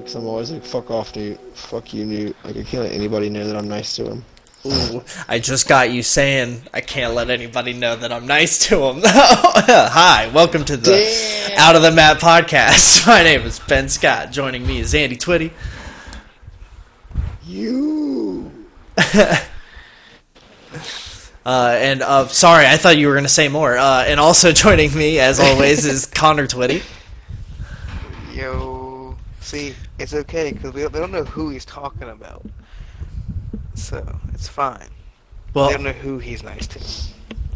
Like, 'cause I'm always like, fuck off, Newt. Fuck you, Newt. Like, I can't let anybody know that I'm nice to him. Ooh, I just got you saying I can't let anybody know that I'm nice to them. Hi, welcome to the Damn. Out of the Map podcast. My name is Ben Scott. Joining me is Andy Twitty. You. Uh, and uh, sorry, I thought you were going to say more. Uh, and also joining me, as always, is Connor Twitty. Yo, see, it's okay because we, don't- they don't know who he's talking about, so it's fine. Well, they don't know who he's nice to.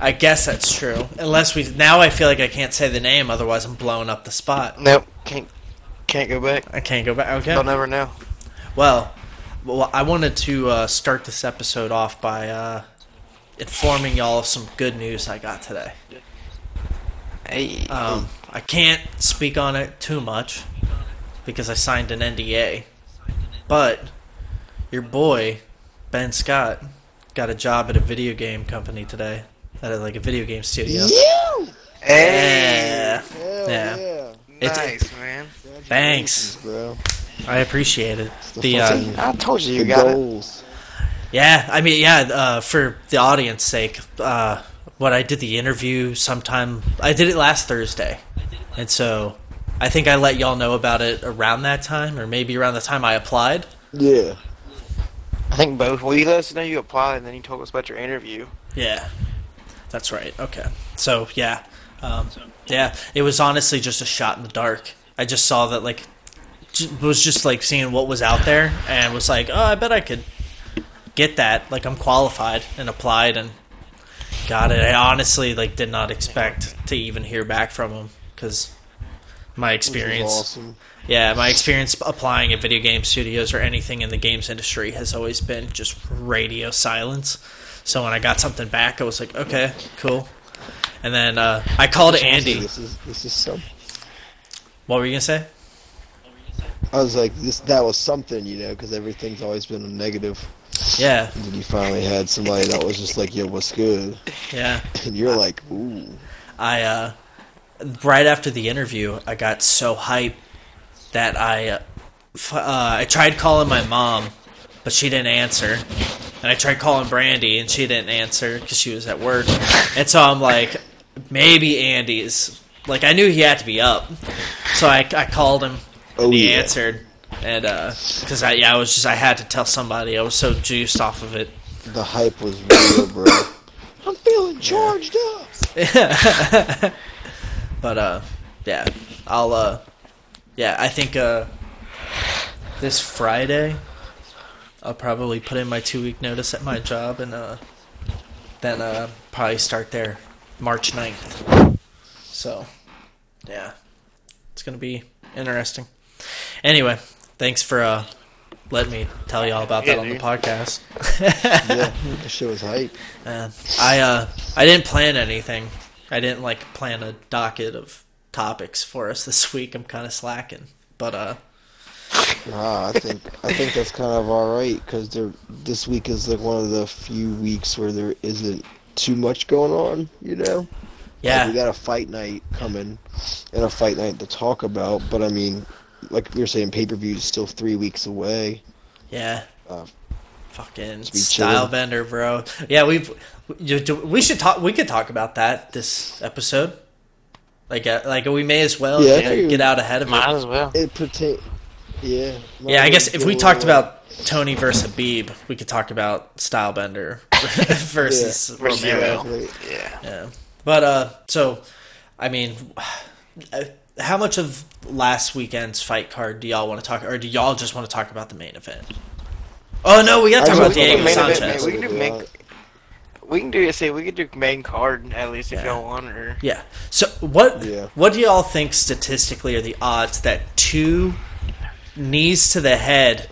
I guess that's true. Unless we now, I feel like I can't say the name, otherwise I'm blowing up the spot. Nope, can't can't go back. I can't go back. Okay. They'll never know. Well, well, I wanted to uh, start this episode off by uh, informing y'all of some good news I got today. Hey, Um, I can't speak on it too much because I signed an NDA, but your boy Ben Scott got a job at a video game company today, at a, like a video game studio. You. Yeah, hey, Hell Yeah. yeah. It's- nice man. Thanks. bro. I appreciate it. The The uh, I told you you The got it. goals. Yeah, I mean, yeah. Uh, for the audience' sake, uh, what I did the interview sometime. I did it last Thursday, and so I think I let y'all know about it around that time, or maybe around the time I applied. Yeah. I think both. Well, you let us know you applied, and then you told us about your interview. Yeah, that's right. Okay, so yeah, um, yeah. It was honestly just a shot in the dark. I just saw that like j- was just like seeing what was out there, and was like, oh, I bet I could get that. Like I'm qualified, and applied and got it. I honestly like did not expect to even hear back from them because my experience. Awesome. Yeah, my experience applying at video game studios or anything in the games industry has always been just radio silence. So when I got something back, I was like, okay, cool. And then uh, I called Andy. This is this is some. What were you gonna say? I was like, this that was something, you know, because everything's always been a negative. Yeah, And then you finally had somebody that was just like, yo, what's good? yeah. And you're like, ooh. I uh, right after the interview, I got so hyped that I uh, uh, I tried calling my mom, but she didn't answer. And I tried calling Brandy, and she didn't answer because she was at work. And so I'm like, maybe Andy's. Like I knew he had to be up, so I, I called him. Oh, and he yeah. answered, and because I yeah I was just I had to tell somebody. I was so juiced off of it. The hype was real, bro. I'm feeling charged up. but uh yeah i'll uh yeah i think uh this friday i'll probably put in my two week notice at my job and uh then uh probably start there march 9th so yeah it's gonna be interesting anyway thanks for uh letting me tell y'all about that Yeah, on the podcast yeah, the shit was hype. Man, I uh, I didn't plan anything. I didn't like plan a docket of topics for us this week. I'm kind of slacking, but uh, Nah, I think I think that's kind of all right because this week is like one of the few weeks where there isn't too much going on. You know, Like, yeah, we got a fight night coming and a fight night to talk about. But I mean, like were saying, pay per view is still three weeks away. yeah. Uh, Fucking style chilling. bender, bro. Yeah, we've we should talk. We could talk about that this episode. Like, uh, like we may as well Yeah, get, get out ahead of Might it. as well. It pertain. Yeah. Yeah, I guess if we talked away. about Tony versus Khabib, we could talk about style bender versus Versus Romero. Romero. Yeah. Yeah. But uh so I mean uh, how much of last weekend's fight card do y'all want to talk or do y'all just want to talk about the main event? Oh no, we got to talk about Diego talk event, Sanchez. We can do main- We can do say we could do main card at least if Yeah. y'all want or Yeah. So what Yeah. what do y'all think statistically are the odds that two knees to the head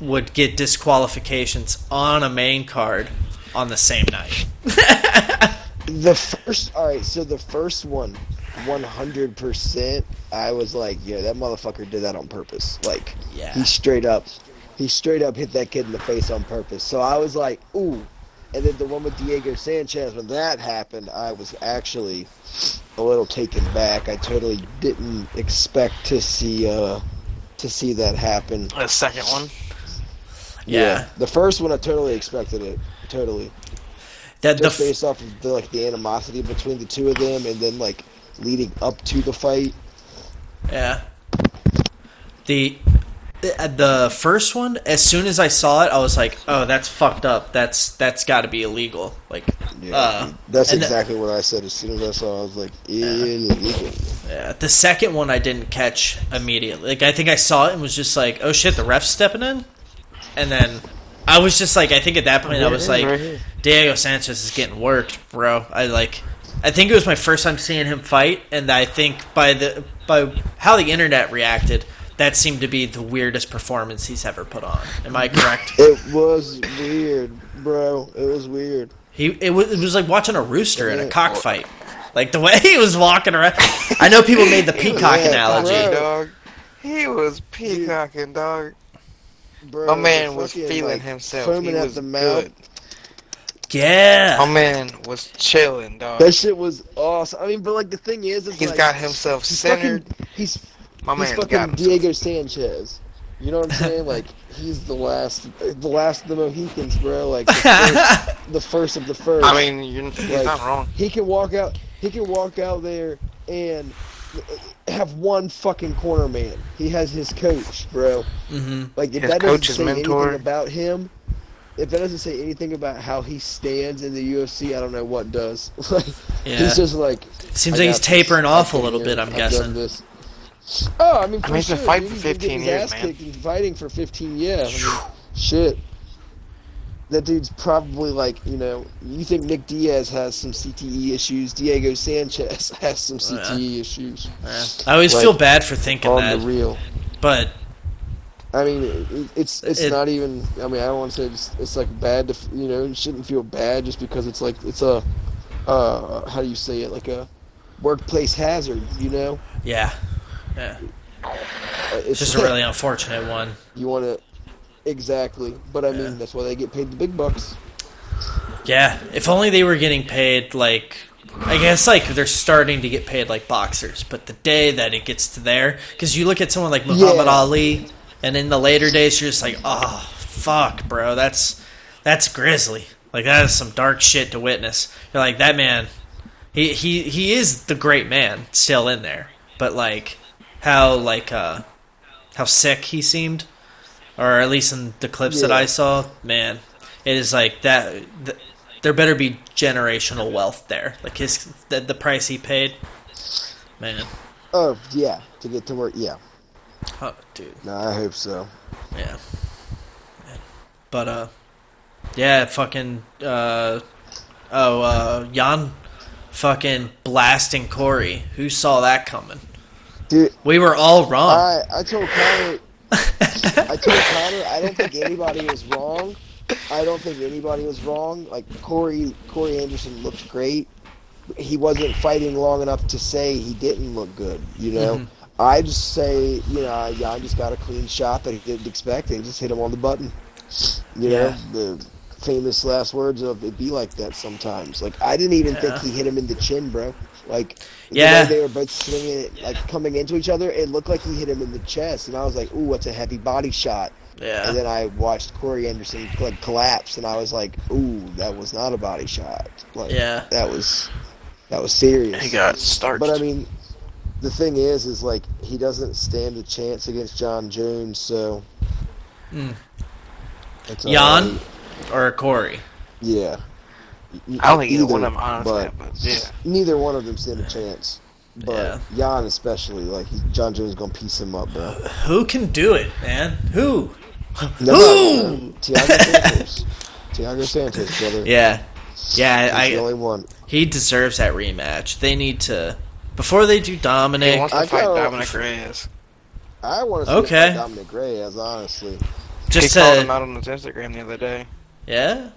would get disqualifications on a main card on the same night? The first, all right. So the first one, one hundred percent. I was like, yeah, that motherfucker did that on purpose. Like, Yeah. he straight up, he straight up hit that kid in the face on purpose. So I was like, ooh. And then the one with Diego Sanchez, when that happened, I was actually a little taken back. I totally didn't expect to see uh, to see that happen. The second one. Yeah. The first one, I totally expected it. Totally. That the Just f- based off of the like the animosity between the two of them, and then like leading up to the fight. Yeah. The the- the first one, as soon as I saw it, I was like, "Oh, that's fucked up. That's that's got to be illegal." Like, Yeah, uh, that's and the- exactly what I said. As soon as I saw, it, I was like, illegal. yeah. The second one I didn't catch immediately. Like, I think I saw it and was just like, "Oh shit, the ref's stepping in," and then I was just like, I think at that point I was like, Right. Diego Sanchez is getting worked, bro. I like. I think it was my first time seeing him fight, and I think by the by how the internet reacted, that seemed to be the weirdest performance he's ever put on. Am I correct? It was weird, bro. It was weird. he it was, it was like watching a rooster in a cockfight. Like the way he was walking around. I know people made the peacock Yeah, analogy. bro. dog. He was peacocking, dog. Bro, My man was feeling like, himself. foaming He at was the mouth. good. Yeah. My man was chilling, dog. That shit was awesome. I mean, but like the thing is, is He's like, got himself he's centered. fucking, he's My he's fucking himself. Diego Sanchez. You know what I'm saying? like he's the last, the last of the Mohicans, bro. Like the first, the first of the first. I mean, you're, Like, not wrong. he can walk out. He can walk out there and have one fucking corner man. He has his coach, bro. Mm-hmm. Like if His that doesn't say mentor. anything about him, if that doesn't say anything about how he stands in the UFC, I don't know what does. Yeah. he's just like Seems like he's this. tapering off a little here. bit. I'm I've guessing. Done this. Oh, I mean, I for mean, he's sure. been fighting for He's been 15 getting his years, ass man. kicked and fighting for 15 years. I mean, shit. That dude's probably like, you know, you think Nick Diaz has some CTE issues, Diego Sanchez has some Oh, yeah. CTE issues Yeah. I always Like, feel bad for thinking on that, the real. but I mean, it's it's It- not even. I mean, I don't want to say it's, it's like bad to you know. You shouldn't feel bad just because it's like it's a uh how do you say it like a workplace hazard. You know, yeah, yeah. It's just a really unfortunate one. you want to exactly. But I mean, Yeah. that's why they get paid the big bucks. Yeah, if only they were getting paid like I guess like they're starting to get paid like boxers, but the day that it gets to there, because you look at someone like Muhammad Yeah. Ali, and in the later days you're just like, oh fuck, bro, that's that's grisly. Like that is some dark shit to witness. You're like that man, he he he is the great man still in there, but like how like uh how sick he seemed, or at least in the clips that I saw, man, it is like that. th- there better be generational wealth there. Like his the, the price he paid, man. Oh yeah, to get to work. Yeah, Oh, dude, no, I hope so. yeah. Man. But uh, yeah, fucking uh, oh uh, Jan, fucking blasting Corey. Who saw that coming? Dude, We were all wrong. I I told Connor. I told Connor I don't think anybody was wrong. I don't think anybody was wrong. Like Corey Corey Anderson looked great. He wasn't fighting long enough to say he didn't look good. You know, Mhm. I just say you know Jan just got a clean shot that he didn't expect and just hit him on the button. You Yeah. know the famous last words of it be like that sometimes. Like I didn't even Yeah. think he hit him in the chin, bro. Like the Yeah. way they were both swinging it, like coming into each other, it looked like he hit him in the chest, and I was like, "Ooh, what's a heavy body shot?" Yeah. And then I watched Corey Anderson like collapse, and I was like, "Ooh, that was not a body shot. Like, yeah, that was that was serious." He got starched. But I mean, the thing is, is like he doesn't stand a chance against Jon Jones, so. Mm. It's Jan? alright. or Corey. Yeah. I don't think either, one of them honestly, but but, yeah. neither one of them stand a chance. But Yeah. Jan especially, like he, Jon Jones is gonna piece him up, bro. Who can do it, man? Who? No, Who? Thiago Santos. Thiago Santos, brother. Yeah, yeah. He's I, the only one. He deserves that rematch. They need to before they do He Dominick. wants to I fight go- Dominick Reyes. I want to see Okay. okay. Dominick Reyes, honestly. just he called him out on his Instagram the other day. yeah,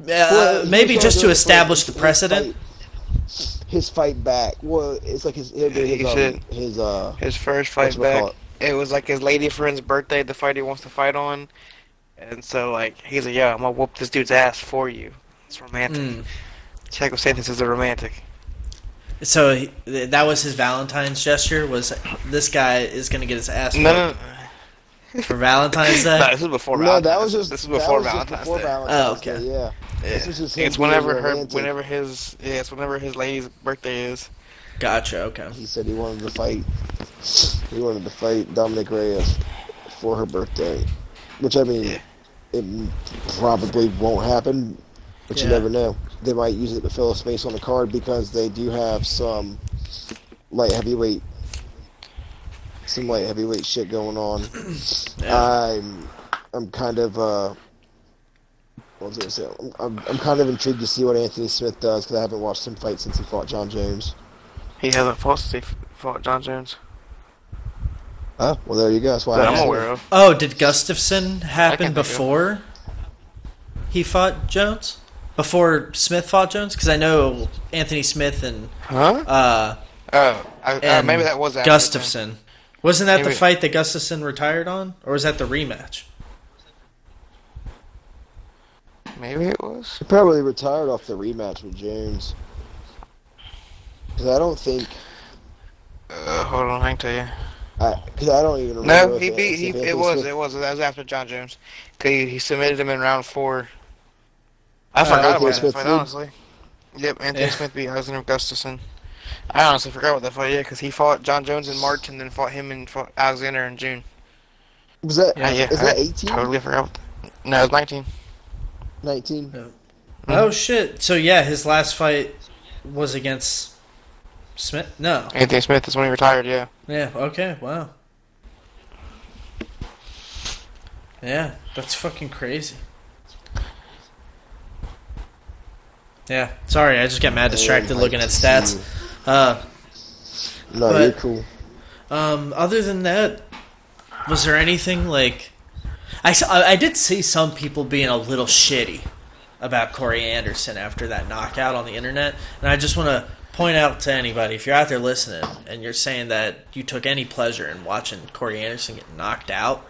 uh, Well, maybe just to establish fight- the his precedent. fight- His fight back. Well, it's like his his, his, um, said- his uh. His first fight back, it was like his lady friend's birthday, the fight he wants to fight on. And so, like, he's like, yeah, I'm gonna whoop this dude's ass for you. It's romantic. Mm. Thiago Santos is a romantic. So he, that was his Valentine's gesture. Was this guy is going to get his ass? No, whooped. no, for Valentine's Day. No, this is before No, that was just this is before was Valentine's before Day. Valentine's Oh, okay. Day, yeah. Yeah. This was just him It's whenever her, romantic. whenever his, yeah, it's whenever his lady's birthday is. Gotcha. Okay. He said he wanted to fight. He wanted to fight Dominick Reyes for her birthday, which I mean, Yeah. it probably won't happen, but you never know. They might use it to fill a space on the card because they do have some light heavyweight, some light heavyweight shit going on. Yeah. I'm, I'm kind of, uh, what was I gonna say? I'm, I'm, I'm kind of intrigued to see what Anthony Smith does because I haven't watched him fight since he fought Jon Jones. He hasn't fought since he fought Jon Jones. Oh, well, there you go. That's why That I I'm asked. aware of. Oh, did Gustafsson happen can think of- before he fought Jones? Before Smith fought Jones? Because I know Anthony Smith and Huh? uh, Oh, I, uh, and maybe that was after Gustafsson. Wasn't that the fight that Gustafsson retired on, or was that the rematch? Maybe it was. He probably retired off the rematch with Jones. Because I don't think, Uh, hold on, hang can tell you. because I, don't even remember. No, if he it- beat. He, it was. Smith- It was. That was after Jon Jones. 'Cause he, he submitted him in round four. I Uh, forgot Anthony about that Smith fight, did? honestly. Yep, Anthony Yeah. Smith beat Alexander Gustafsson. I honestly forgot what that fight. Yeah, because he fought Jon Jones in March and then fought him and fought Alexander in June. Was that? Yeah, yeah, is I that 18? Totally forgot. What the, no, it was 19. 19? Mm-hmm. Oh shit! So yeah, his last fight was against Smith. No. Anthony Smith is when he retired. Yeah. Yeah. Okay. Wow. Yeah, that's fucking crazy. Yeah. Sorry, I just get mad distracted looking at to stats. Uh, No, But- you're cool. Um, other than that, was there anything like? I saw, I I did see some people being a little shitty about Corey Anderson after that knockout on the internet, and I just want to point out to anybody if you're out there listening and you're saying that you took any pleasure in watching Corey Anderson get knocked out,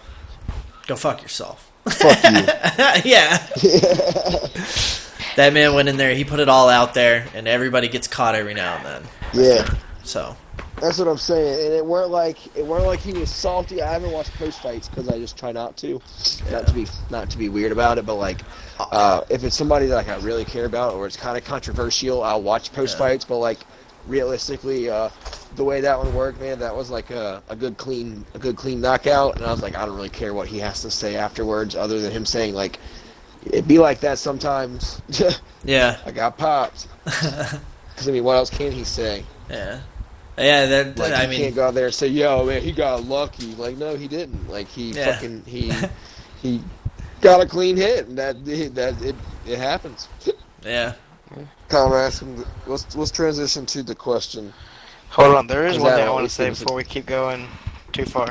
go fuck yourself. Fuck you. yeah, that man went in there. He put it all out there, and everybody gets caught every now and then. yeah, So that's what I'm saying. And it weren't like it weren't like he was salty. I haven't watched post fights because I just try not to, not to be not to be weird about it. But like, uh, if it's somebody that like, I really care about or it's kind of controversial, I'll watch post fights. But like, realistically, uh, the way that one worked, man, that was like a, a good clean a good clean knockout. And I was like, I don't really care what he has to say afterwards, other than him saying like, it'd be like that sometimes. yeah, I got popped. Because I mean, what else can he say? yeah, yeah. That Like I he mean, can't go out there and say, "Yo, man, he got lucky." Like, no, he didn't. Like he Yeah. fucking he he got a clean hit, and that that it it happens. yeah. Tom asked him. Let's let's transition to the question. Hold on, there is Is one thing I want to say see? before we keep going too far.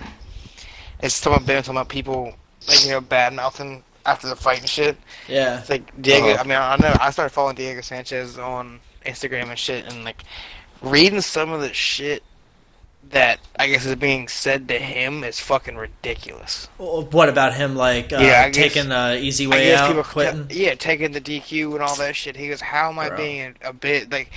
It's talking about, talking about people, like, you know, bad mouthing after the fight and shit. Yeah. It's like Diego. Uh-huh. I mean, I know I started following Diego Sanchez on Instagram and shit, and like reading some of the shit that I guess is being said to him is fucking ridiculous. Well, What about him, like, uh, Yeah, guess- taking the easy way out, people, quitting? yeah, taking the DQ and all that shit. He goes, "How am I Bro. being a, a bit like?"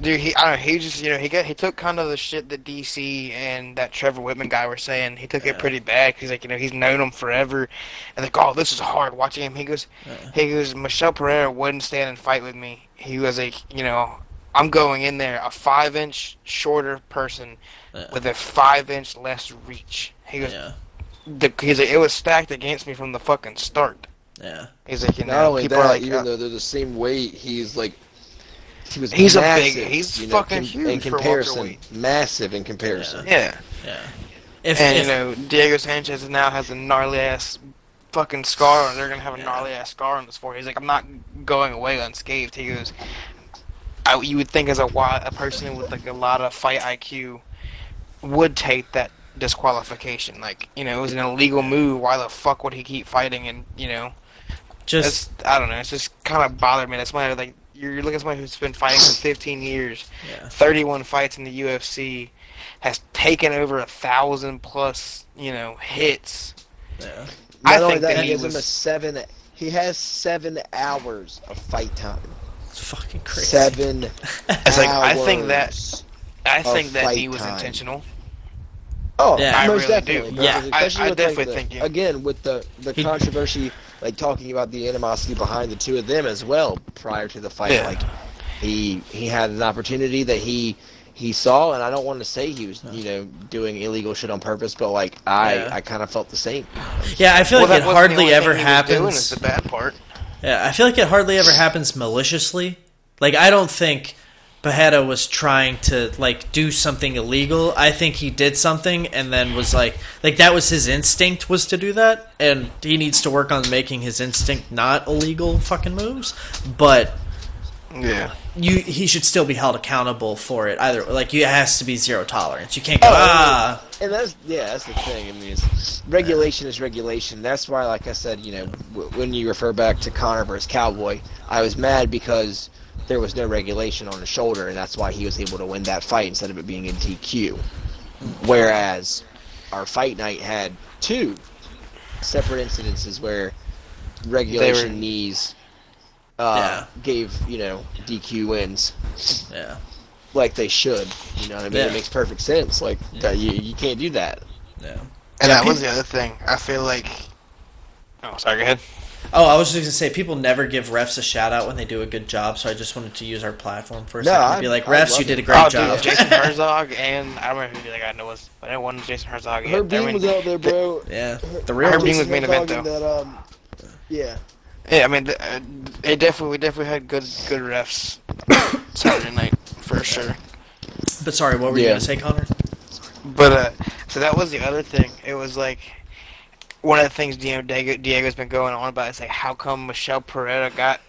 Dude, he I don't know. He just you know he got he took kind of the shit that DC and that Trevor Wittman guy were saying. He took Yeah. it pretty bad because like you know he's known him forever, and like oh this is hard watching him. He goes, Yeah. he goes Michel Pereira wouldn't stand and fight with me. He was like you know I'm going in there a five inch shorter person Yeah. with a five inch less reach. He goes, Yeah. the, he's like, it was stacked against me from the fucking start. Yeah. He's like, you Not know, only people that, are like, even uh, though they're the same weight, he's like he was He's a massive, big- he's you know, fucking com- huge in comparison. welterweight. Massive in comparison. yeah. Yeah. If, and if you know, Diego Sanchez now has a gnarly ass fucking scar, and they're gonna have a Yeah. gnarly ass scar on this forehead. He's like, I'm not going away unscathed. He goes, I, you would think as a a person with like a lot of fight IQ would take that disqualification. Like, you know, it was an illegal move. Why the fuck would he keep fighting? And you know, just it's I don't know. It's just kind of bothered me. That's why I like you're you're looking at somebody who's been fighting for 15 years. yeah, 31 fights in the UFC, has taken over a thousand plus, you know, hits. yeah, I Not only think that, that he he gives him a seven. He has seven hours of fight time. it's fucking crazy. Seven It's like I think that. I think that he was time. intentional. Oh, Yeah. I most really definitely. do. bro, Yeah. I- I definitely like, the, think you- again with the the He- controversy, like talking about the animosity behind the two of them as well prior to the fight. Yeah. Like he he had an opportunity that he he saw, and I don't want to say he was you know doing illegal shit on purpose, but like I Yeah. I kind of felt the same. Yeah, I feel Well, like that it hardly ever thing he was Doing happens. is the bad part. Yeah, I feel like it hardly ever happens maliciously. Like I don't think Pereira was trying to like do something illegal. I think he did something and then was like like that was his instinct was to do that and he needs to work on making his instinct not illegal fucking moves. But Yeah. you he should still be held accountable for it. Either like you it has to be zero tolerance. You can't go Oh, ah And that's yeah, that's the thing. I mean, regulation is regulation. That's why, like I said, you know, w- when you refer back to Conor versus Cowboy, I was mad because there was no regulation on the shoulder, and that's why he was able to win that fight instead of it being in DQ. Whereas our fight night had two separate incidences where regulation were- knees uh, Yeah. gave you know DQ wins yeah. like they should. You know what I mean? Yeah. It makes perfect sense. Like that, you you can't do that. Yeah. And that was the other thing. I feel like. Oh, sorry. Go ahead. Oh, I was just gonna say people never give refs a shout out when they do a good job, so I just wanted to use our platform for a No, second to be like, refs, you did a great oh, job. dude, Jason Herzog and I don't remember who the guy was, but it wasn't Jason Herzog. Herb yeah, I Dean was out there, bro. Yeah, the Herb real Dean was main event, Talking though. That, um, yeah. Yeah, I mean, th- uh, they definitely we definitely had good good refs Saturday night for sure. But sorry, what were you gonna say, Connor? But uh, so that was the other thing. It was like one of the things you know Diego, Diego's been going on about. Is like how come Michel Pereira got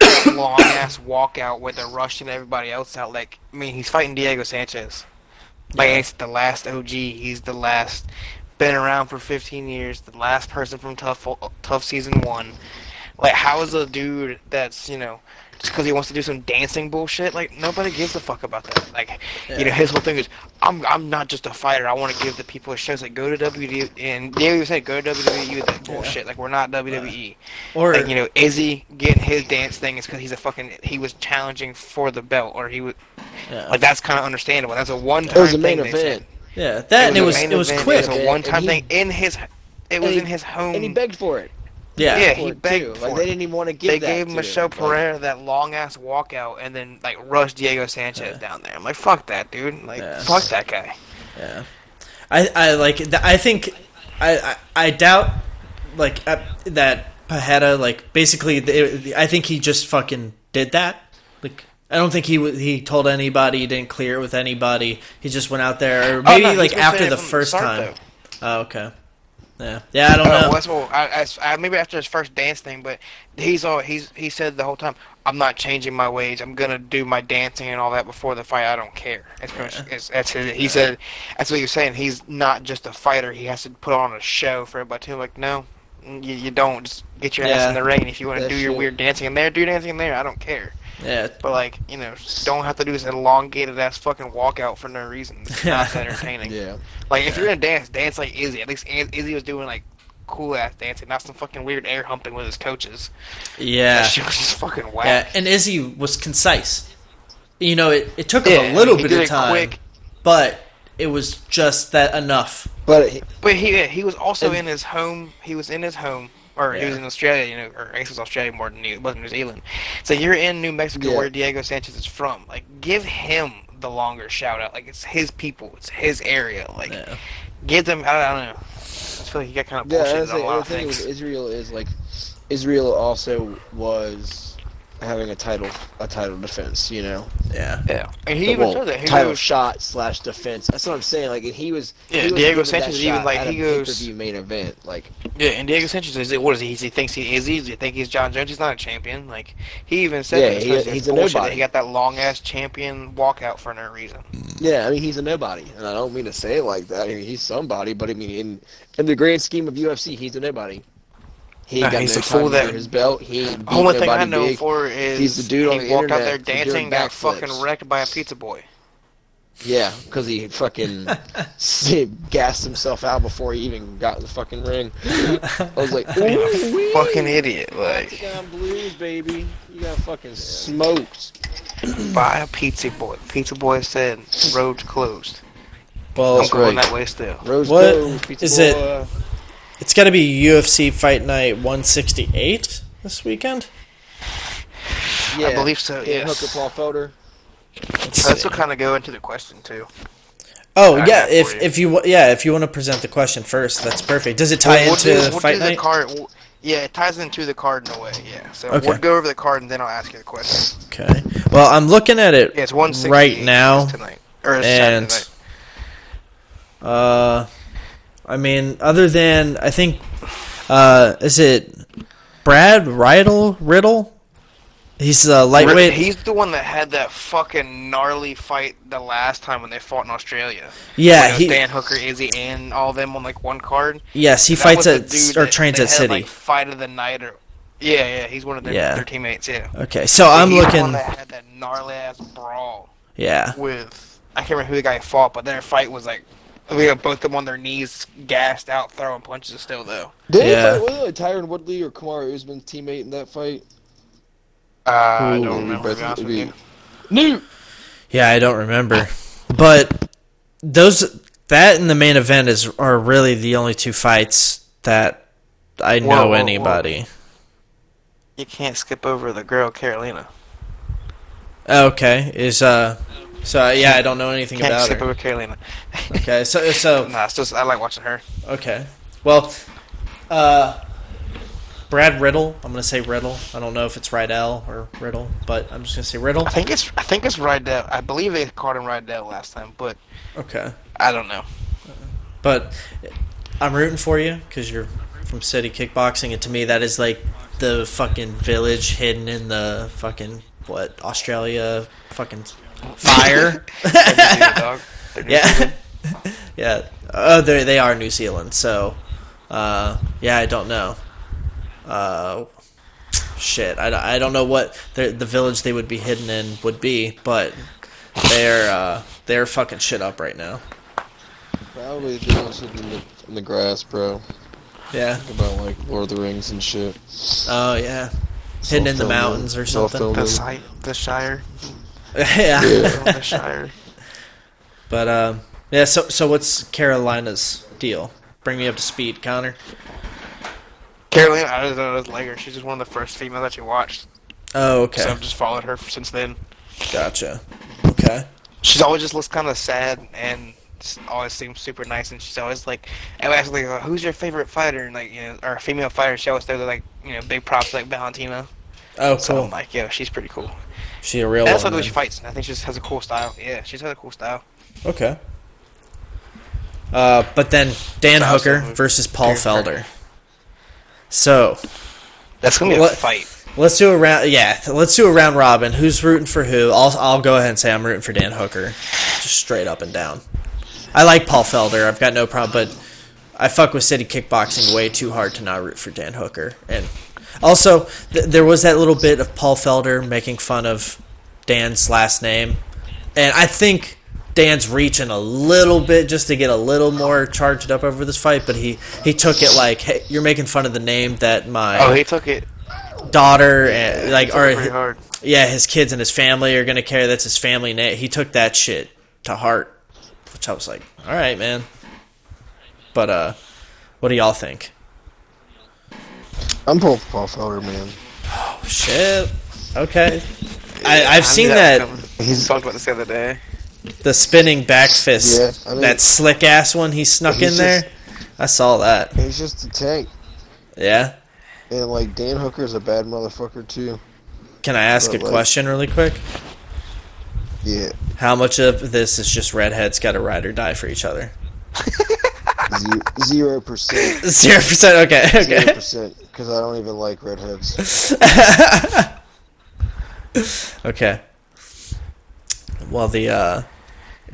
a long ass walkout with a rushing everybody else out? Like I mean, he's fighting Diego Sanchez. Like Yeah. it's the last OG. He's the last. Been around for 15 years. The last person from TUF TUF Season One. Like how is a dude that's you know just because he wants to do some dancing bullshit? Like nobody gives a fuck about that. Like you know his whole thing is I'm I'm not just a fighter. I want to give the people a show. It's like go to WWE and Diego said go to WWE with that bullshit. Like we're not WWE. Or Like you know Izzy getting his dance thing is because he's a fucking he was challenging for the belt or he was yeah, like that's kind of understandable. That's a one time. It time was a main thing. event, said. yeah, that and it was it was event, quick. It was a one time thing in his. It was and he- in his home. and he begged for it. Yeah, Yeah, he begged too. for Like they didn't even want to give They that gave to Michel him. Like, Pereira that long ass walkout and then like rushed Diego Sanchez down there. I'm like, fuck that dude. Like, Yeah. fuck that guy. yeah. I I like th- I think I I, I doubt like uh, that Pereira like basically the, I think he just fucking did that. Like I don't think he w- he told anybody, he didn't clear it with anybody. He just went out there, or Oh, maybe no, like after the first time. though. Oh, okay. Yeah, yeah. I don't know. well, that's what I, I, I maybe after his first dance thing, but he's all he's he said the whole time, I'm not changing my ways. I'm gonna do my dancing and all that before the fight. I don't care. It's, pretty much- it's, that's his, he said. That's what he was saying. He's not just a fighter. He has to put on a show for everybody too. Like no, you, you don't. Just get your ass in the ring. If you want to That do your shit- weird dancing in there, do dancing in there. I don't care. Yeah, But like you know, don't have to do this elongated ass fucking walkout for no reason. It's not entertaining. Yeah. Like if you're gonna dance, dance like Izzy. At least Izzy was doing like cool ass dancing, not some fucking weird air humping with his coaches. yeah. That shit was just fucking whack. Yeah, and Izzy was concise. You know, it, it took him Yeah, a little he bit did of it time, quick. but it was just that enough. But he, But he he was also And- in his home. He was in his home, or he was in Australia. You know, or I guess it was Australia more than New, it wasn't New Zealand. So you're in New Mexico, Yeah. where Diego Sanchez is from. Like, give him the longer shout out. Like it's his people, it's his area. Like, Yeah. give them. I don't know. I feel like he got kind of yeah, bullshit I on was a lot the of thing things. with Israel is like Israel also was having a title a title defense. You know, Yeah. Yeah, and he even well, said that. He title goes, shot slash defense. That's what I'm saying. Like and he was. Yeah, he was Diego Sanchez even, like, he goes- pay-per-view main event. Like Yeah, and Diego Sanchez is what is he? He thinks he is he? Does think he's Jon Jones? He's not a champion. Like he even said Yeah, he- he's a nobody. he got that long ass champion walkout for no reason. yeah, I mean he's a nobody, and I don't mean to say it like that. I mean he's somebody, but I mean in in the grand scheme of UFC, he's a nobody. He ain't Nah, got he's no a fool time that- under his belt. He ain't The only thing I know big. for is He's the dude on he the walked out internet there dancing, got backflips. fucking wrecked by a pizza boy. Yeah, because he fucking gassed himself out before he even got in the fucking ring. I was like, Being ooh, a fucking idiot, like Octagon Blues, baby. You got fucking smoked. by a pizza boy. Pizza boy said roads closed. Well, I'm going right. that way still. Rose What? Gold. Pizza Is it- boy. It's got to be UFC Fight Night 168 this weekend. Yeah. I believe so. Yeah, Yes. Hooker, Paul Felder. So that's what kind of go into the question too. Oh I yeah, if you. if you yeah if you want to present the question first, that's perfect. Does it tie We'll- we'll into do- we'll Fight do Night? The card. we'll- yeah, it ties into the card in a way. Yeah. So Okay. we'll go over the card and then I'll ask you the question. Okay. Well, I'm looking at it Yeah, it's one right now, tonight or it's and Saturday night. uh, I mean, other than I think, uh, is it Brad Riddle? Riddle? He's a lightweight. He's the one that had that fucking gnarly fight the last time when they fought in Australia. yeah, was he Dan Hooker, Izzy, and all them on like one card. yes he That fights at or that trains at had, City. Like, fight of the night or yeah, yeah, he's one of their, Yeah. their teammates. Yeah, Okay, so I'm He's the looking. one that had that gnarly ass brawl Yeah. with I can't remember who the guy fought, but their fight was like. We have both of them on their knees, gassed out, throwing punches still though. Did Yeah. he fight was it like Tyron Woodley or Kamaru Usman's teammate in that fight? Uh, I don't remember. To be honest. Newt. Yeah, I don't remember. But those that and the main event is are really the only two fights that I know Whoa, whoa, whoa. anybody. You can't skip over the girl Carolina. Okay, is uh, so yeah, I don't know anything Can't about skip her. over Carolina. Okay, so so nah, it's just I like watching her. okay, well, uh, Brad Riddle. I'm gonna say Riddle. I don't know if it's Rydell or Riddle, but I'm just gonna say Riddle. I think it's I think it's Rydell. I believe they called him Rydell last time, but Okay, I don't know. but I'm rooting for you because you're from City Kickboxing, and to me that is like the fucking village hidden in the fucking what Australia fucking fire. Zealand, dog. They're New yeah, yeah. Oh, they they are New Zealand, so uh, yeah, I don't know. Uh, shit, I, I don't know what the the village they would be hidden in would be, but they're uh, they're fucking shit up right now. Probably doing shit in the, in the grass, bro. Yeah. Think about like Lord of the Rings and shit. Oh yeah. Hidden in the mountains or something. The the Shire, yeah. Yeah. But um, yeah. So so what's Carolina's deal? Bring me up to speed, Connor. Carolina, I don't know, like her. She's just one of the first females that you watched. Oh, okay. So I've just followed her since then. Gotcha. Okay. She's always just looks kind of sad and always seems super nice. And she's always like, I ask like, uh, who's your favorite fighter? And like, you know, or female fighter. She always throws like, you know, big props like Valentina. Oh, So. I'm like, yo, she's pretty cool. She a real And that's one. like the way she fights. I think she just has a cool style. Yeah, she's has a cool style. Okay. Uh, but then Dan Hooker versus Paul Felder. So That's gonna be a fight. let's do a round. Yeah, let's do a round robin. Who's rooting for who? I'll I'll go ahead and say I'm rooting for Dan Hooker, just straight up and down. I like Paul Felder. I've got no problem, but I fuck with City Kickboxing way too hard to not root for Dan Hooker. And also, th- there was that little bit of Paul Felder making fun of Dan's last name, and I think Dan's reaching a little bit just to get a little more charged up over this fight. But he he took it like, hey, you're making fun of the name that my Oh, he took it. daughter and like or yeah, his kids and his family are gonna carry that's his family name. He took that shit to heart, which I was like, all right, man. But uh, what do y'all think? I'm Paul, Paul Felder, man. Oh shit. Okay. I, I've I seen knew that was coming. Talked about this the other day. the spinning back fist, Yeah, I mean- that slick ass one he snuck in He's there. just- I saw that. He's just a tank, Yeah. and like Dan Hooker's a bad motherfucker too. Can I ask But, a like- question really quick? Yeah, How much of this is just redheads got to ride or die for each other? Ze- zero percent, Zero percent. Okay. zero Okay. percent, because I don't even like redheads. okay. Well, the uh,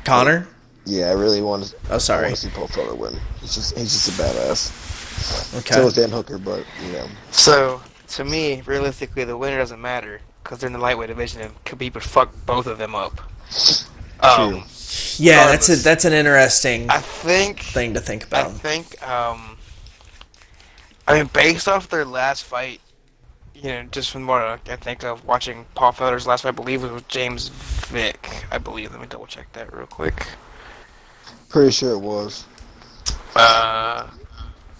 Connor. Yeah, I really want to. Oh, I sorry. want to see Paul Felder win. He's just he's just a badass. Okay. So is Dan Hooker, but you know, So, to me, realistically, the winner doesn't matter because they're in the lightweight division and Khabib would fuck both of them up. Um, yeah, that's a that's an interesting I think. thing to think about. I think. Um, I mean, based off their last fight, you know, just from what I think of watching Paul Felder's last fight, I believe it was James Vick. I believe. Let me double check that real quick. Pretty sure it was. Uh,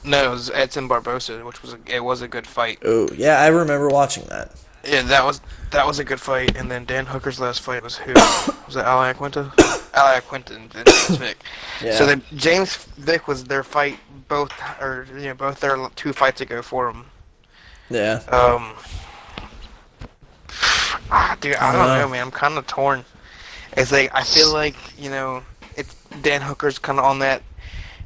no, it was Edson Barbosa, which was a, it was a good fight. Oh, yeah, I remember watching that. Yeah, that was that was a good fight. And then Dan Hooker's last fight was who? was it Al Iaquinta? Al Iaquinta and then James Vick. Yeah. So then James Vick was their fight both or you know both their two fights ago for him. yeah. Um, ah, dude, I don't Uh. know, man. I'm kind of torn. It's like I feel like you know, it's Dan Hooker's kind of on that,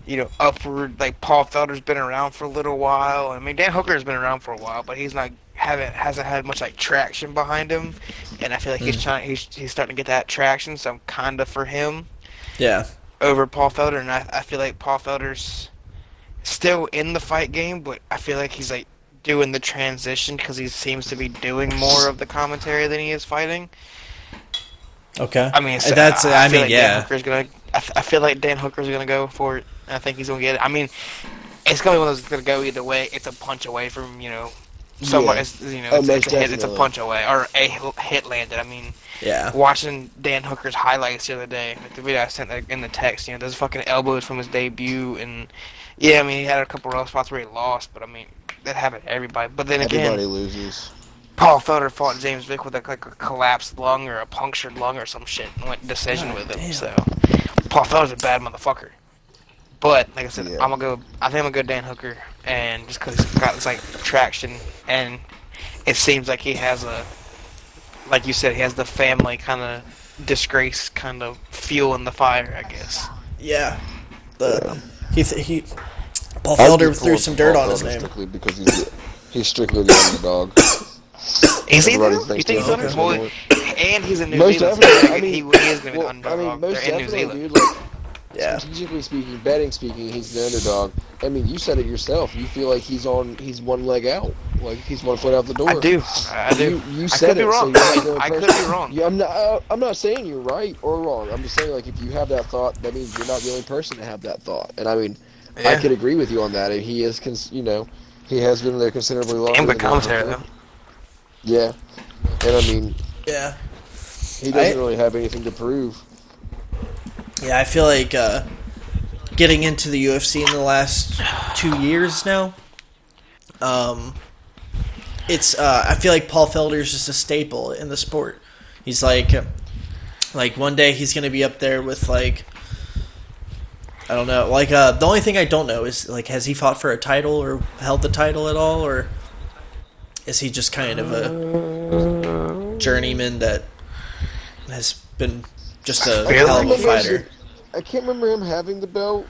you know, upward. Like Paul Felder's been around for a little while. I mean, Dan Hooker's been around for a while, but he's not haven't hasn't had much like traction behind him. And I feel like he's mm. trying. He's he's starting to get that traction. So I'm kind of for him Yeah. over Paul Felder, and I, I feel like Paul Felder's still in the fight game, but I feel like he's like doing the transition because he seems to be doing more of the commentary than he is fighting. Okay. I mean, so that's. I, feel mean, like Dan yeah. Hooker's gonna. I, I feel like Dan Hooker's gonna go for it. I think he's gonna get it. I mean, it's gonna be one of those that's gonna go either way. It's a punch away from you know. Someone, Yeah. it's, you know, Oh, it's, it's, a hit, it's a punch away or a hit- landed. I mean, Yeah. watching Dan Hooker's highlights the other day, like the video I sent in the text, you know, those fucking elbows from his debut, and yeah, I mean, he had a couple rough spots where he lost, but I mean, that happened to everybody. But then again, Everybody loses. Paul Felder fought James Vick with a, like a collapsed lung or a punctured lung or some shit and went decision God with him. damn. So Paul Felder's a bad motherfucker. But like I said, Yeah. I'm gonna go. I think I'm gonna go Dan Hooker, and just because he's got this like traction, and it seems like he has a, like you said, he has the family kind of disgrace kind of fuel in the fire, I guess. Yeah. The Yeah. he th- he Paul Felder threw for some Paul dirt on his Felder name. Strictly because he's, he's strictly the underdog. Is he? Everybody though? You think he's Dan under? Hooker's and he's in New Most Zealand. So I he, mean, he is gonna be well, the underdog. I mean, most They're in New definitely, Zealand. dude. Like, Yeah. strategically speaking, betting speaking, he's the underdog. I mean, you said it yourself. You feel like he's on. He's one leg out. Like he's one foot out the door. I do. I do. You, you I said could be wrong. So you're not the only I could be wrong. Yeah, I'm not. Uh, I'm not saying you're right or wrong. I'm just saying like if you have that thought, that means you're not the only person to have that thought. And I mean, I Yeah. could agree with you on that. And he is, cons- you know, he has been there considerably longer. Damn good commentary though. Yeah, and I mean, Yeah. he doesn't I- really have anything to prove. Yeah, I feel like uh, getting into the UFC in the last two years now. Um, it's uh, I feel like Paul Felder is just a staple in the sport. He's like, like one day he's gonna be up there with like, I don't know. Like uh, the only thing I don't know is like, has he fought for a title or held the title at all, or is he just kind of a journeyman that has been just a hell of a fighter? I can't remember him having the belt.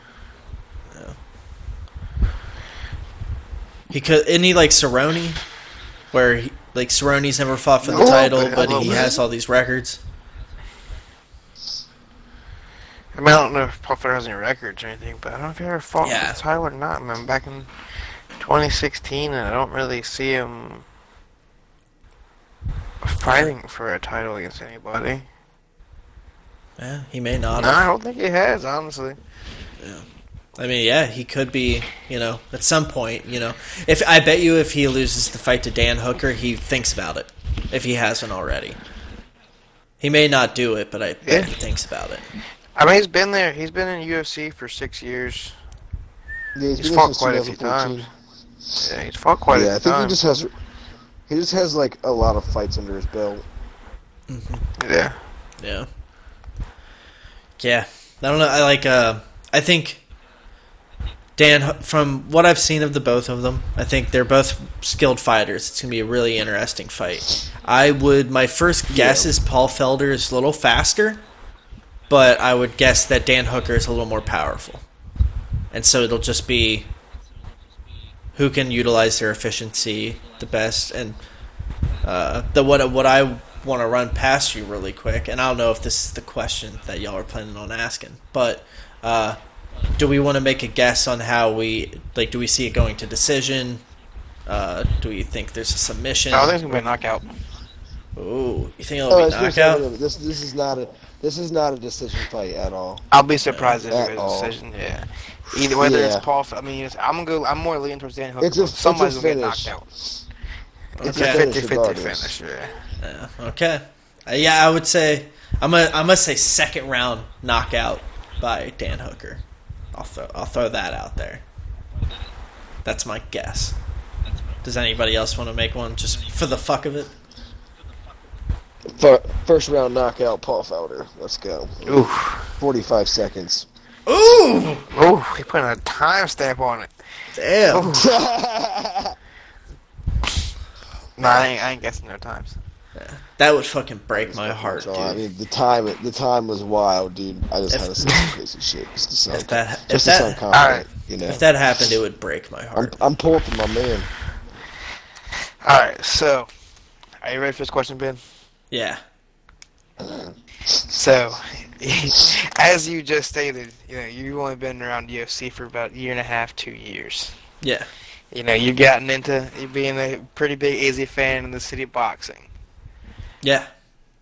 He could, isn't he like Cerrone, where he, like Cerrone's never fought for the No, title, but- but he oh, but- has all these records. I mean, I don't know if Paul Felder has any records or anything, but I don't know if he ever fought Yeah. for the title or not. I mean, back in 2016, and I don't really see him fighting for a title against anybody. Yeah, he may not. No, I don't think he has, honestly. Yeah. I mean, yeah, he could be. You know, at some point, you know, if I bet you if he loses the fight to Dan Hooker, he thinks about it. If he hasn't already, he may not do it, but I bet Yeah. he thinks about it. I mean, he's been there. He's been in UFC for six years. Yeah, He's been there fought quite a few 2014. Yeah, he's fought quite yeah, a I few think he just has. He just has like a lot of fights under his belt. Mm-hmm. Yeah. Yeah. Yeah. I don't know. I like. Uh, I think Dan. From what I've seen of the both of them, I think they're both skilled fighters. It's gonna be a really interesting fight. I would. My first guess Yeah. is Paul Felder is a little faster, but I would guess that Dan Hooker is a little more powerful, and so it'll just be who can utilize their efficiency the best and uh, the what what I want to run past you really quick, and I don't know if this is the question that y'all are planning on asking, but uh, do we want to make a guess on how we like? Do we see it going to decision? Uh, do we think there's a submission? I think it's gonna be a knockout. Ooh, you think it'll Oh, be it's knockout? a- this this is not a this is not a decision fight at all. I'll be surprised if it's a decision. Yeah. Either whether Yeah. it's Paul. I mean, it's, I'm gonna go. I'm more leaning towards Dan Hooker. It's a- but it's a Somebody's gonna get knocked out. It's Okay. a finish 50-50 regardless. finish. Yeah. Yeah, okay. Uh, yeah, I would say I'm gonna I'm gonna say second round knockout by Dan Hooker. I'll throw I'll throw that out there. That's my guess. Does anybody else want to make one just for the fuck of it? First round knockout, Paul Felder. Let's go. Oof. 45 seconds. Ooh, Ooh, he put a timestamp on it. damn. Nah, I ain't, I ain't guessing no times. That would fucking break my heart, So, I mean, the time the time was wild, dude. I just If- had to say some crazy shit just to sound, If that if just to sound confident, Alright. you know. if that happened, it would break my I'm heart. I'm pulling for my man. Alright, so, are you ready for this question, Ben? Yeah. So, as you just stated, you know, you've only been around UFC for about a year and a half, two years. Yeah. You know, you've gotten into being a pretty big Izzy fan in the City Kickboxing. Yeah.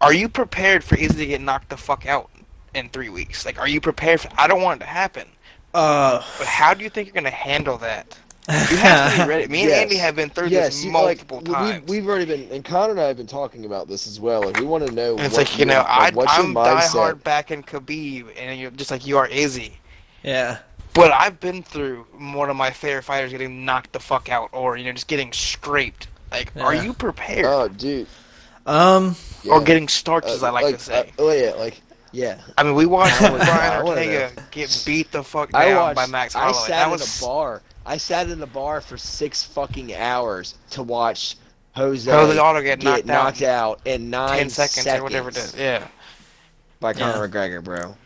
Are you prepared for Izzy to get knocked the fuck out in three weeks? Like, are you prepared for? I don't want it to happen, Uh, but how do you think you're gonna handle that? You have to be ready. Me and Yes. Andy have been through Yes, this you- multiple like, times. We, we've already been, and Connor and I have been talking about this as well. Like, we want to know. and it's what like you know, I, like, what's your I'm mindset? diehard back in Khabib, and you're just like you are Izzy. yeah. But I've been through one of my favorite fighters getting knocked the fuck out, or you know, just getting scraped. Like, are you prepared? Oh, dude. Um. Yeah. Or getting starched, Uh, as I like, to say. uh, oh yeah, like yeah. I mean, we watched I wanna- Brian Ortega get beat the fuck I down watched. by Max Holloway. I sat That in was a bar. I sat in a bar for six fucking hours to watch Jose, Jose Aldo get get knocked out knocked out in nine ten seconds, or whatever it is. Yeah, by Conor McGregor, bro.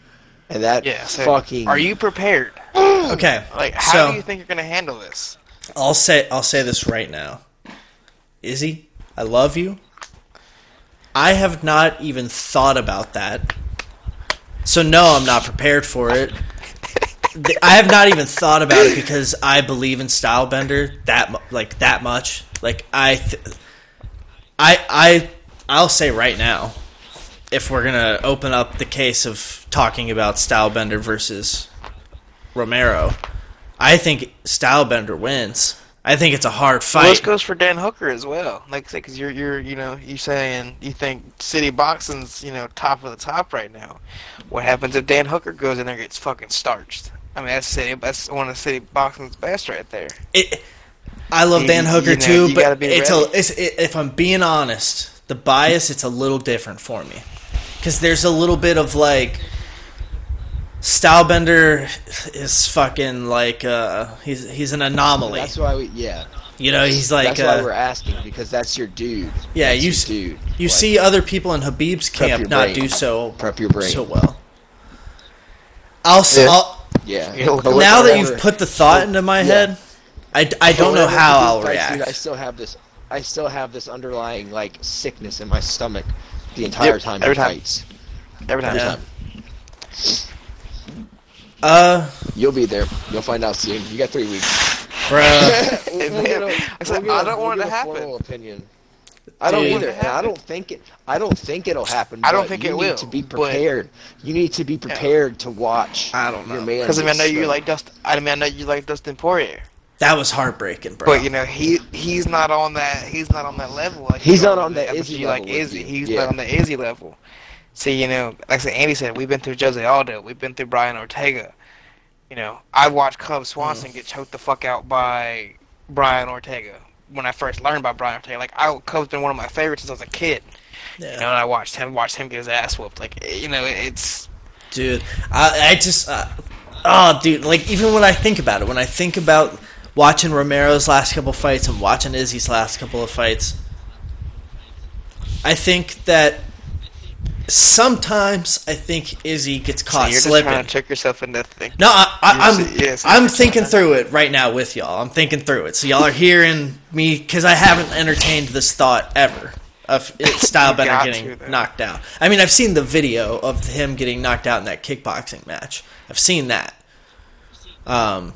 And that yeah. So, fucking. are you prepared? Okay. Like, how So- do you think you're gonna handle this? I'll say I'll say this right now. Izzy, I love you. I have not even thought about that. So no, I'm not prepared for it. I have not even thought about it because I believe in Stylebender that like that much. Like I th- I I I'll say right now if we're to open up the case of talking about Stylebender versus Romero, I think Stylebender wins. I think it's a hard Well, this goes for Dan Hooker as well. Like I said, because you're you're you know you saying you think City Kickboxing's you know top of the top right now. What happens if Dan Hooker goes in there and gets fucking starched? I mean that's city that's one of the City Kickboxing's best right there. It, I love You- Dan you Hooker know, too, but it's a, it's, it, if I'm being honest, the bias it's a little different for me because there's a little bit of like Stylebender is fucking like uh he's he's an anomaly. That's why we. Yeah. you know, he's like that's why uh, we're asking because that's your dude. Yeah, That's you your s- dude. you Like, see other people in Khabib's camp your not do so prep your brain. so well. I'll, s Yeah. will Yeah. Yeah, But with now that you've put the thought into my Yeah. head, I, I don't know how I'll fights, react. Dude, I still have this. I still have this underlying like sickness in my stomach the entire Yep, time every time. fights. Every time. Every Yeah. time. Uh, You'll be there. You'll find out soon. You got three weeks. bro. We'll- we'll man, a- I said, we'll get don't want it to happen. Opinion. I don't Dude. either, and I don't think it. I don't think it'll happen. I don't think you it need will, To be but- prepared, you need to be prepared to watch. I don't Your know. man. Because I mean, I know get you like Dustin. I mean, I know you like Dustin Poirier, That was heartbreaking, bro. but you know he he's not on that. He's not on that level. Like He's not are on that but Izzy level like Izzy. He's Yeah. not on the Izzy level. See, you know, like Andy said, we've been through Jose Aldo. We've been through Brian Ortega. You know, I watched Cub Swanson get choked the fuck out by Brian Ortega when I first learned about Brian Ortega. Like, I, Cub's been one of my favorites since I was a kid. yeah. You know, and I watched him watched him get his ass whooped. Like, you know, it's dude. I, I just, uh, oh, dude. Like even when I think about it, when I think about watching Romero's last couple fights and watching Izzy's last couple of fights, I think that sometimes I think Izzy gets so caught you're just slipping. trying to trick yourself into thinking. No, I, I, I'm yes, I'm thinking through it right now with y'all. I'm thinking through it, so y'all are hearing me because I haven't entertained this thought ever of it, Stylebender getting to, knocked out. I mean, I've seen the video of him getting knocked out in that kickboxing match. I've seen that, um,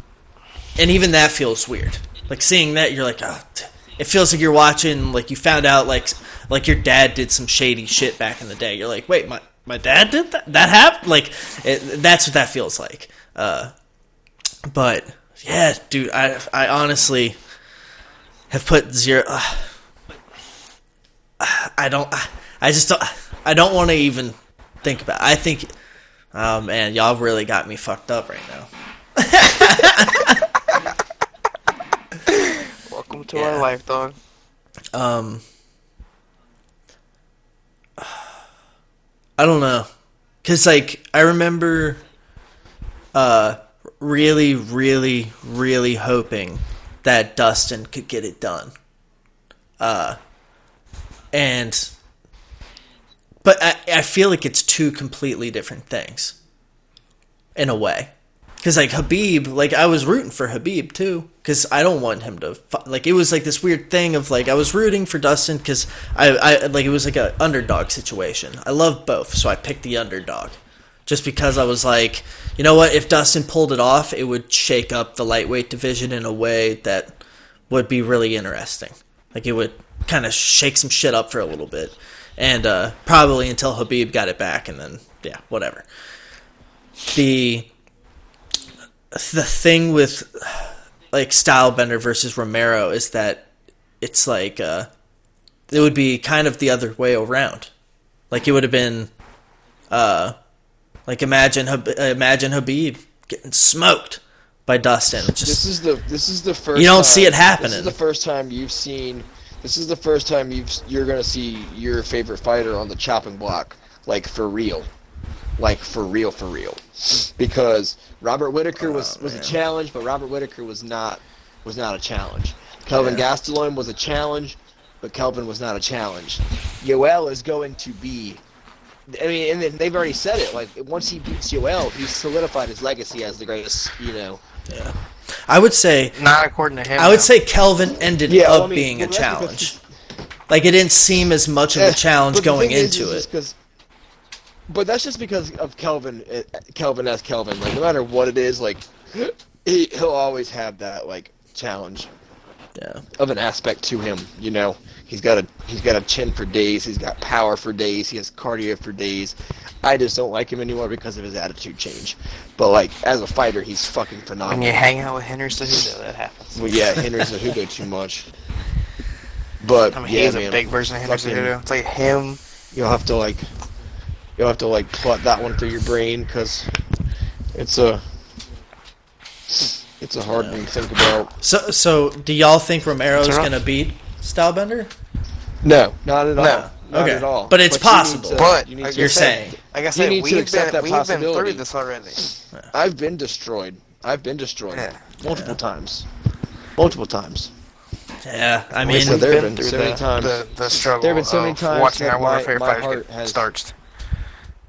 and even that feels weird. Like seeing that, you're like, oh, t- it feels like you're watching like you found out like like your dad did some shady shit back in the day. You're like, wait, my my dad did that? That happened? Like it, that's what that feels like. Uh, but yeah, dude, I I honestly have put zero. Uh, I don't. I just don't. I don't want to even think about. It. I think Oh man, y'all really got me fucked up right now. To Yeah. our life, dog. Um, I don't know, cause like I remember, uh, really, really, really hoping that Dustin could get it done. Uh, and, but I, I feel like it's two completely different things, in a way. Because like Khabib, like I was rooting for Khabib too, because I don't want him to like. It was like this weird thing of like I was rooting for Dustin because I, I like it was like a underdog situation. I love both, so I picked the underdog, just because I was like, you know what? If Dustin pulled it off, it would shake up the lightweight division in a way that would be really interesting. Like it would kind of shake some shit up for a little bit, and uh, probably until Khabib got it back, and then yeah, whatever. The the thing with like Stylebender versus Romero is that it's like uh, it would be kind of the other way around. Like it would have been, uh, like imagine imagine Khabib getting smoked by Dustin. This is the this is the first. You don't time- see it happening. This is the first time you've seen. This is the first time you've you're gonna see your favorite fighter on the chopping block, like for real, like for real, for real. Because Robert Whitaker was Oh, was a man. challenge, but Robert Whitaker was not was not a challenge. Kelvin Yeah. Gastelum was a challenge, but Kelvin was not a challenge. Yoel is going to be. I mean, and then they've already said it. Like once he beats Yoel, he's solidified his legacy as the greatest. You know, yeah. I would say Not according to him. I would though. say Kelvin ended Yeah, up well, I mean, being well, a challenge. Like it didn't seem as much of Eh, a challenge but going is, into is it. But that's just because of Kelvin, uh, Kelvin as Kelvin. Like no matter what it is, like he, he'll always have that like challenge Yeah. of an aspect to him. You know, he's got a he's got a chin for days. He's got power for days. He has cardio for days. I just don't like him anymore because of his attitude change. But like as a fighter, he's fucking phenomenal. when you hang out with Henry Cejudo, that happens. Well, yeah, Henry Cejudo too much. But I mean, yeah, he's man, a big version of Henry Cejudo. It's like him. You'll have to like, you'll have to like plot that one through your brain because it's a, it's a hard one to think about. So so do y'all think Romero's It's gonna beat Stylebender? No, not at all. No. Not Okay. at all. But it's you need possible. to- But you need to, you're saying. Like I said, need we've accept been that we've been possibility. through this already. I've been destroyed. I've been destroyed Yeah. multiple times, multiple times. Yeah, I mean, I said, there We've been been through so many the, times. the, the struggle There have been so many times watching that our one my- of my fighters heart get has- starched.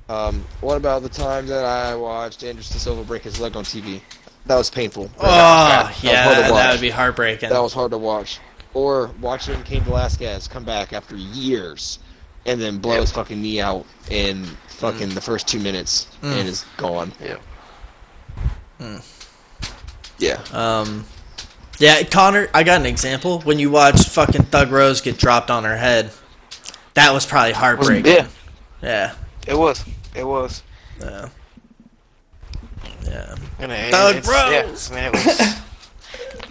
Um, what about the time that I watched Anderson Silva break his leg on TV? That was painful. oh That was yeah, hard that, would be heartbreaking. That was hard to watch. Or watching Cain Velasquez come back after years and then blow Yep. his fucking knee out in fucking the first two minutes Mm. and is gone. Yeah. Yeah. Um, yeah, Connor, I got an example. When you watched fucking Thug Rose get dropped on her head, that was probably heartbreaking. Yeah, Yeah, it was. It was. yeah, yeah. And it, it's, Rose! Yes, I mean, it was.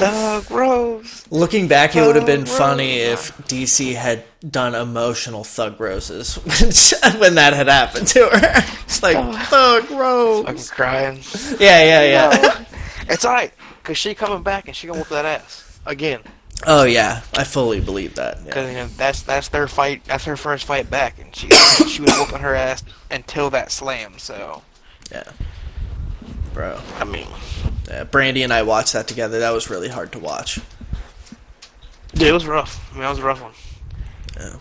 Thug Rose. Looking back, it would have been Thug funny if DC had done emotional Thug Roses when, that had happened to her. It's like Thug Rose. Rose. crying. Yeah, yeah, yeah. It's alright, cause she coming back and she gonna whoop that ass again. Oh yeah, I fully believe that. Yeah. Cause you know, that's that's their fight. That's her first fight back, and she she was whooping her ass until that slam. So yeah, bro. I mean, Yeah, Brandy and I watched that together. That was really hard to watch. dude, it was rough. I mean, that was a rough one. Yeah.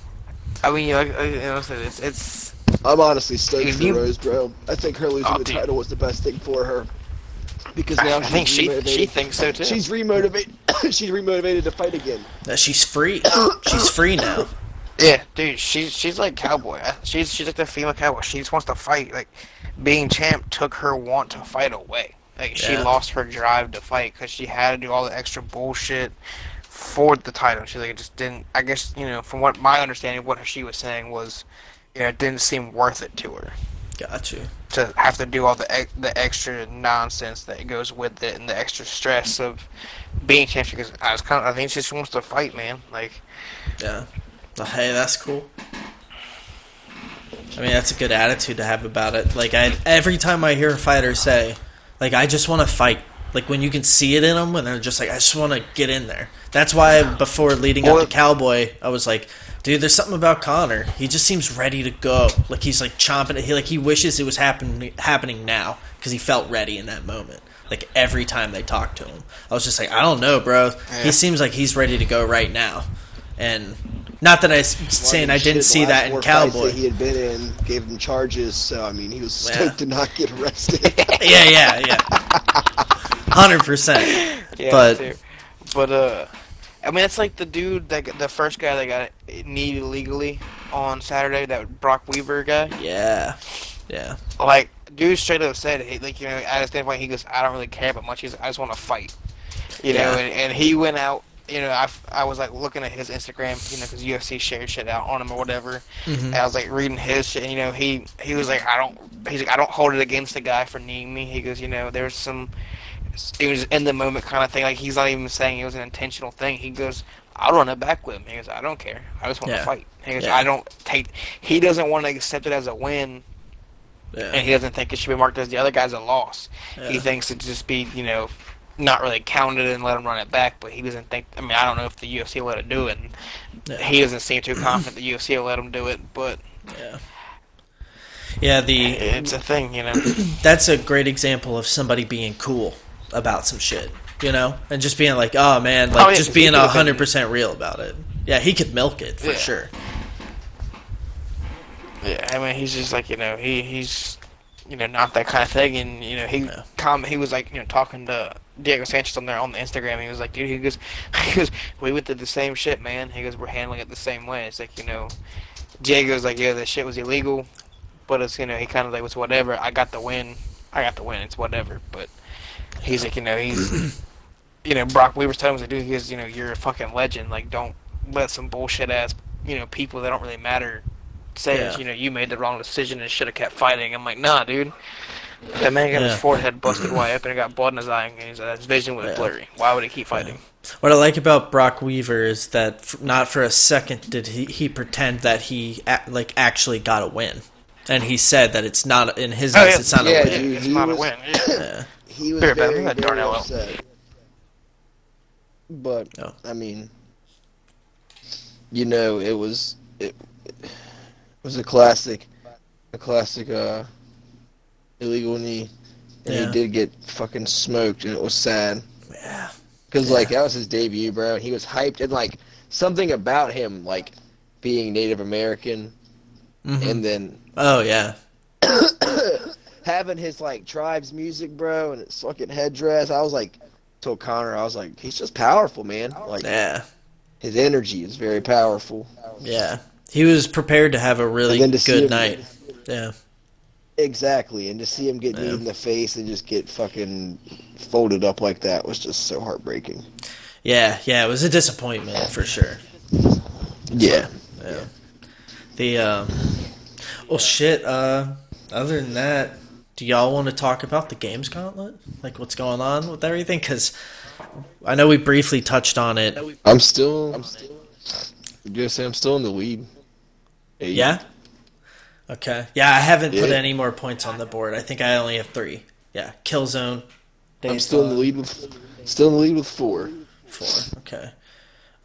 I mean, like, like, you know, I said, it's it's I'm honestly stoked for you- Rose, bro. I think her losing Oh, the dude. title was the best thing for her. Because now I, I think she she thinks so too. She's remotivated. she's remotivated to fight again. That she's free. she's free now. Yeah, dude, she's she's like cowboy. She's she's like the female cowboy. She just wants to fight. Like being champ took her want to fight away. Like she lost her drive to fight because she had to do all the extra bullshit for the title. She like it just didn't. I guess you know from what my understanding, what she was saying was, you know, it didn't seem worth it to her Got you. to have to do all the the extra nonsense that goes with it and the extra stress of being champion. Because I was kind of, I think she just wants to fight, man. Like Yeah. Well, hey, that's cool. I mean, that's a good attitude to have about it. Like, I every time I hear a fighter say, like, I just want to fight. Like when you can see it in them, when they're just like, I just want to get in there. That's why before leading up to Cowboy, I was like, dude, there's something about Conor. He just seems ready to go. Like he's like chomping it. He like he wishes it was happening happening now because he felt ready in that moment. Like every time they talked to him, I was just like, I don't know, bro. Yeah. He seems like he's ready to go right now. And not that I'm saying I didn't Shit, see that in Cowboy. That he had been in gave him charges, so I mean, he was Yeah. stoked to not get arrested. yeah, yeah, yeah. Hundred percent. Yeah, But- too. but uh, I mean, it's like the dude that the first guy that got knee illegally on Saturday, that Brok Weaver guy. Yeah, yeah, Like, dude straight up said, he, like, you know, at a standpoint, he goes, I don't really care about much. He's I just want to fight. You know, and, and he went out. You know, I, I was like looking at his Instagram, you know, because UFC shared shit out on him or whatever. Mhm. And I was like reading his shit, and you know, he he was like, I don't, he's like, I don't hold it against the guy for kneeing me. He goes, you know, there's some, it was in the moment kind of thing. Like he's not even saying it was an intentional thing. He goes, I'll run it back with him. He goes, I don't care. I just want Yeah. to fight. He goes, Yeah. I don't take. He doesn't want to accept it as a win, and he doesn't think it should be marked as the other guy's a loss. He thinks it just be, you know, not really counted and let him run it back. But he doesn't think. I mean, I don't know if the UFC let it do it. And Yeah. He doesn't seem too confident the UFC will let him do it, but yeah. Yeah, the it's a thing, you know. that's a great example of somebody being cool about some shit, you know, and just being like, oh man, like Oh, yeah, just being hundred percent real about it. Yeah, he could milk it for Yeah. sure. Yeah, I mean, he's just like you know, he he's you know not that kind of thing, and you know he Yeah. com he was like you know talking to Diego Sanchez on there on the Instagram. He was like, dude, he goes, he goes, we went through the same shit, man. He goes, we're handling it the same way. It's like you know, Diego's like, yeah, this shit was illegal, but it's you know he kind of like it's whatever. I got the win. I got the win. It's whatever. But he's like you know he's you know Brok Weaver's telling him to do. He goes, you know, you're a fucking legend. Like don't let some bullshit ass you know people that don't really matter say Yeah. you know you made the wrong decision and should have kept fighting. I'm like, nah, dude. That man got Yeah. his forehead busted wide open and got blood in his eye, and his, uh, his vision was Yeah. blurry. Why would he keep fighting? What I like about Brok Weaver is that f- not for a second did he, he pretend that he a- like actually got a win, and he said that it's not in his Oh, eyes. yeah. It's not Yeah, a win. it's not was- a win. Yeah. Yeah. he was Here, Ben, very, let very Darnell out. upset. But Oh. I mean, you know, it was it, it was a classic, a classic uh, illegal knee, and Yeah. he did get fucking smoked, and it was sad Yeah. because Yeah. like that was his debut, bro. And he was hyped, and like something about him, like being Native American, Mhm. and then Oh yeah. having his like tribes music, bro, and his fucking headdress. I was like, told Connor, I was like, he's just powerful, man. Like Yeah. his energy is very powerful. Yeah. He was prepared to have a really good him- night. Yeah. Exactly, and to see him get Yeah. in the face and just get fucking folded up like that was just so heartbreaking. Yeah. Yeah. It was a disappointment for sure. Yeah. Yeah. The um. Well, shit. Uh. Other than that, do y'all want to talk about the games gauntlet? Like what's going on with everything? Because I know we briefly touched on it. I'm still. I'm still. I'm gonna say I'm still in the lead. Eight. Yeah. Okay. Yeah, I haven't put any more points on the board. I think I only have three. Yeah. Killzone. I'm Days still in the lead with. Still in the lead with four. Four. Okay.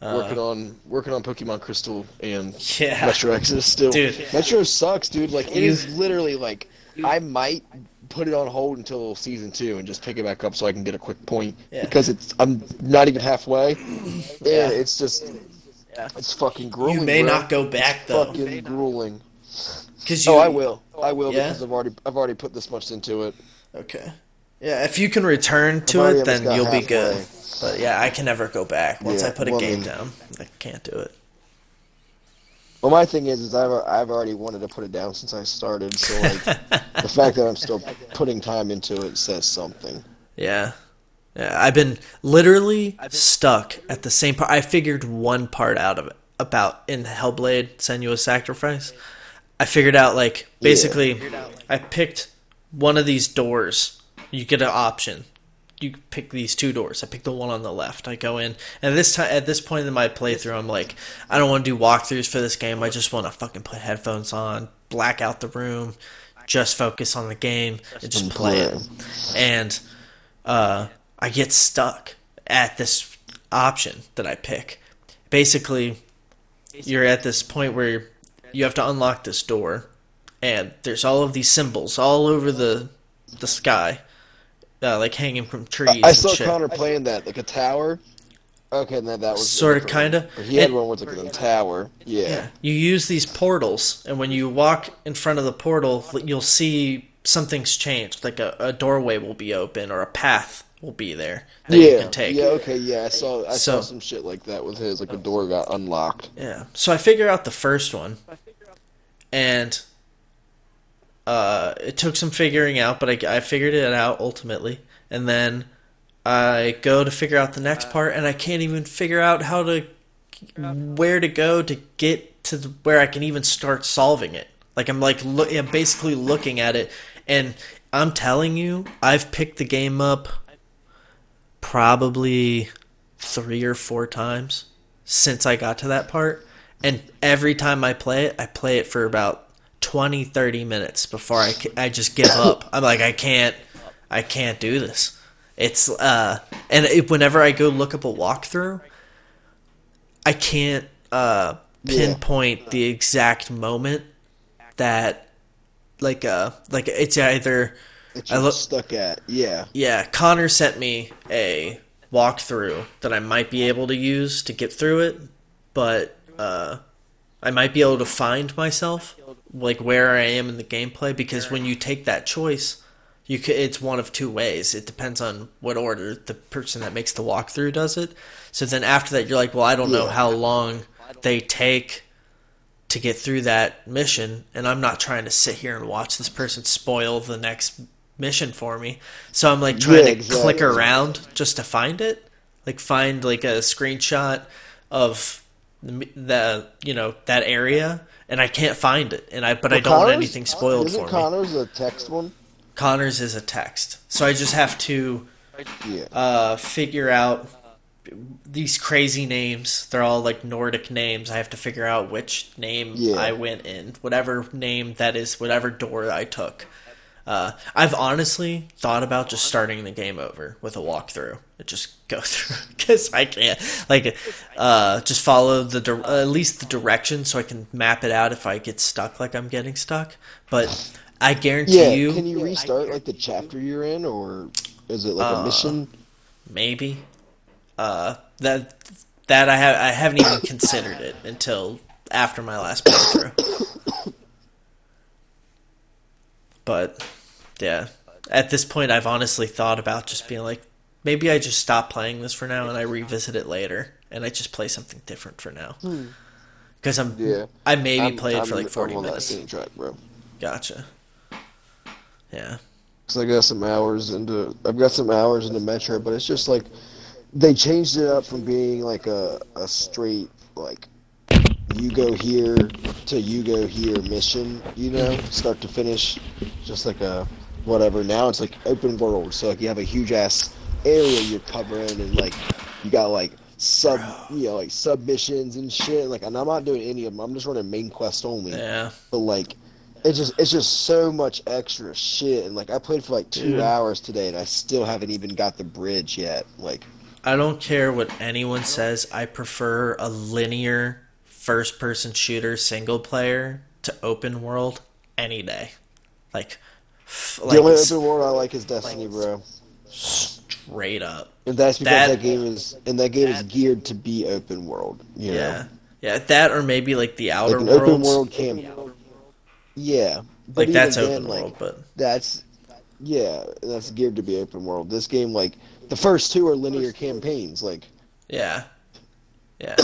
working Uh, on working on Pokemon Crystal and yeah. Metro Exodus still. Dude. Metro sucks, dude. Like it You- is literally like I might put it on hold until season two and just pick it back up so I can get a quick point Yeah. because it's I'm not even halfway. Yeah. Yeah, it's just Yeah. it's fucking grueling. You may bro. not go back though, fucking grueling. because oh, you. Oh, I will. I will Yeah? because I've already I've already put this much into it. Okay. Yeah, if you can return to it, then you'll be good. halfway. But yeah, I can never go back. Once Yeah, I put a well, game mean- down, I can't do it. Well, my thing is, is I've I've already wanted to put it down since I started. So like the fact that I'm still putting time into it says something. Yeah. Yeah, I've been literally stuck at the same part. I figured one part out of it about in Hellblade: Senua's Sacrifice. I figured out like basically, I picked one of these doors. You get an option. You pick these two doors. I pick the one on the left. I go in, and this time at this point in my playthrough, I'm like, I don't want to do walkthroughs for this game. I just want to fucking put headphones on, black out the room, just focus on the game and just play it. And uh, I get stuck at this option that I pick. Basically, you're at this point where you have to unlock this door, and there's all of these symbols all over the the sky, uh, like hanging from trees. I and saw shit. Connor playing that, like a tower. Okay, and then that was Sorta, kinda. He had And- one where it's like a tower. Yeah. Yeah. You use these portals, and when you walk in front of the portal, you'll see something's changed. Like a, a doorway will be open, or a path will be there that yeah. you can take. Yeah. Okay. Yeah. I saw. I So- saw some shit like that with his. Like a door got unlocked. Yeah. So I figure out the first one, and uh, it took some figuring out, but I, I figured it out ultimately. And then I go to figure out the next part, and I can't even figure out how to where to go to get to the, where I can even start solving it. Like I'm like look, I'm basically looking at it, and I'm telling you, I've picked the game up probably three or four times since I got to that part. And every time I play it, I play it for about 20, 30 minutes before I, I just give up. I'm like, I can't, I can't do this. It's, uh, and it, whenever I go look up a walkthrough, I can't, uh, Yeah. pinpoint the exact moment that, like, uh, like it's either, I look- stuck at. Yeah. yeah, Connor sent me a walkthrough that I might be able to use to get through it, but uh, I might be able to find myself like where I am in the gameplay because when you take that choice, you ca it's one of two ways. It depends on what order the person that makes the walkthrough does it. So then after that, you're like, well, I don't know how long they take to get through that mission, and I'm not trying to sit here and watch this person spoil the next mission for me. So I'm like trying Yeah, to click around just to find it, like find like a screenshot of the, the you know that area, and I can't find it, and I but I don't want anything spoiled for me. Connor's a text one? Connor's is a text, so I just have to Yeah. uh, figure out these crazy names. They're all like Nordic names. I have to figure out which name Yeah. I went in, whatever name that is, whatever door I took. Uh, I've honestly thought about just starting the game over with a walkthrough. and Just go through because I can't like uh, just follow the dir- uh, at least the direction so I can map it out if I get stuck like I'm getting stuck. But I guarantee Yeah. you, Can you restart like the chapter you're in, or is it like Uh, a mission? maybe uh that that i have i haven't even considered it until after my last playthrough but yeah. At this point i've honestly thought about just being like maybe i just stop playing this for now and i revisit it later and i just play something different for now. Hmm. Because i'm Yeah. i maybe I'm- play it I'm- for like 40 I'm that minutes. same track, bro. gotcha. Yeah. Cause I got some hours into I've got some hours into Metro, but it's just like they changed it up from being like a a straight like you go here to you go here mission, you know, mm-hmm. start to finish, just like a whatever. Now it's like open world, so like you have a huge ass area you're covering, and like you got like sub, you know, like submissions and shit. Like, and I'm not doing any of them. I'm just running main quest only yeah but like it's just it's just so much extra shit and like i played for like two Dude. hours today and i still haven't even got the bridge yet like I don't care what anyone says. I prefer a linear first person shooter single player to open world any day. Like, f- the only open world i like is destiny bro. Straight up. and that's because That- that, game is and that game is geared to be open world you know? Yeah, yeah. That or maybe like the outer like an open world camp. Yeah. But like that's then, open like, world, but that's yeah that's geared to be open world. This game like the first two are linear campaigns like yeah, yeah,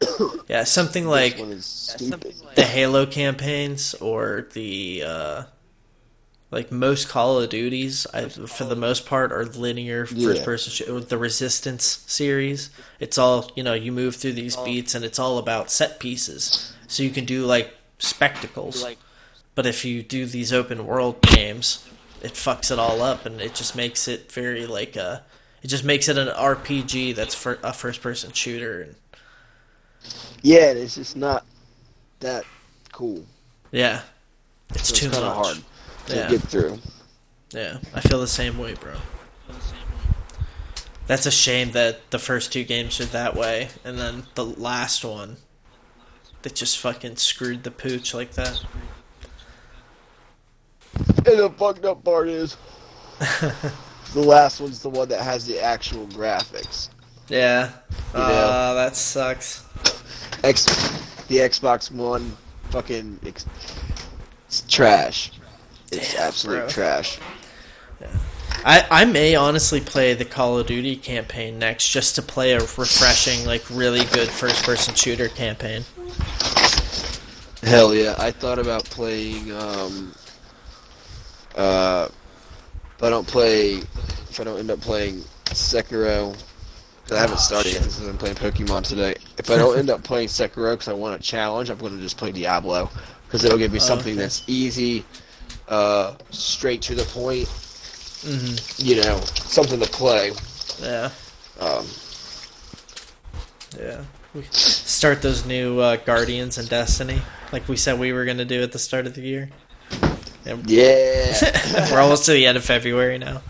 yeah. Something like this one is stupid. the Halo campaigns or the uh, like most Call of Duties, I, for the most part, are linear Yeah. first person. Sh- with the Resistance series, it's all you know. You move through these oh. beats, and it's all about set pieces. So you can do like spectacles, but if you do these open world games, it fucks it all up, and it just makes it very like a. It just makes it an RPG that's for a first person shooter, and yeah it's just not that cool Yeah, It's So too it's much. hard to Yeah. get through. Yeah, I feel the same way, bro. That's a shame that the first two games are that way, and then the last one, that just fucking screwed the pooch like that. And the fucked up part is, the last one's the one that has the actual graphics. Yeah. You Uh, that sucks. X, the Xbox One, fucking, ex- it's trash. It's Damn, absolute bro. trash. I, I may honestly play the Call of Duty campaign next just to play a refreshing, like, really good first person shooter campaign. Hell yeah! I thought about playing. Um, uh, if I don't play, if I don't end up playing Sekiro, I haven't Oh, started yet since I'm playing Pokemon today. If I don't end up playing Sekiro because I want a challenge, I'm going to just play Diablo because it'll give me Oh, something okay. that's easy, uh, straight to the point. hmm You know, something to play. Yeah. Um, Yeah. We start those new uh, Guardians and Destiny, like we said we were going to do at the start of the year. And yeah. we're almost to the end of February now.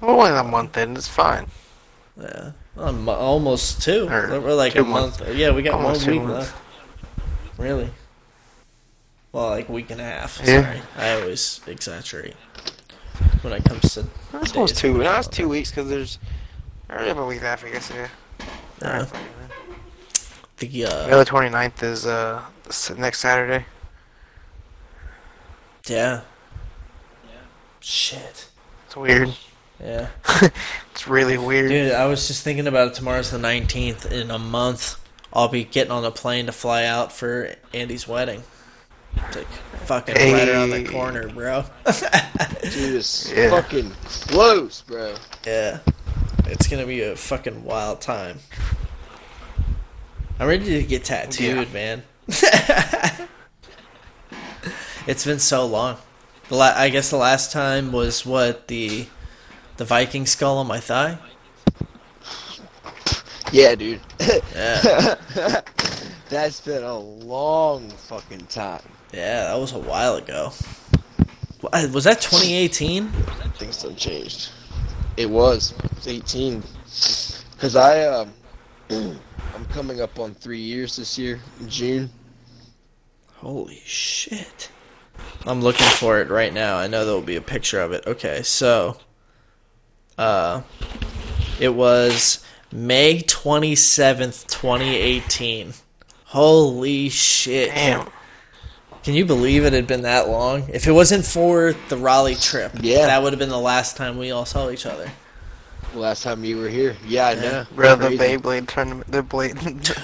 We're only a month in. It's fine. Yeah. Um, almost two. Or We're we're like two a month. months. Yeah, we got Almost one week months. left. Really? Well, like week and a half. Yeah. Sorry, I always exaggerate when it comes to. It's almost two. No, it's two weeks because there's. Or we have a week left, I guess. Yeah. Yeah. Alright. The The uh, other 29th is uh next Saturday. yeah. Shit. It's weird. Yeah. It's really weird. Dude, I was just thinking about it. Tomorrow's the 19th. In a month, I'll be getting on a plane to fly out for Andy's wedding. It's like fucking right around the corner, bro. Dude, it's Yeah. fucking close, bro. yeah. It's gonna be a fucking wild time. I'm ready to get tattooed, man. it's been so long. The la- I guess the last time was what the the Viking skull on my thigh. Yeah, dude. Yeah, That's been a long fucking time. Yeah, that was a while ago. Was that 2018? Things have changed. It was. It's 18. Because I, um, I'm coming up on three years this year in June. Holy shit. I'm looking for it right now. I know there will be a picture of it. Okay, so uh it was May 27th, 2018. Holy shit. Damn. Can you believe it had been that long? If it wasn't for the Raleigh trip, Yeah. that would have been the last time we all saw each other. The last time you were here. Yeah, I know. Bro, the Crazy. Beyblade tournament, the blade.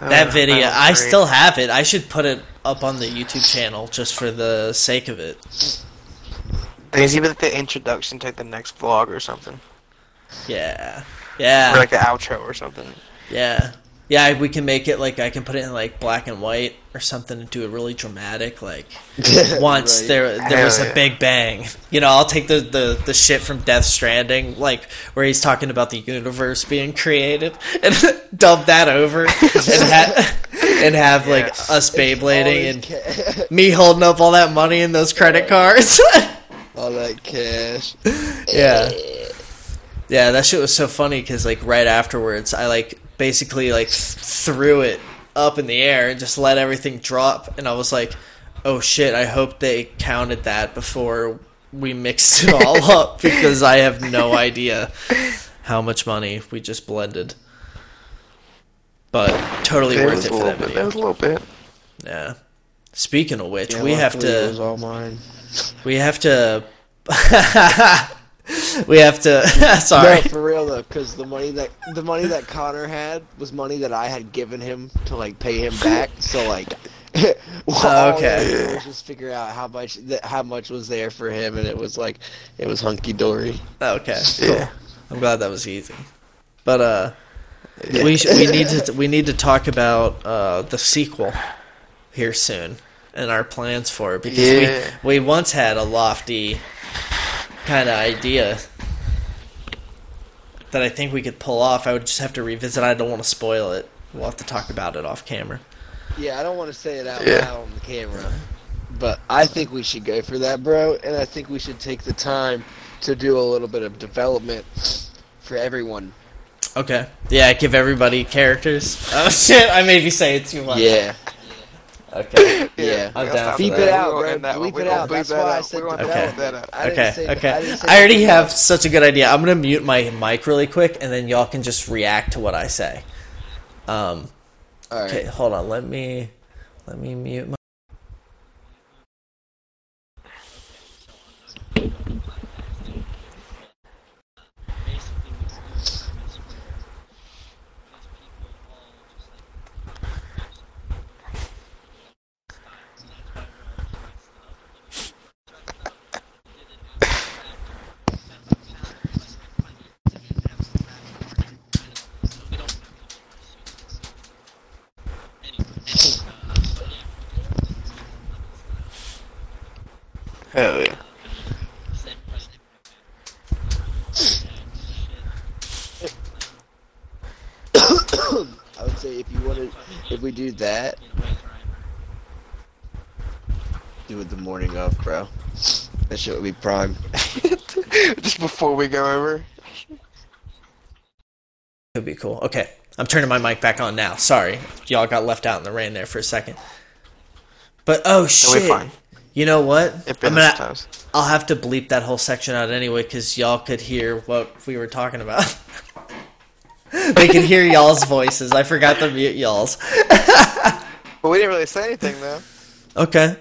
Oh, that video, was I still have it. I should put it up on the YouTube channel just for the sake of it. There's even like the introduction to like, the next vlog or something, Yeah. Yeah. or like the outro or something. Yeah. Yeah, we can make it like I can put it in like black and white or something and do it really dramatic. Like once Right. there there Hell was a big bang. You know, I'll take the, the, the shit from Death Stranding, like where he's talking about the universe being created, and dub that over and, ha- and have like us Beyblading and All, me holding up all that money in those credit cards. all that cash. Yeah. Yeah, that shit was so funny because like right afterwards, I like basically like th- threw it up in the air and just let everything drop, and I was like, "Oh shit!" I hope they counted that before we mixed it all up because I have no idea how much money we just blended. But totally There worth it for that bit. video. There was a little bit. Yeah. Speaking of which, Yeah, we have luckily It to was all mine. we have to we have to sorry. No, for real though, because the money that the money that Connor had was money that I had given him to like pay him back. So like, all I okay. had to was just figure out how much that how much was there for him, and it was like it was hunky dory. Okay, cool. Yeah. I'm glad that was easy. But uh, Yeah. we sh- we need to we need to talk about uh the sequel here soon and our plans for it because Yeah. we we once had a lofty kind of idea that I think we could pull off. I would just have to revisit. I don't want to spoil it. We'll have to talk about it off camera. Yeah, I don't want to say it out Yeah. loud on the camera, but I think we should go for that, bro. And I think we should take the time to do a little bit of development for everyone. Okay. Yeah, give everybody characters. Oh shit! I maybe say it too much. Yeah, Okay. Yeah. I'm down stop Beep it out, bro. end. Bleep it out. That's that why I said We're Okay. bleep that out. I didn't Okay. okay. I, didn't say I already have such a good idea. I'm gonna mute my mic really quick, and then y'all can just react to what I say. Um. All right. Okay. Hold on. Let me. Let me mute my. Hell yeah. I would say if you wanted, if we do that, do it the morning of, bro. That shit would be prime. Just before we go over. Could be cool. Okay. I'm turning my mic back on now. Sorry, y'all got left out in the rain there for a second. But oh It'll be shit! fine. You know what? It I'm gonna, times. I'll have to bleep that whole section out anyway because y'all could hear what we were talking about. they could hear y'all's voices. I forgot to mute y'all's. But we didn't really say anything though. Okay.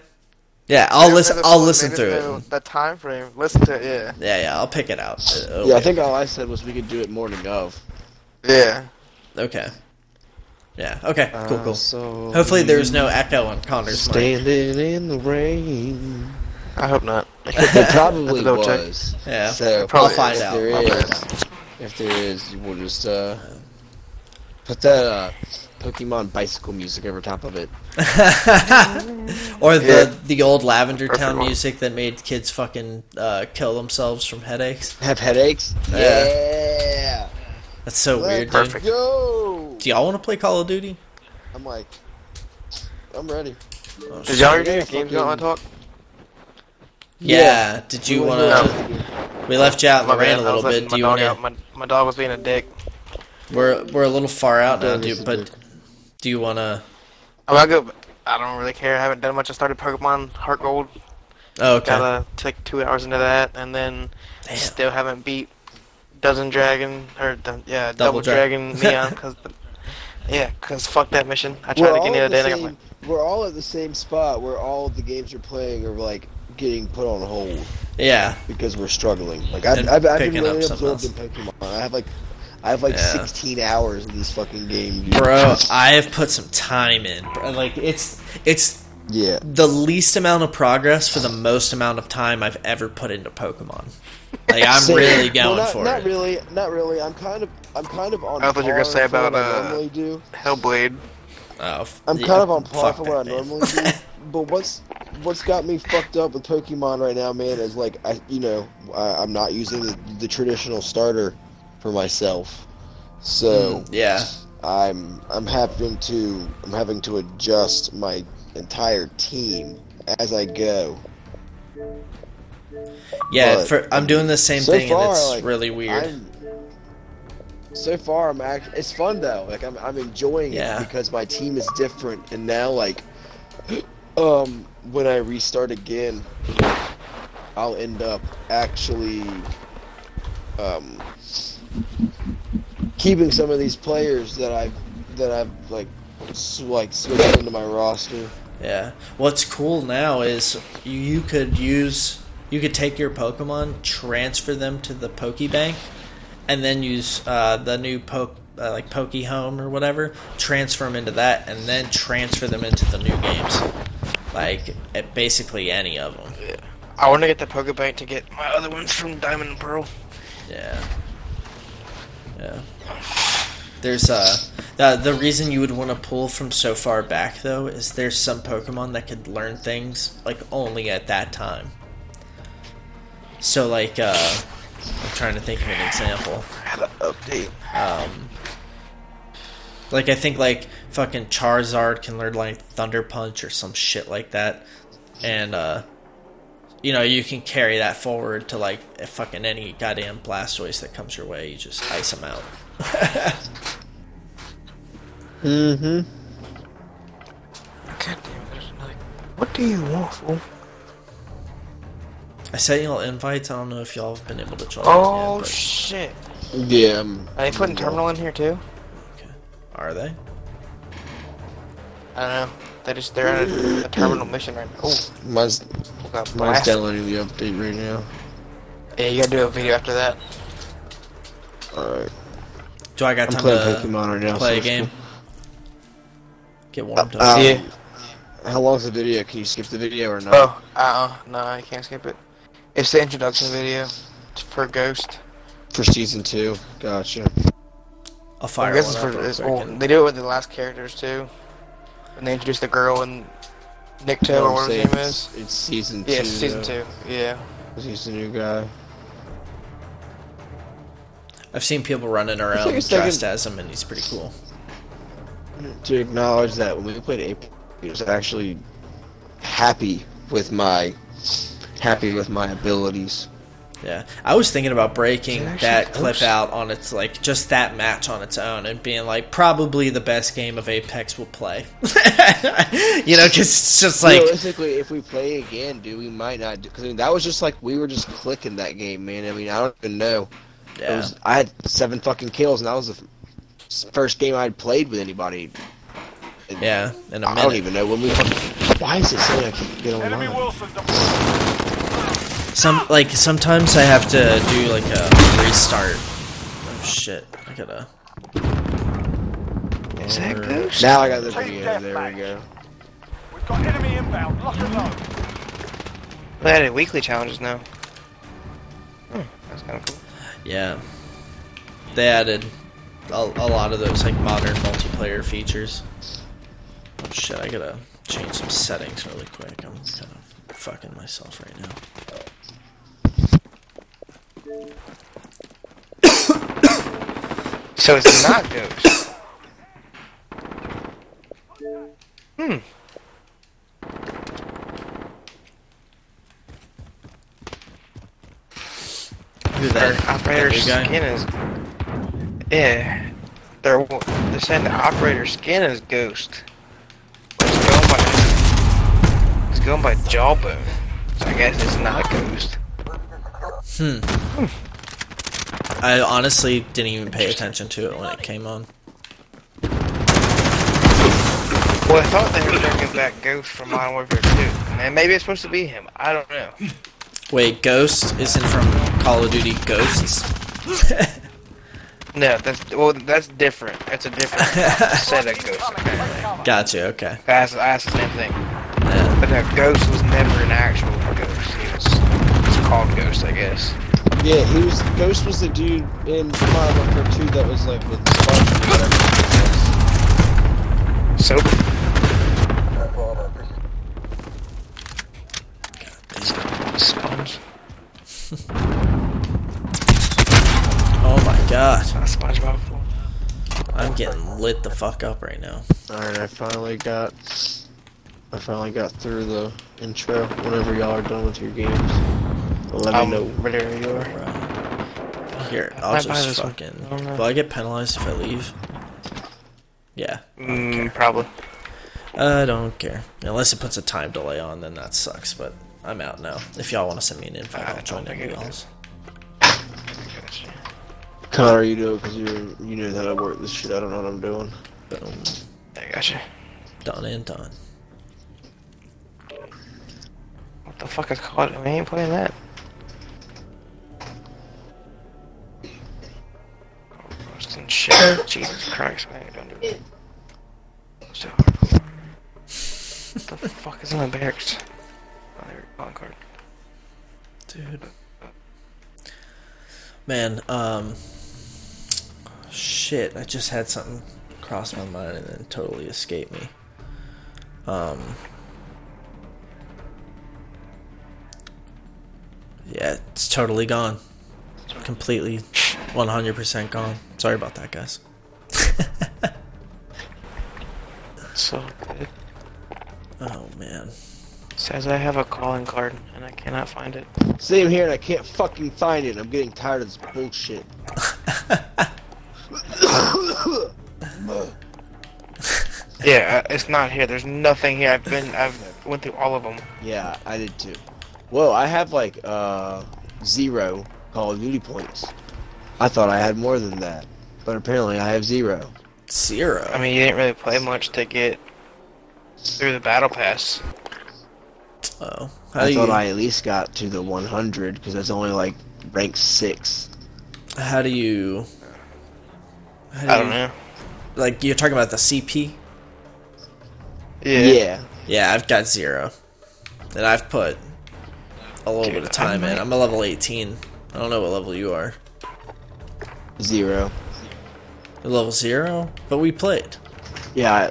Yeah, I'll listen. there's I'll listen through it. no- The time frame. Listen to it. Yeah. Yeah, yeah, I'll pick it out. Uh, Yeah, I okay. think all I said was we could do it morning of. Yeah. Okay. Yeah. Okay. Cool. Uh, Cool. so Hopefully, there's no echo on Connor's mic. standing in the rain. I hope not. There probably Double check. was. Yeah. So I'll Probably find is. out. There I'll is. find out. if there is, we'll just uh put that uh Pokemon bicycle music over top of it. or the Yeah. the old Lavender Perfect Town one. music that made kids fucking uh, kill themselves from headaches. Have headaches? Yeah. Yeah. That's so Let's weird, dude. Perfect. Go. Do y'all want to play Call of Duty? I'm like, I'm ready. Oh, Did y'all already Yeah, do the games you want to talk? Yeah. Did you We want to? to- We left you out in the My rain bad, a I little bit. Do you dog want to? My, my dog was being a dick. We're we're a little far out now, dude. But do you want to? I'm gonna go. I don't really care. I haven't done much. I started Pokemon Heart Gold. Oh, okay. Gotta uh, take two hours into that, and then Damn. still haven't beat Dozen Dragon or dun- yeah Double Double, Dra- Dragon Neon because yeah because fuck that mission. I We're tried all, again the at other the day. and I got we're all at the same spot where all the games you're playing are like getting put on hold Yeah. because we're struggling. Like I've, I've, I've been really absorbed in Pokemon. I have like I have like Yeah. 16 hours in this fucking game, dude. Bro, I have put some time in. Bro. Like it's it's Yeah. the least amount of progress for the most amount of time I've ever put into Pokemon. Like I'm Same. really Well, going not, for not it. really, not really. I'm kind of, I'm kind of on. I thought you were gonna say about, uh, normally do. Hellblade. Oh, f- I'm yeah, kind of on par for what I normally do. But what's what's got me fucked up with Pokemon right now, man, is like I, you know, I, I'm not using the, the traditional starter for myself, so Mm, yeah, I'm I'm having to I'm having to adjust my entire team as I go. Yeah. For, I'm doing the same so thing, far, and it's like, really weird. I'm, so far, I'm act- it's fun though. Like I'm, I'm enjoying Yeah. it because my team is different, and now like, um, when I restart again, I'll end up actually, um, keeping some of these players that I've that I've like, sw- like switched into my roster. Yeah. What's cool now is you, you could use you could take your Pokemon, transfer them to the Pokebank, and then use uh, the new Poke uh, like Poke Home or whatever, transfer them into that, and then transfer them into the new games. Like at basically any of them. Yeah. I want to get the Pokebank to get my other ones from Diamond and Pearl. Yeah. Yeah. There's uh the the reason you would want to pull from so far back though is there's some Pokemon that could learn things like only at that time. So like uh I'm trying to think of an example. I had an update. Um Like I think like fucking Charizard can learn like Thunder Punch or some shit like that, and uh, you know you can carry that forward to like if fucking any goddamn Blastoise that comes your way. You just ice them out. Mm-hmm. God damn, there's another. What do you want, fool? I sent y'all invites. I don't know if y'all have been able to join. Oh yet, but- shit! Yeah. um, Are they putting terminal in here too? Okay. Are they? I don't know. They just they're at a, a terminal mission right now. Oh, Mine's mine's downloading the update right now. Yeah, you gotta do a video after that. Alright. Do I got I'm time playing to Pokemon right now. play so a game? it's Get warmed cool. up. Um, Yeah. How long's the video? Can you skip the video or not? Oh, uh, uh no, I can't skip it. It's the introduction video for Ghost. For season two. Gotcha. I'll fire I guess it's for it's, well, they do it with the last characters too. And they introduce the girl and Nick Tail or whatever his saying name is. It's, it's season two. Yeah, it's season though, two. Yeah. 'cause He's the new guy. I've seen people running around like a second- dressed as him, and he's pretty cool. To acknowledge that when we played April, he was actually happy with my happy with my abilities. Yeah, I was thinking about breaking Is it that clip close? out on its like just that match on its own and being like probably the best game of Apex we'll play. you know, because it's just like realistically, if we play again, dude, we might not. Because I mean, that was just like we were just clicking that game, man. I mean, I don't even know. It yeah, was, I had seven fucking kills, and that was the first game I'd played with anybody. And yeah, in a I don't even know when we. Why is it saying I can't get Enemy online? Wilson deployed. Some like sometimes I have to do like a restart. Oh shit! I gotta. Is that Ghost? Now I got the Team video. There deathmatch. we go. We've got enemy inbound. Lock and load. They added weekly challenges now. Hmm, that's kind of cool. Yeah, they added a, a lot of those like modern multiplayer features. Oh shit! I gotta change some settings really quick. I'm kind of fucking myself right now. So it's not Ghost. Hmm. Who's Their that? operator skin is. Yeah. They're they're saying the operator skin is Ghost. It's going by it's going by Jawbone. So I guess it's not Ghost. Hmm. I honestly didn't even pay attention to it when it came on. Well, I thought they were bringing back Ghost from Modern Warfare 2. And maybe it's supposed to be him. I don't know. Wait, Ghost isn't from Call of Duty Ghosts? No, that's well, that's different. That's a different set of Ghosts. Apparently. Gotcha. Okay. That's, that's the same thing. Yeah. But no, Ghost was never an actual Ghost. He was it's called Ghost, I guess. Yeah, he was. Ghost was the dude in Modern Warfare 2 that was like with Spartan or whatever. So Sponge. Oh my god. Not SpongeBob. I'm getting lit the fuck up right now. Alright, I finally got. I finally got through the intro. Whenever y'all are done with your games, let Um, me know. where you are. Bro. Here, I'll Might buy just fucking. I Will I get penalized if I leave? Yeah. Mm, probably. I don't care. Unless it puts a time delay on, then that sucks. But I'm out now. If y'all want to send me an invite, I I'll join think any it y'all's. Gotcha. Connor, you do it because you you know how to work this shit. I don't know what I'm doing. Boom. I gotcha. Done and done. What the fuck is called? We ain't playing that. And shit. Jesus Christ, man, don't do it. So. What the fuck is in the barracks? Oh, there, on card. Dude. Man, um. Shit, I just had something cross my mind and then totally escaped me. Um. Yeah, it's totally gone. Completely, 100% gone. Sorry about that, guys. so good. Oh man. Says I have a calling card and I cannot find it. Same here, and I can't fucking find it. I'm getting tired of this bullshit. Yeah, uh, it's not here. There's nothing here. I've been, I've went through all of them. yeah, I did too. Whoa, I have like uh zero Call of Duty points. I thought I had more than that, but apparently I have zero. Zero. I mean, you didn't really play much to get through the battle pass. oh. How I do thought you, I at least got to the 100 because that's only like rank six. how do you how do I don't you- know. Like you're talking about the CP? Yeah. Yeah. Yeah, I've got zero. And I've put a little Dude, bit of time I in. I'm a level 18. I don't know what level you are. Zero. You're level zero? But we played. Yeah.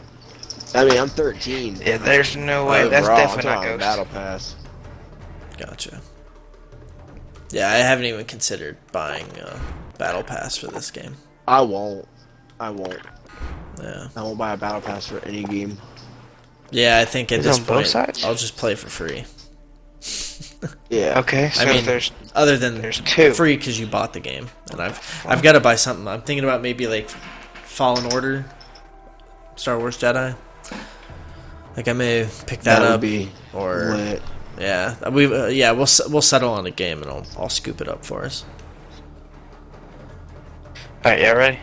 I, I mean, I'm 13. Yeah, there's no way. That's Overall, I'm definitely not talking Ghost. Battle Pass. Gotcha. Yeah, I haven't even considered buying uh, Battle Pass for this game. I won't. I won't. Yeah. I won't buy a Battle Pass for any game. Yeah, I think at Is this on both point sides? I'll just play for free. Yeah. Okay, so I mean, there's other than there's two. free because you bought the game, and I've I've got to buy something. I'm thinking about maybe like Fallen Order, Star Wars Jedi. Like I may pick that, That would up, be or lit. yeah, we uh, yeah we'll we'll settle on a game and I'll I'll scoop it up for us. All right, yeah, ready?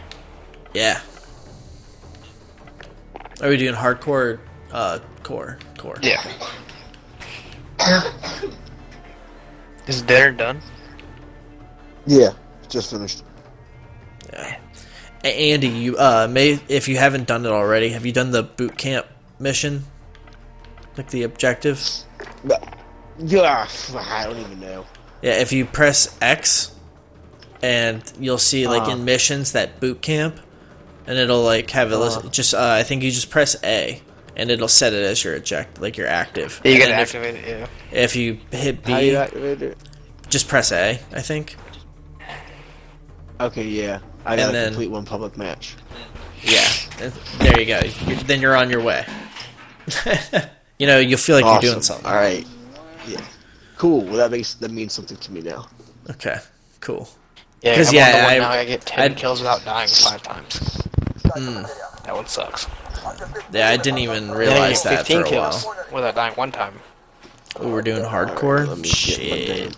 Yeah. Are we doing hardcore? Or, uh, core, core. Yeah. Is dinner done? Yeah. Just finished. Yeah. Andy, you uh may if you haven't done it already, have you done the boot camp mission? Like the objective? But, yeah, I don't even know. Yeah, if you press X and you'll see like Uh-huh. in missions that boot camp and it'll like have a list Uh-huh. just uh, I think you just press A and it'll set it as your eject like your active. You And gotta then if, activate it. Yeah. if you hit B, How you B, activate it? just press A, I think. Okay, yeah. I And gotta then- complete one public match. Yeah, there you go. You're, then you're on your way. you know, you'll feel like awesome. you're doing something. All right. Yeah. Cool. Well, that makes that means something to me now. Okay, cool. Yeah, 'Cause, I'm yeah, on the one I- now. I get 10 I'd- kills without dying five times. Hmm. That one sucks. Yeah, I didn't even realize get that for 15 a kills while. without dying one time. We were doing hardcore. Let me Shit. game.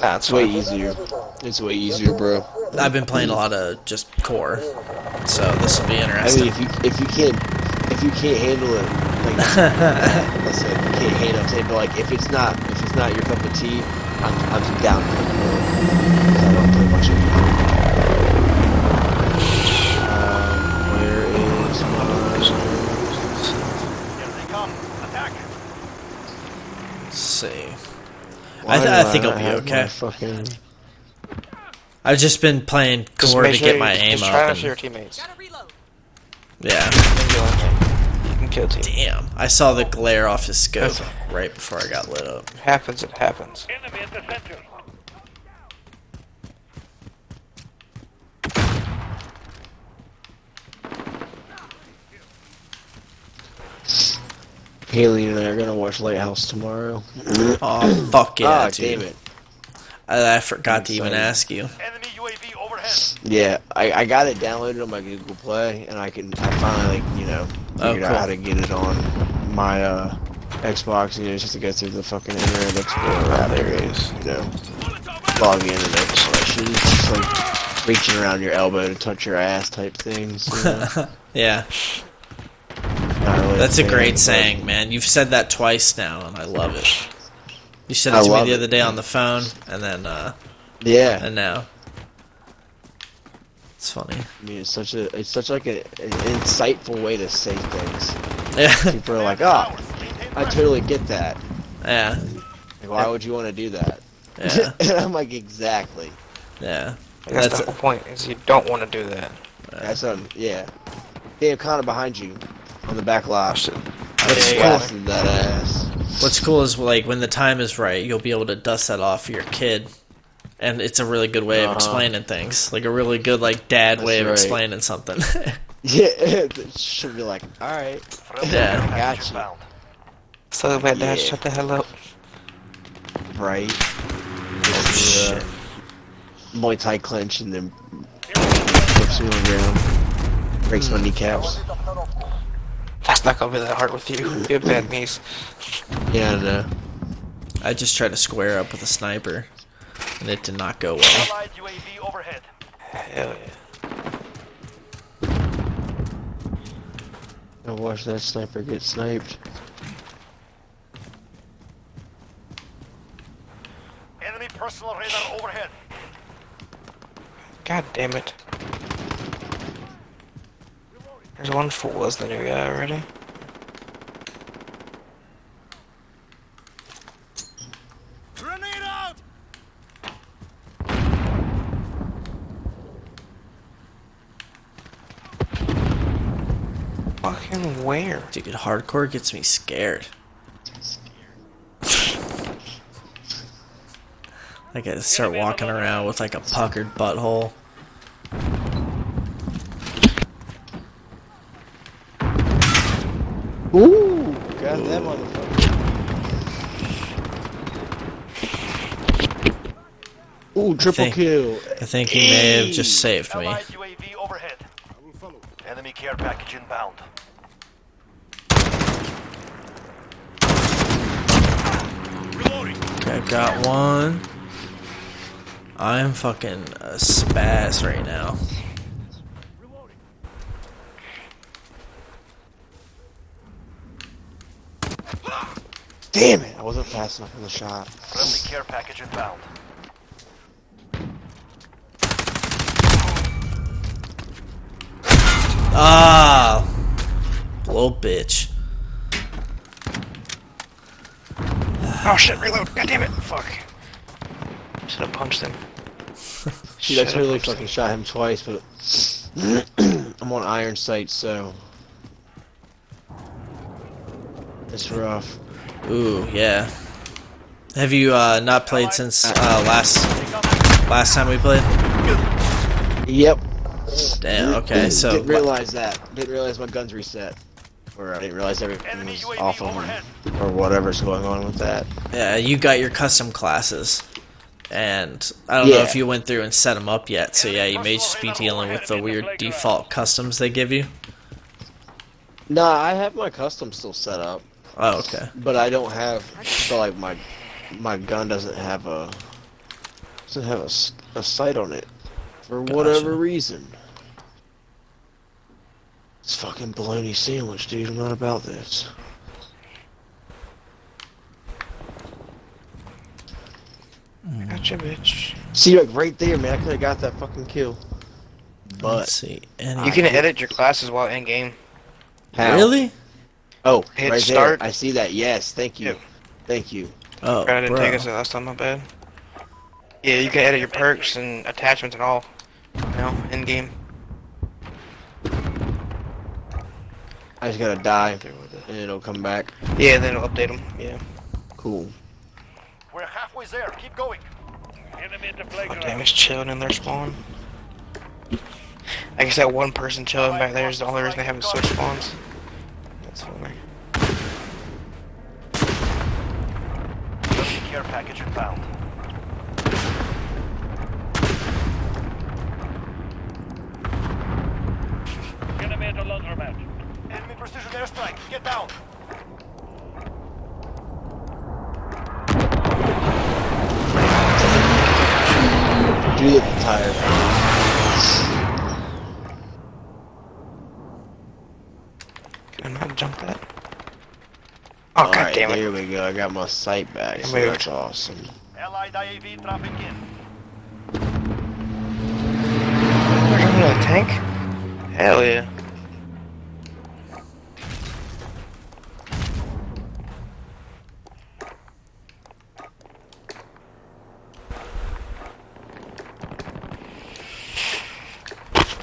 That's It's way easier. It's way easier, bro. I've been playing a lot of just core, so this will be I interesting. mean, if you if you can't if you can't handle it, like let's say if you can't handle it, say, but like if it's not if it's not your cup of tea, I'm I'm down for it. 'Cause I don't play much of it. See. why th- I think not I'll be okay. Fucking I've just been playing Just core to sure get my aim just up. to see your teammates. yeah. You can kill team. Damn. I saw the glare off his scope That's- right before I got lit up. Happens, it happens. Enemy at the center. Haley and I are gonna watch Lighthouse tomorrow. Oh fuck yeah, ah, dude! damn it. I, I forgot I'm to even ask you. Enemy UAV overhead. Yeah, I, I got it downloaded on my Google Play, and I can I finally like you know Oh, figured cool. out how to get it on my uh, Xbox. You know, just to go through the fucking Internet Explorer. Ah, app there it is. You know, log in and everything. It's just like reaching around your elbow to touch your ass type things. You know? Yeah, Not that's a great but- saying, man. You've said that twice now, and I love it. You said it I to me the it. other day on the phone, and then uh, Yeah, and now. It's funny. I mean, it's such a it's such like a, an insightful way to say things. Yeah, People are like, oh, I totally get that. yeah, Like, why would you want to do that? yeah, and I'm like, exactly. yeah. That's, That's the whole point, is you don't want to do that. That's um, yeah. Damn, kind of behind you on the back lot. Shit. What's cool? yeah. That ass. What's cool is like when the time is right, you'll be able to dust that off for your kid, and it's a really good way of Uh-huh. explaining things. Like a really good like dad way of right. explaining something. Yeah, she'll be like, all right. Friendly Yeah. care package Gotcha. inbound. So bad, Dad. Yeah. Shut the hell up. Right. Oh, shit. Muay Thai clinch and then flips me on the ground. Breaks my kneecaps. That's not gonna be that hard with you. You have bad knees. Yeah, I know. I just tried to square up with a sniper, and it did not go well. Allied UAV overhead. Hell yeah. I watched that sniper get sniped. Enemy personal radar overhead. God damn it. There's one fool was the new guy already. Grenade out! Fucking where? Dude, hardcore gets me scared. I gotta start walking around with like a puckered butthole. That motherfucker. Ooh, triple think- kill. I think he may have just saved me. Allied UAV overhead. Enemy care package inbound. Reloading. Okay, got one. I'm fucking a spaz right now. Damn it, I wasn't fast enough on the shot. Friendly care package inbound. Ah, little bitch. Oh shit, reload. God damn it. Fuck. Should have punched him. Dude, I Should've totally fucking him. shot him twice, but I'm on iron sight, so it's rough. Ooh, yeah. Have you uh, not played since uh, last last time we played? Yep. Damn. Okay, so I didn't realize that. Didn't realize my guns reset, or I didn't realize everything Enemy was off of them, or whatever's going on with that. yeah, you got your custom classes, and I don't know if you went through and set them up yet. So yeah, you may just be dealing with the weird default customs they give you. Nah, I have my custom still set up, Oh, okay. but I don't have. So like my my gun doesn't have a doesn't have a sight on it for whatever reason. It's fucking bologna sandwich, dude. I'm not about this. Hmm. Gotcha, bitch. See, like right there, man. I could have got that fucking kill. Let's But see. Any You can edit your classes while in game. how? really? Oh, Hit right start. there. I see that. Yes, thank you. Yep. Thank you. Oh, I didn't bro. take us last time, my bad. Yeah, you can edit your perks and attachments and all. You know, in game. I just gotta die, There with it. and it'll come back. Yeah, then it'll update them. Yeah. Cool. We're halfway there. Keep going. Enemy at the Oh, playground. damn, it's chilling in their spawn. I guess that one person chilling back there is the only reason they haven't switched spawns. That's funny. Care package inbound. Enemy at the laundromat. Enemy precision airstrike. Get down. Do the tire. Can I not jump that? Oh, god Alright, damn it. there we go. I got my sight back. So Moved. that's awesome. Allied IAV traffic in. We're jumping in a tank? Hell yeah.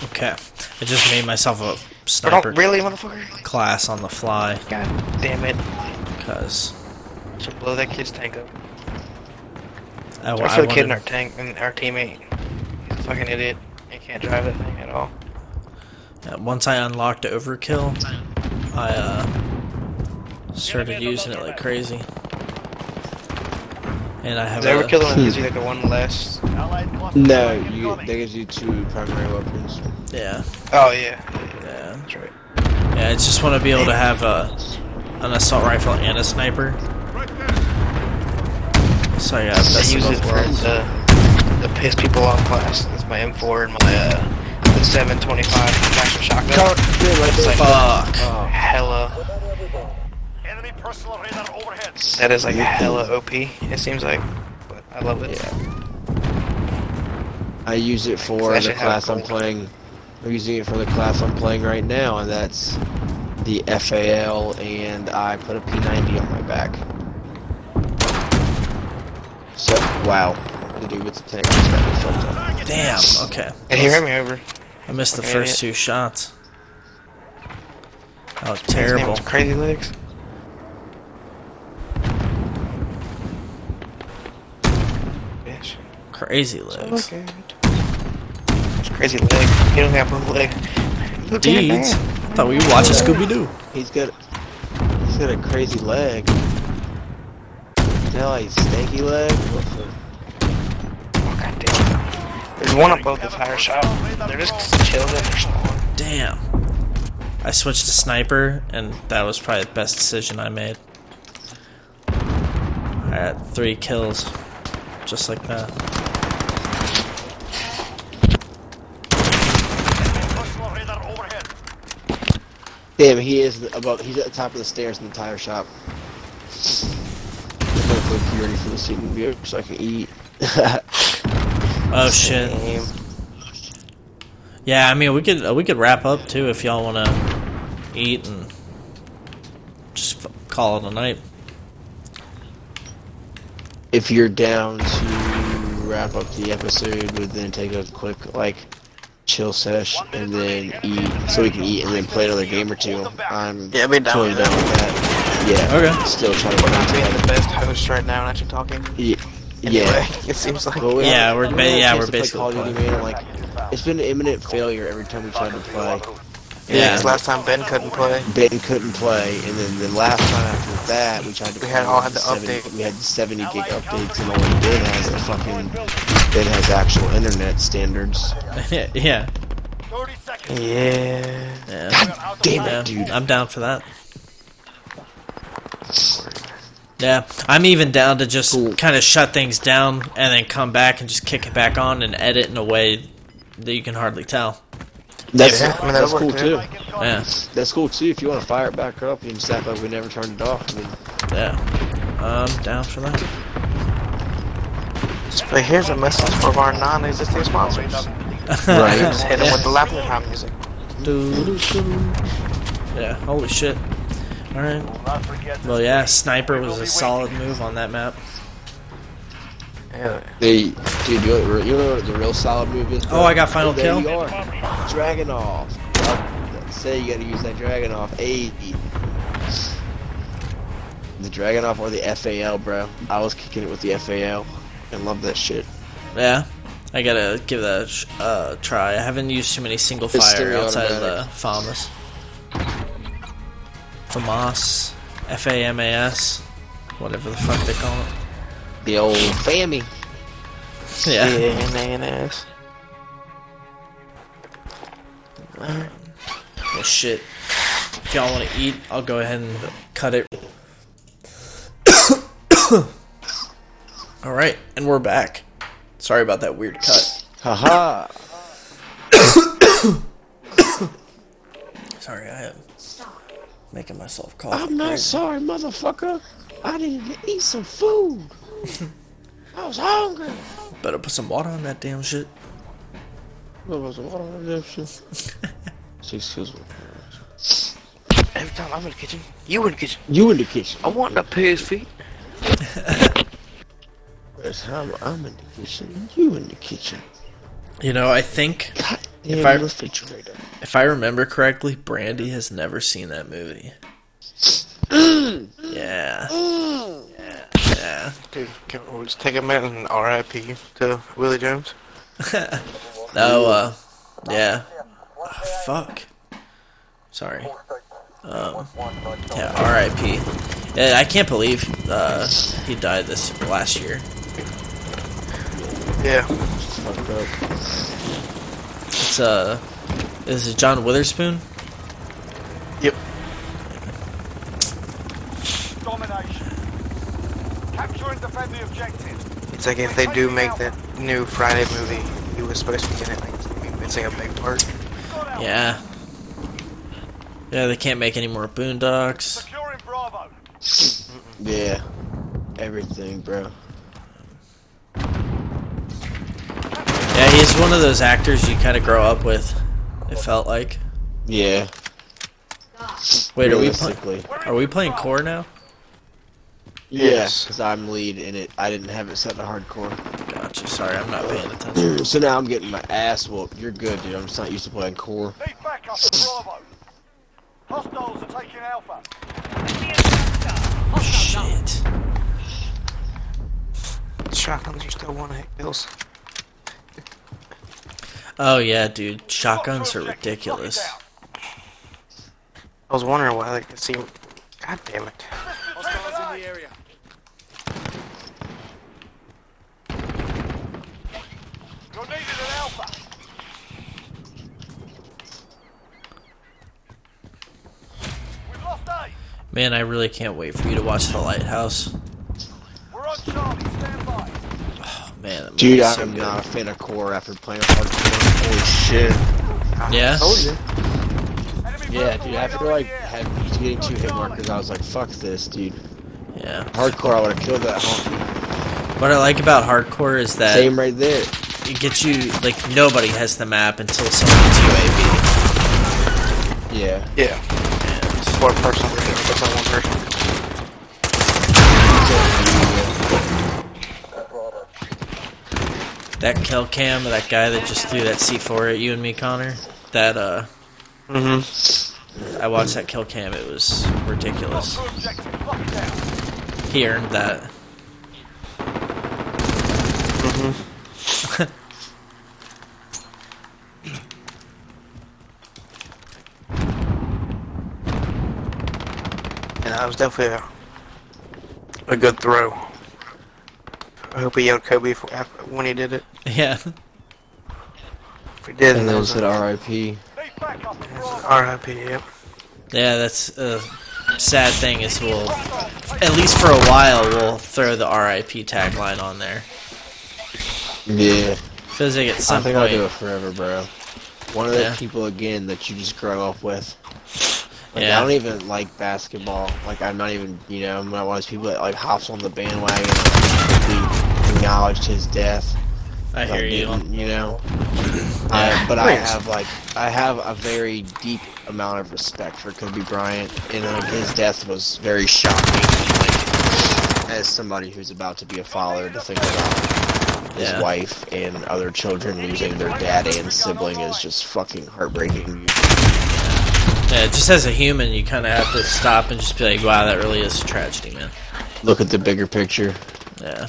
Okay. I just made myself a sniper really, motherfucker? class on the fly God damn it. because Should blow that kid's tank up. I, Sorry I for the kid in our tank and our teammate. He's a fucking idiot. He can't drive that thing at all. Uh, once I unlocked Overkill, I uh, started using it like crazy. And I have Does ever a, kill the gives you like the one less? No, you incoming. that gives you two primary weapons. yeah, Oh yeah, yeah, that's right. yeah. I just want to be able to have a an assault rifle and a sniper. So I got I use it for worlds. the, the piss people off class. That's my M4 and my uh, the 725 faster shotgun. Car- yeah, right It's there. like Fuck. Oh, hella. Enemy personal radar overhead. That is like hella OP. It seems like, but I love it. Yeah. I use it for the class I'm gold. playing. I'm using it for the class I'm playing right now, and that's the FAL, and I put a P90 on my back. So, wow. The dude with the tank just got me fucked up. Damn. Okay. And he ran me over. I missed the Okay, first two shots. Oh, that was terrible. was Crazy Legs. Bitch. Crazy legs. Okay. It's Crazy Leg. He don't have both leg. Look Deeds. I thought we were watching Scooby Doo. He's got, he's got a crazy leg. Hell, he's stanky leg. What the- Oh, God damn. There's one above the tire shop. They're just chilling. They're small. Damn. I switched to sniper, and that was probably the best decision I made. I had three kills, just like that. Enemy personal radar overhead. Damn, he is above. He's at the top of the stairs in the tire shop. I'm gonna for the seating view so I can eat. Oh shit. Yeah, I mean we could uh, we could wrap up too if y'all want to eat and just f- call it a night. if you're down to wrap up the episode, would then take a quick like chill sesh and then eat, so we can eat and then play another game or two. I'm Yeah, be down totally with down that. with that. Yeah. Okay. Still trying to We're put being the best host right now and actually talking. Yeah. Anyway, Yeah. it seems like. Well, we Yeah, haven't- we're we ba- yeah, we're chance play basically Call of Duty, playing. man. Like, it's been an imminent failure every time we tried to play. Yeah, Yeah. 'cause last time Ben couldn't play. Ben couldn't play, and then the last time after that, we tried to. We had all had the 70 update. We had 70 gig updates, and only Ben has a fucking. Ben has actual internet standards. yeah, 30 seconds. Yeah. yeah, Damn yeah. it, dude. I'm down for that. Yeah, I'm even down to just Cool. kind of shut things down and then come back and just kick it back on and edit in a way that you can hardly tell. That's Yeah, I mean, that's that'll cool too. Yeah, That's cool too. If you want to fire it back up, you can just act like we never turned it off. I mean, yeah, I'm down for that. But here's a message for our non-existing sponsors. Right. Just hit them with the laptop music. Yeah, holy shit. Alright. Well, yeah, Sniper was a solid move on that map. Yeah. they, dude, you know, you know what the real solid move is? bro? Oh, I got final there kill? You are. Dragunov. Oh, say you gotta use that Dragunov. Hey. The Dragunov or the FAL, bro. I was kicking it with the FAL and love that shit. Yeah, I gotta give that a sh- uh, try. I haven't used too many single It's fire outside of the. FAMAS. FAMAS. F-A-M-A-S. Whatever the fuck they call it. The old fammy. Yeah. Yeah. Well, shit. If y'all want to eat, I'll go ahead and cut it. Alright, and we're back. Sorry about that weird cut. Haha. Sorry, I am making myself cough. I'm not sorry, motherfucker. I needed to eat some food. I was hungry. Better put some water on that damn shit. What was the water on that shit? Excuse me. Every time I'm in the kitchen, you in the kitchen. You in the kitchen. I want the pig's feet. Every time I'm in the kitchen, you in the kitchen. You know, I think God If I- refrigerator. if I remember correctly, Brandy has never seen that movie. yeah. Yeah. Dude, can we just take a minute and RIP to Willie Jones? No, uh, yeah. Oh, fuck. Sorry. Um, yeah, R.I.P. Yeah, I can't believe uh, he died this last year. Yeah. Fucked up. It's uh, this is it John Witherspoon? Yep. Domination. Capture and defend the objective. It's like if they do make that new Friday movie, he was supposed to be in it. Like, it's like a big part. Yeah. Yeah, they can't make any more Boondocks. Securing Bravo. Yeah. Everything, bro. Yeah, he's one of those actors you kind of grow up with. It felt like. Yeah. Wait, are we pl- Realistically. are we playing core now? Yeah, Yes. because I'm lead in it. I didn't have it set to hardcore. Gotcha. Sorry, I'm not paying attention. so now I'm getting my ass whooped. You're good, dude. I'm just not used to playing core. Need backup at Bravo. Hostiles are taking Alpha. Shit. Shotguns are still one hit kills. Oh yeah, dude. Shotguns are ridiculous. I was wondering why they could see. God damn it. Hostiles in the area. You're needed at Alpha. We've lost A. Man, I really can't wait for you to watch The Lighthouse. We're on Charlie. Stand by. Man, that Dude, I'm good. not a fan of core after playing hardcore. Holy shit. Yeah? Told you. Yeah, dude. After radar in like the having getting two hit markers, I was like, "Fuck this, dude." Yeah. Hardcore, I would have killed that honky. What I like about hardcore is that Same right there. it gets you like nobody has the map until someone gets UAV. Yeah. Yeah. And One person. That kill cam, that guy that just threw that C4 at you and me, Connor. That uh, Mm-hmm. I watched that kill cam. It was ridiculous. Got two objectives. Lock it down. He earned that. Mm-hmm. And that was definitely a, a good throw. I hope he yelled Kobe for, after, when he did it. Yeah. If he did, And then then was was it R.I.P. At Bravo. R.I.P. Yep. Yeah, that's a sad thing is we'll, at least for a while, we'll throw the RIP tagline on there. Yeah. Feels like at I some think I'll do it forever, bro. One of those Yeah. people again that you just grow up with. Like Yeah. I don't even like basketball. Like I'm not even, you know, I'm not one of those people that like hops on the bandwagon and quickly acknowledged his death. I Like, hear you. You know. I, but I have like I have a very deep amount of respect for Kobe Bryant, and like, his death was very shocking. Like, as somebody who's about to be a father, to think about his Yeah. wife and other children losing their dad and sibling is just fucking heartbreaking. Yeah, just as a human, you kind of have to stop and just be like, wow, that really is a tragedy, man. Look at the bigger picture. Yeah.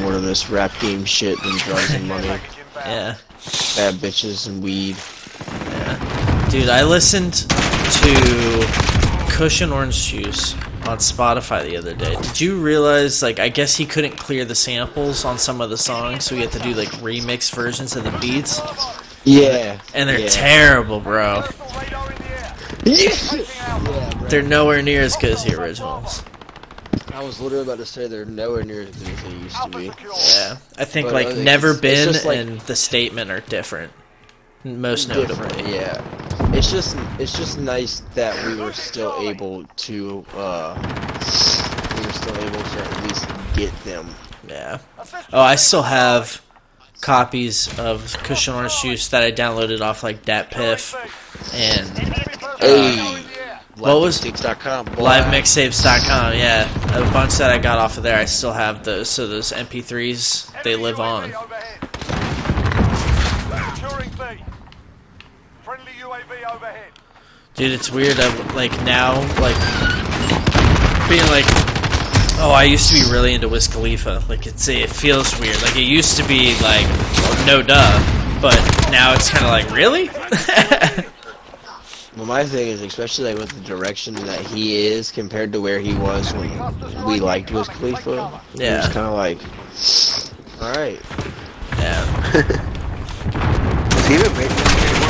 More of this rap game shit than drugs and money, Yeah. bad bitches and weed. Yeah. Dude, I listened to Kush & Orange Juice on Spotify the other day. Did you realize, like, I guess he couldn't clear the samples on some of the songs, so he had to do, like, remix versions of the beats? Yeah. And they're yeah. terrible, bro. Vertical radar in the air. Yeah. Yeah, bro. They're nowhere near as good as the originals. I was literally about to say they're nowhere near as good as they used to be. Yeah. I think, But, like, uh, Never it's- it's Been just like- and The Statement are different. Most Different, notably. yeah. It's just it's just nice that we were still able to uh we were still able to at least get them. Yeah. Oh, I still have copies of Kush & Orange Juice that I downloaded off, like, DatPiff and Enemy Hey. Radar in the air. What was- LiveMixtapes.com, boy. livemixtapes.com. Yeah, a bunch that I got off of there. I still have those. So those MP3s, they live on. overhead. Securing B. Friendly UAV overhead. Dude, it's weird. I'm, like now, like being like, oh, I used to be really into Wiz Khalifa. Like it's it feels weird. Like it used to be like, no duh. but now it's kind of like really. Well, my thing is, especially like with the direction that he is compared to where he was when we liked Wiz Khalifa. Yeah. It's kind of like, all right. yeah, Does he even make music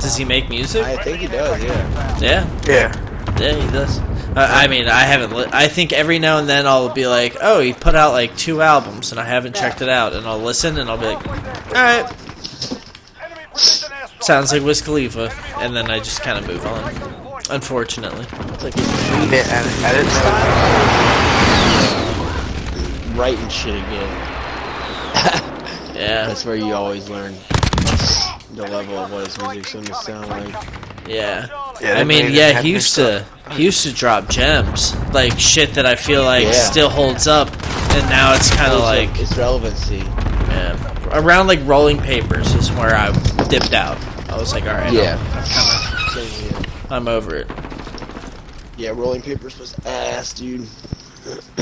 does he make music? I think he does. Yeah. Yeah, Yeah. yeah, he does. I, I mean, I haven't. Li- I think every now and then I'll be like, "Oh, he put out like two albums, and I haven't checked it out." And I'll listen, and I'll be like, "All right, Enemy precision airstrike. Sounds like Wiz Khalifa," and then I just kind of move on. Unfortunately, It's like he's Yeah, I, I didn't writing shit again. yeah, That's where you always learn the level of what his music's gonna sound like. yeah. Yeah, I mean, yeah, he new used stuff. to he used to drop gems, like shit that I feel like Yeah. still holds up, and now it's kind of like it's relevancy. yeah, around like Rolling Papers is where I dipped out. I was like, all right, Yeah. I'm, Same here. I'm over it. Yeah, Rolling Papers was ass, dude.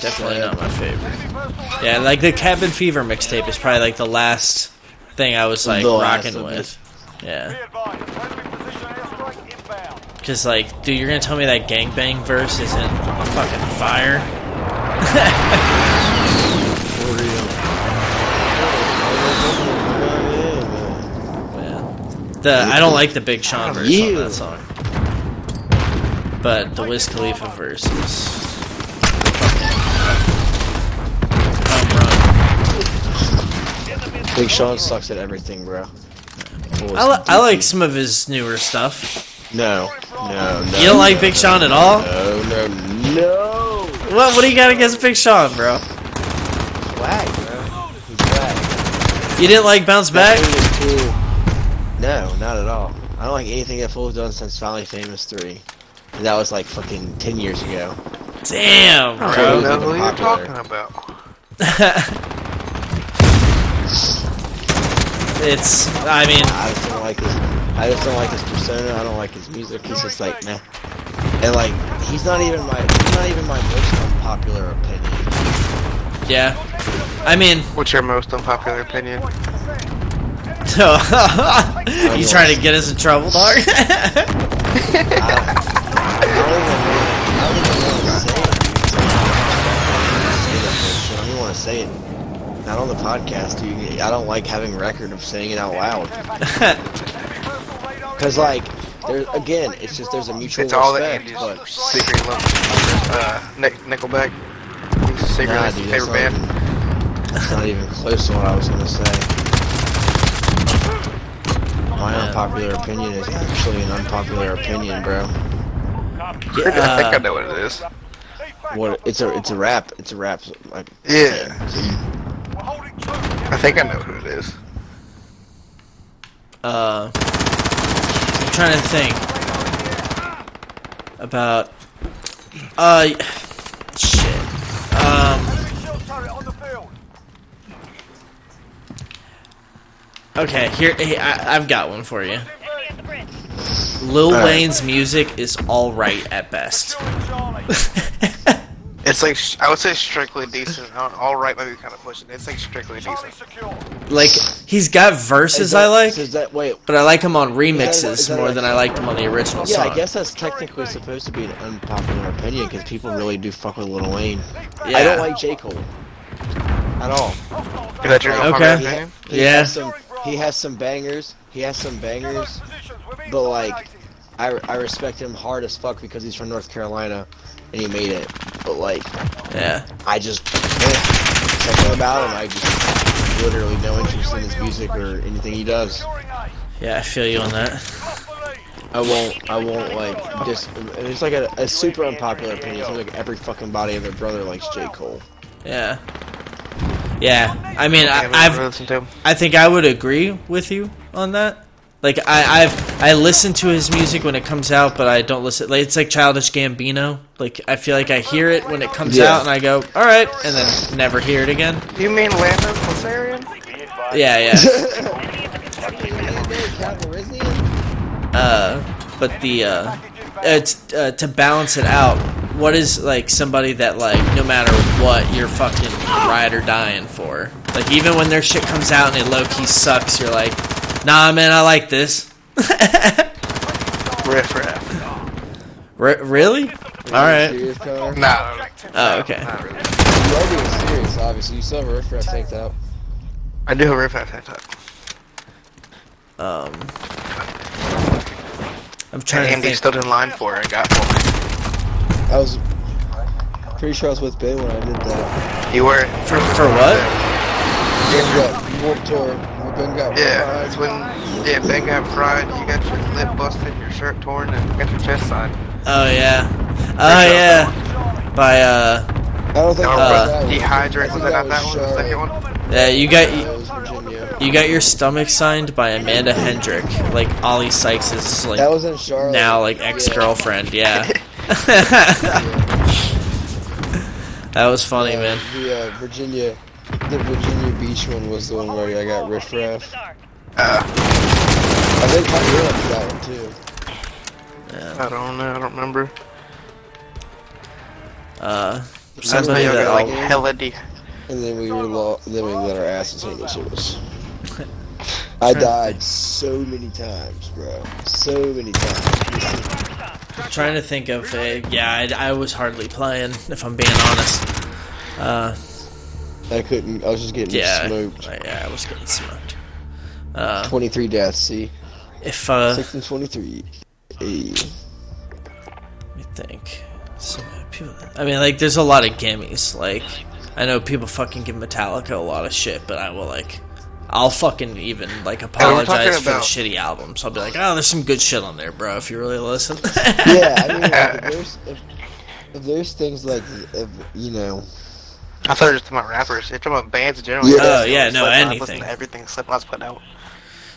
Definitely not my favorite. Yeah, like the Cabin Fever mixtape is probably like the last thing I was like rocking with. Yeah, Be advised, enemy precision airstrike inbound. because like, dude, you're gonna tell me that gangbang verse isn't fucking fire? For real. Yeah. The I don't like the Big Sean verse on that song, but the Wiz Khalifa verse is fucking home run. Big Sean sucks at everything, bro. I, li- I like some of his newer stuff. No, no, no. You don't like Big Sean at all? No, no, no. What What do you got against Big Sean, bro? Whack, bro. He's whack. You didn't like Bounce Back? That thing is cool. No, not at all. I don't like anything that Fool's done since Finally Famous 3. And that was like fucking 10 years ago. Damn, I bro. don't know who you're Popular. talking about. it's. I mean, I just don't like his. I just don't like his persona. I don't like his music. He's just like meh. And like he's not even my. He's not even my most unpopular opinion. yeah. I mean, What's your most unpopular opinion? So you trying to get us in trouble, dog? I don't, I don't even want to say it. Don't even want to say it. Not on the podcast, dude. I don't like having record of saying it out loud. Cause like, there again, it's just there's a mutual It's all the respect. Andy's But secret love. Uh, Nick, Nickelback. He's secretly nah, dude, favorite not, band. even, that's not even close to what I was gonna say. My Yeah. unpopular opinion is actually an unpopular opinion, bro. I think I Uh, know what it is. What? It's a it's a rap. It's a rap. Like Yeah, We're holding true. I think I know who it is. uh, I'm trying to think about. Uh, shit. Um, Enemy shield turret on the field. Okay, here. Hey, I, I've got one for you. Enemy at the bridge. Lil Alright. Wayne's music is all right at best. It's like I would say strictly decent. All all right, maybe kind of pushing. It's like strictly decent. like he's got verses Is I like, Is that wait? but I like him on remixes that more like- than I liked him on the original Yeah, song. I guess that's technically supposed to be an unpopular opinion because people really do fuck with Lil Wayne. Yeah. I don't like J Cole at all. Is that your Okay. unpopular He, he Yeah. has some. He has some bangers. He has some bangers. But, like, I, I respect him hard as fuck because he's from North Carolina and he made it. But like, Yeah, I just something about him. I just literally no interest in his music or anything he does. yeah, I feel you on that. I won't. I won't like just. It's like a, a super unpopular opinion. It's like every fucking body of their brother likes J Cole. Yeah, yeah. I mean, Yeah, I, I've listen to him. I think I would agree with you on that. Like I, I've I listen to his music when it comes out, but I don't listen. Like it's like Childish Gambino. Like I feel like I hear it when it comes Yeah. out, and I go, "All right," and then never hear it again. You mean Lando Calrissian? Yeah, yeah. Uh, but the uh, it's uh, to balance it out. What is like somebody that like no matter what you're fucking ride or dying for? Like even when their shit comes out and it low key sucks, you're like, nah, man, I like this. Riff raff. R- really? All right. Serious, Nah, Oh, okay. not really. You are being serious, obviously. You saw Riff Raff tank top. I do have a riff raff tank top. Um, I'm And trying to Andy think. stood in line for it and got for me. I was pretty sure I was with Ben when I did that. You were For, for what? Ben got Warped Tour. Ben got Yeah, fried. that's when yeah Ben got fried. You got your lip busted, your shirt torn, and you got your chest signed. Oh yeah. Oh yeah. By uh, I don't think No, I Uh, that. Dehydrate I was think that not that one? The second one? yeah, you got Yeah, it was Virginia. you got your stomach signed by Amanda Hendrick, like Oli Sykes' like That was in Charlotte. now like ex girlfriend. Yeah. that was funny, Yeah, man. The uh, Virginia, the Virginia Beach one was the one where I got Riff Raff. Uh, I think Hunter Hill did that one too. I don't know. I don't remember. Uh, I somebody y'all that got like I'll- hella de- And then we were lo- then we let our asses handle to us. I died so many times, bro. So many times. Trying to think of a yeah. I, I was hardly playing, if I'm being honest. Uh, I couldn't. I was just getting yeah, smoked. yeah, I was getting smoked. Uh, 23 deaths. See, if uh, six and 23. Hey. Let me think. So people. I mean, like, there's a lot of gimmies. Like, I know people fucking give Metallica a lot of shit, but I will like, I'll fucking even like apologize talking for the about- shitty albums. I'll be like, oh, there's some good shit on there, bro. If you really listen. Yeah, I mean, like, if there's if, if there's things like if you know, I thought you were just talking about rappers. You're talking about bands in general. Yeah. Oh, yeah, no, Slipknot, anything. Listen to everything Slipknot's putting out.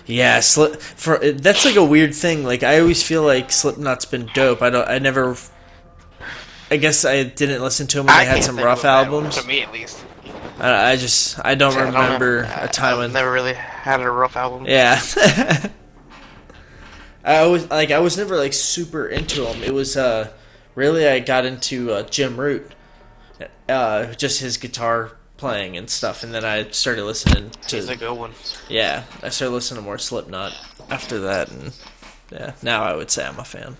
Yeah, Slip for that's like a weird thing. Like I always feel like Slipknot's been dope. I don't. I never. I guess I didn't listen to them when I they had some rough a bad one, albums. To me, at least. I, I just I don't don't remember I- a time when. never really had a rough album. Yeah. I was like I was never like super into them. It was uh really I got into uh, Jim Root, uh just his guitar playing and stuff, and then I started listening He's a to good one. yeah I started listening to more Slipknot after that, and yeah now I would say I'm a fan.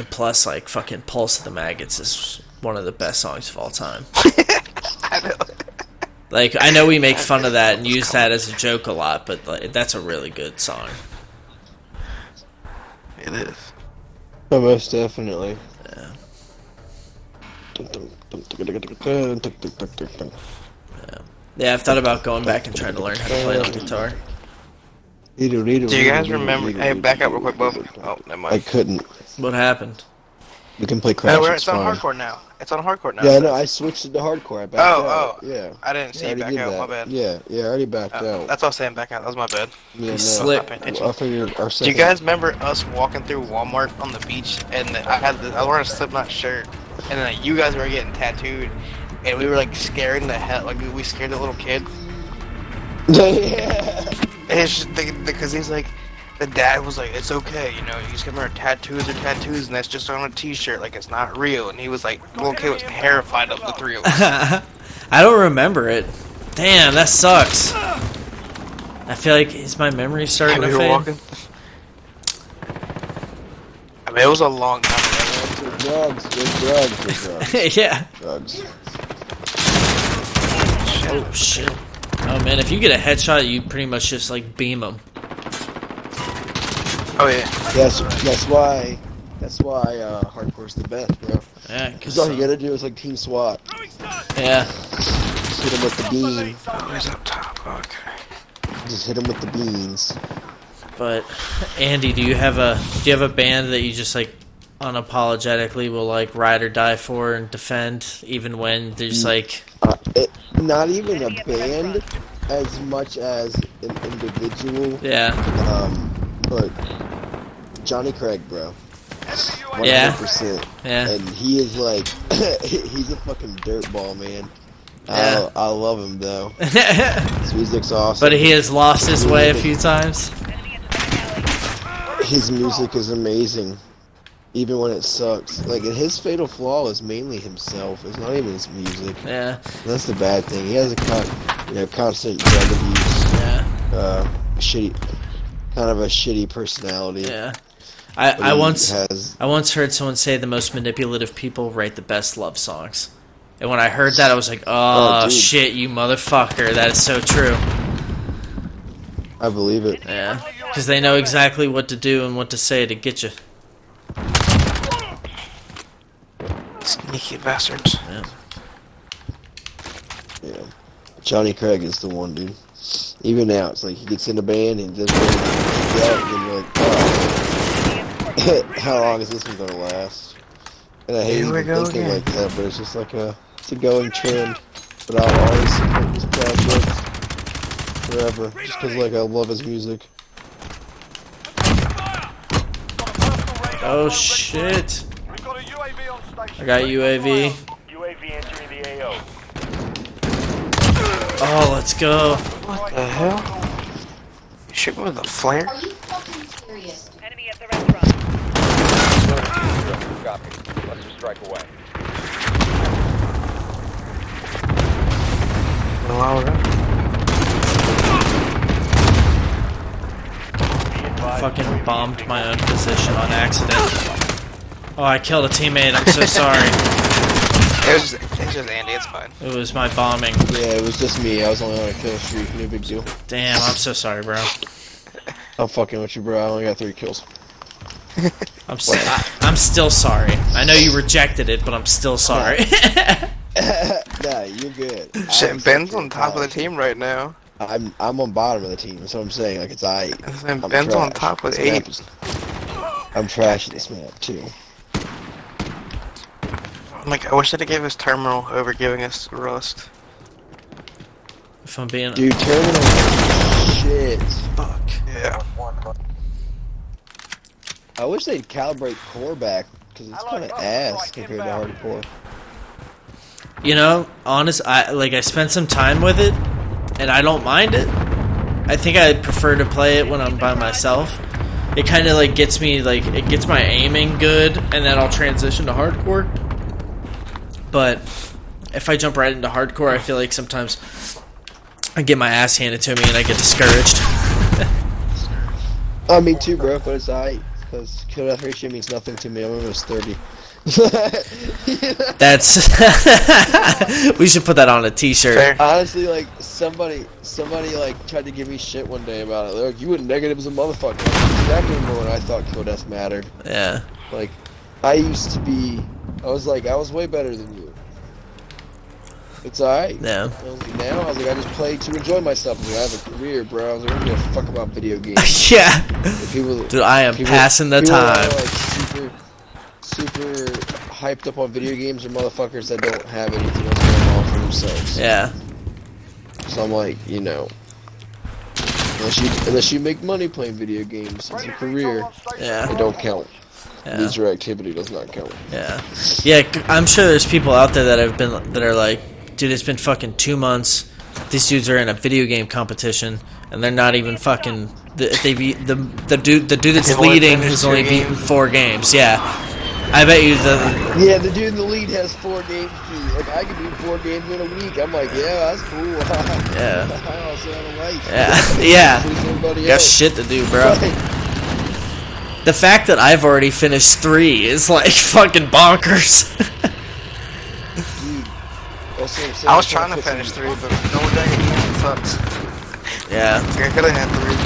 And plus, like fucking Pulse of the Maggots is one of the best songs of all time. I know. Like I know we make fun of that and use that as a joke a lot, but like, that's a really good song. It is. oh, most definitely. Yeah, I've thought about going back and trying to learn how to play the guitar. Do Do you guys remember? Hey, back up real quick, Bob. Oh, never mind. I couldn't. What happened? We can play Crash. No, we're, it's it's on fine. hardcore now. It's on hardcore now. Yeah, I know. I switched it to hardcore. I backed Oh, out. oh. Yeah. I didn't see I you back did out. My bad. Yeah, yeah, I already backed Uh, out. that's what I was saying. Back out. That was my bad. yeah, no, slip. Not paying attention. I figured our Do you guys remember us walking through Walmart on the beach and I had the, I wore wearing a Slipknot shirt and then like, you guys were getting tattooed and we were like scaring the hell like we, we scared the little kid yeah. And it's because he's like the dad was like it's okay you know you just remember tattoos are tattoos and that's just on a t-shirt like it's not real and he was like the little kid was terrified of the three of us I don't remember it. Damn, that sucks. I feel like is my memory starting to were fade? walking I mean it was a long time ago drugs, drugs, good drugs. yeah. drugs. Oh shit. Oh man, if you get a headshot, you pretty much just like beam them. oh yeah That's that's why that's why uh, hardcore's the best, bro. Yeah, Because cause, all you uh, gotta do is like team SWAT. yeah. Just hit him with the beam. oh he's up top okay Just hit him with the beans. But Andy, do you have a do you have a band that you just like unapologetically will like ride or die for and defend, even when there's like Uh, it, not even a band as much as an individual. yeah, Um, but Johnny Craig, bro. Yeah. 100%. yeah, And he is like, he's a fucking dirtball, man. Yeah. I, I love him though. His music's awesome. but he has lost his way a few times. his music is amazing, even when it sucks. Like his fatal flaw is mainly himself. It's not even his music. Yeah, That's the bad thing. He has a con- you know constant drug abuse, yeah, uh, shitty, kind of a shitty personality. yeah. I, I once has I once heard someone say the most manipulative people write the best love songs. And when I heard that, I was like, oh, Oh, shit, you motherfucker. That is so true. I believe it. Yeah. Because they know exactly what to do and what to say to get you. Sneaky bastards. Yeah. Yeah. Johnny Craig is the one dude. Even now, it's like he gets in a band and just really yeah, and you're like, oh, how long is this one gonna last? And I hate Here we even go thinking again. like that, but it's just like a it's a going trend. But I'll always support this project forever, just because like I love his music. Oh, shit. We've got a UAV on station. I got UAV. UAV entering the AO. Oh, let's go. What the hell? You shoot me with a flare? Are you fucking serious? Enemy at the restaurant. Copy. Let's strike away. Well, alright. Be Fucking bombed my own position on accident. Oh, I killed a teammate. I'm so sorry. It was, it's just Andy, it's fine. It was my bombing. Yeah, it was just me. I was only on a kill streak. No big deal. Damn, I'm so sorry, bro. I'm fucking with you, bro. I only got three kills. I'm st- I, I'm still sorry. I know you rejected it, but I'm still sorry. nah, you're good. I Shit, Ben's on top of the team right now. I'm I'm on bottom of the team. That's what I'm saying. Like it's I. And I'm Ben's on top with That's eight. I'm trash this map too. Like, I wish they'd have gave us Terminal over giving us Rust. if I'm being a- Dude, terminal shit. fuck. Yeah. I wish they'd calibrate core back because it's kind of ass compared to hardcore. You know, honest, I like I spent some time with it, and I don't mind it. I think I prefer to play it when I'm by myself. It kind of like gets me like it gets my aiming good, and then I'll transition to hardcore. But if I jump right into hardcore, I feel like sometimes I get my ass handed to me and I get discouraged. Uh, I mean too, bro, but it's I because kill death ratio means nothing to me. I'm almost thirty. That's we should put that on a T-shirt. Fair. Honestly, like somebody, somebody like tried to give me shit one day about it. They're like, "You were negative as a motherfucker." That's exactly when I thought kill death mattered. Yeah, Like, I used to be. I was like, I was way better than you. It's alright. yeah, Now I was like, I just play to enjoy myself. I, like, I have a career, bro. I was like, I don't give a fuck about video games. yeah. Like, people, Dude, I am people- passing the people that are, like super, super hyped up on video games or motherfuckers that don't have anything else going on for themselves. Yeah, So I'm like, you know, unless you unless you make money playing video games as a career, yeah. it don't count. Yeah. Leisure activity does not count. Yeah, yeah. c- I'm sure there's people out there that have been that are like, dude, it's been fucking two months. These dudes are in a video game competition, and they're not even fucking. the- They beat the the dude the dude that's leading finished has only beaten games. four games. Yeah, I bet you the Yeah, the dude in the lead has four games. Dude. Like I can do four games in a week. I'm like, yeah, that's cool. Yeah. I also have a life. yeah yeah Please got shit to do, bro. Like, The fact that I've already finished three is like fucking bonkers. dude, that's what I'm saying. I was trying to finish three, but no one dang it sucks. yeah, I could have had three.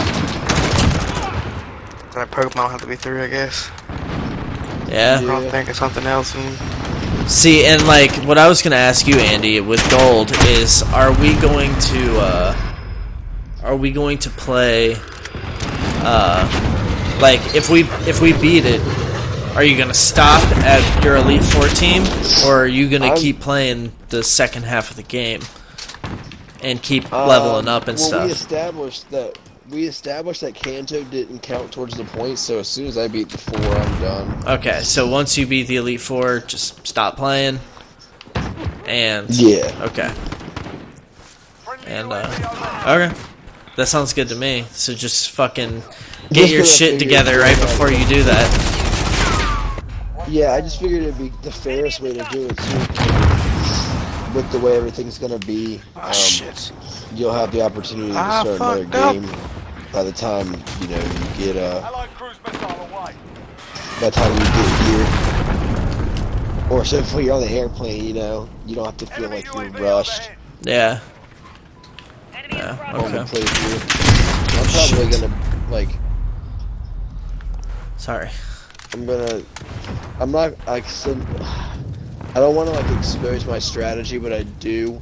Then I Pokemon have to be three, I guess. yeah. Yeah. I'll think of something else and See, and like what I was gonna ask you, Andy, with gold is, are we going to, uh, are we going to play, uh, like if we if we beat it, are you gonna stop at your elite four team, or are you gonna I'm- keep playing the second half of the game and keep leveling Um, up and well, we stuff? established that we established that Kanto didn't count towards the points. So as soon as I beat the four, I'm done. Okay, so once you beat the elite four, just stop playing. And Yeah. okay. And uh okay. That sounds good to me. So just fucking get your shit together right before you do that. Yeah, I just figured it'd be the fairest way to do it too. With the way everything's gonna be, Oh, um, shit. you'll have the opportunity to Ah, start another fucked up. game by the time you know you get uh Allied cruise by the time you get here. Or so if you're on the airplane, you know, you don't have to feel Enemy like you're rushed. Yeah. Enemy Yeah, in front. on the Okay. I'm probably gonna like Sorry. I'm gonna. I'm not like some. I don't want to like expose my strategy, but I do.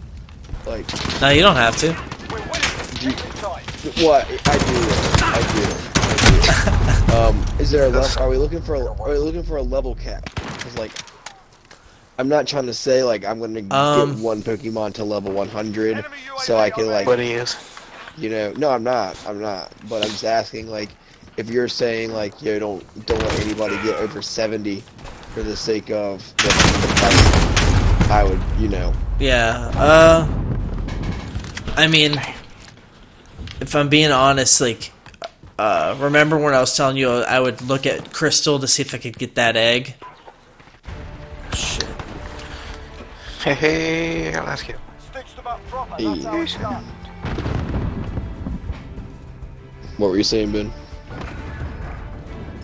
Like, No, you don't have to. We're. Do you- Keep it tight. what I do. I do. I do. um, is there a level? Are we looking for? A, are we looking for a level cap? Because like, I'm not trying to say like I'm gonna Um, get one Pokemon to level 100, so I can like, But he is. you know, no, I'm not. I'm not. But I'm just asking like, if you're saying like, you don't don't let anybody get over 70 for the sake of the, the fight, I would, you know. Yeah. Uh. I mean, if I'm being honest, like, uh, remember when I was telling you I would look at Crystal to see if I could get that egg? Shit. Hey, hey, let's go. Stitched them up proper. Hey. That's how it's done. What were you saying, Ben?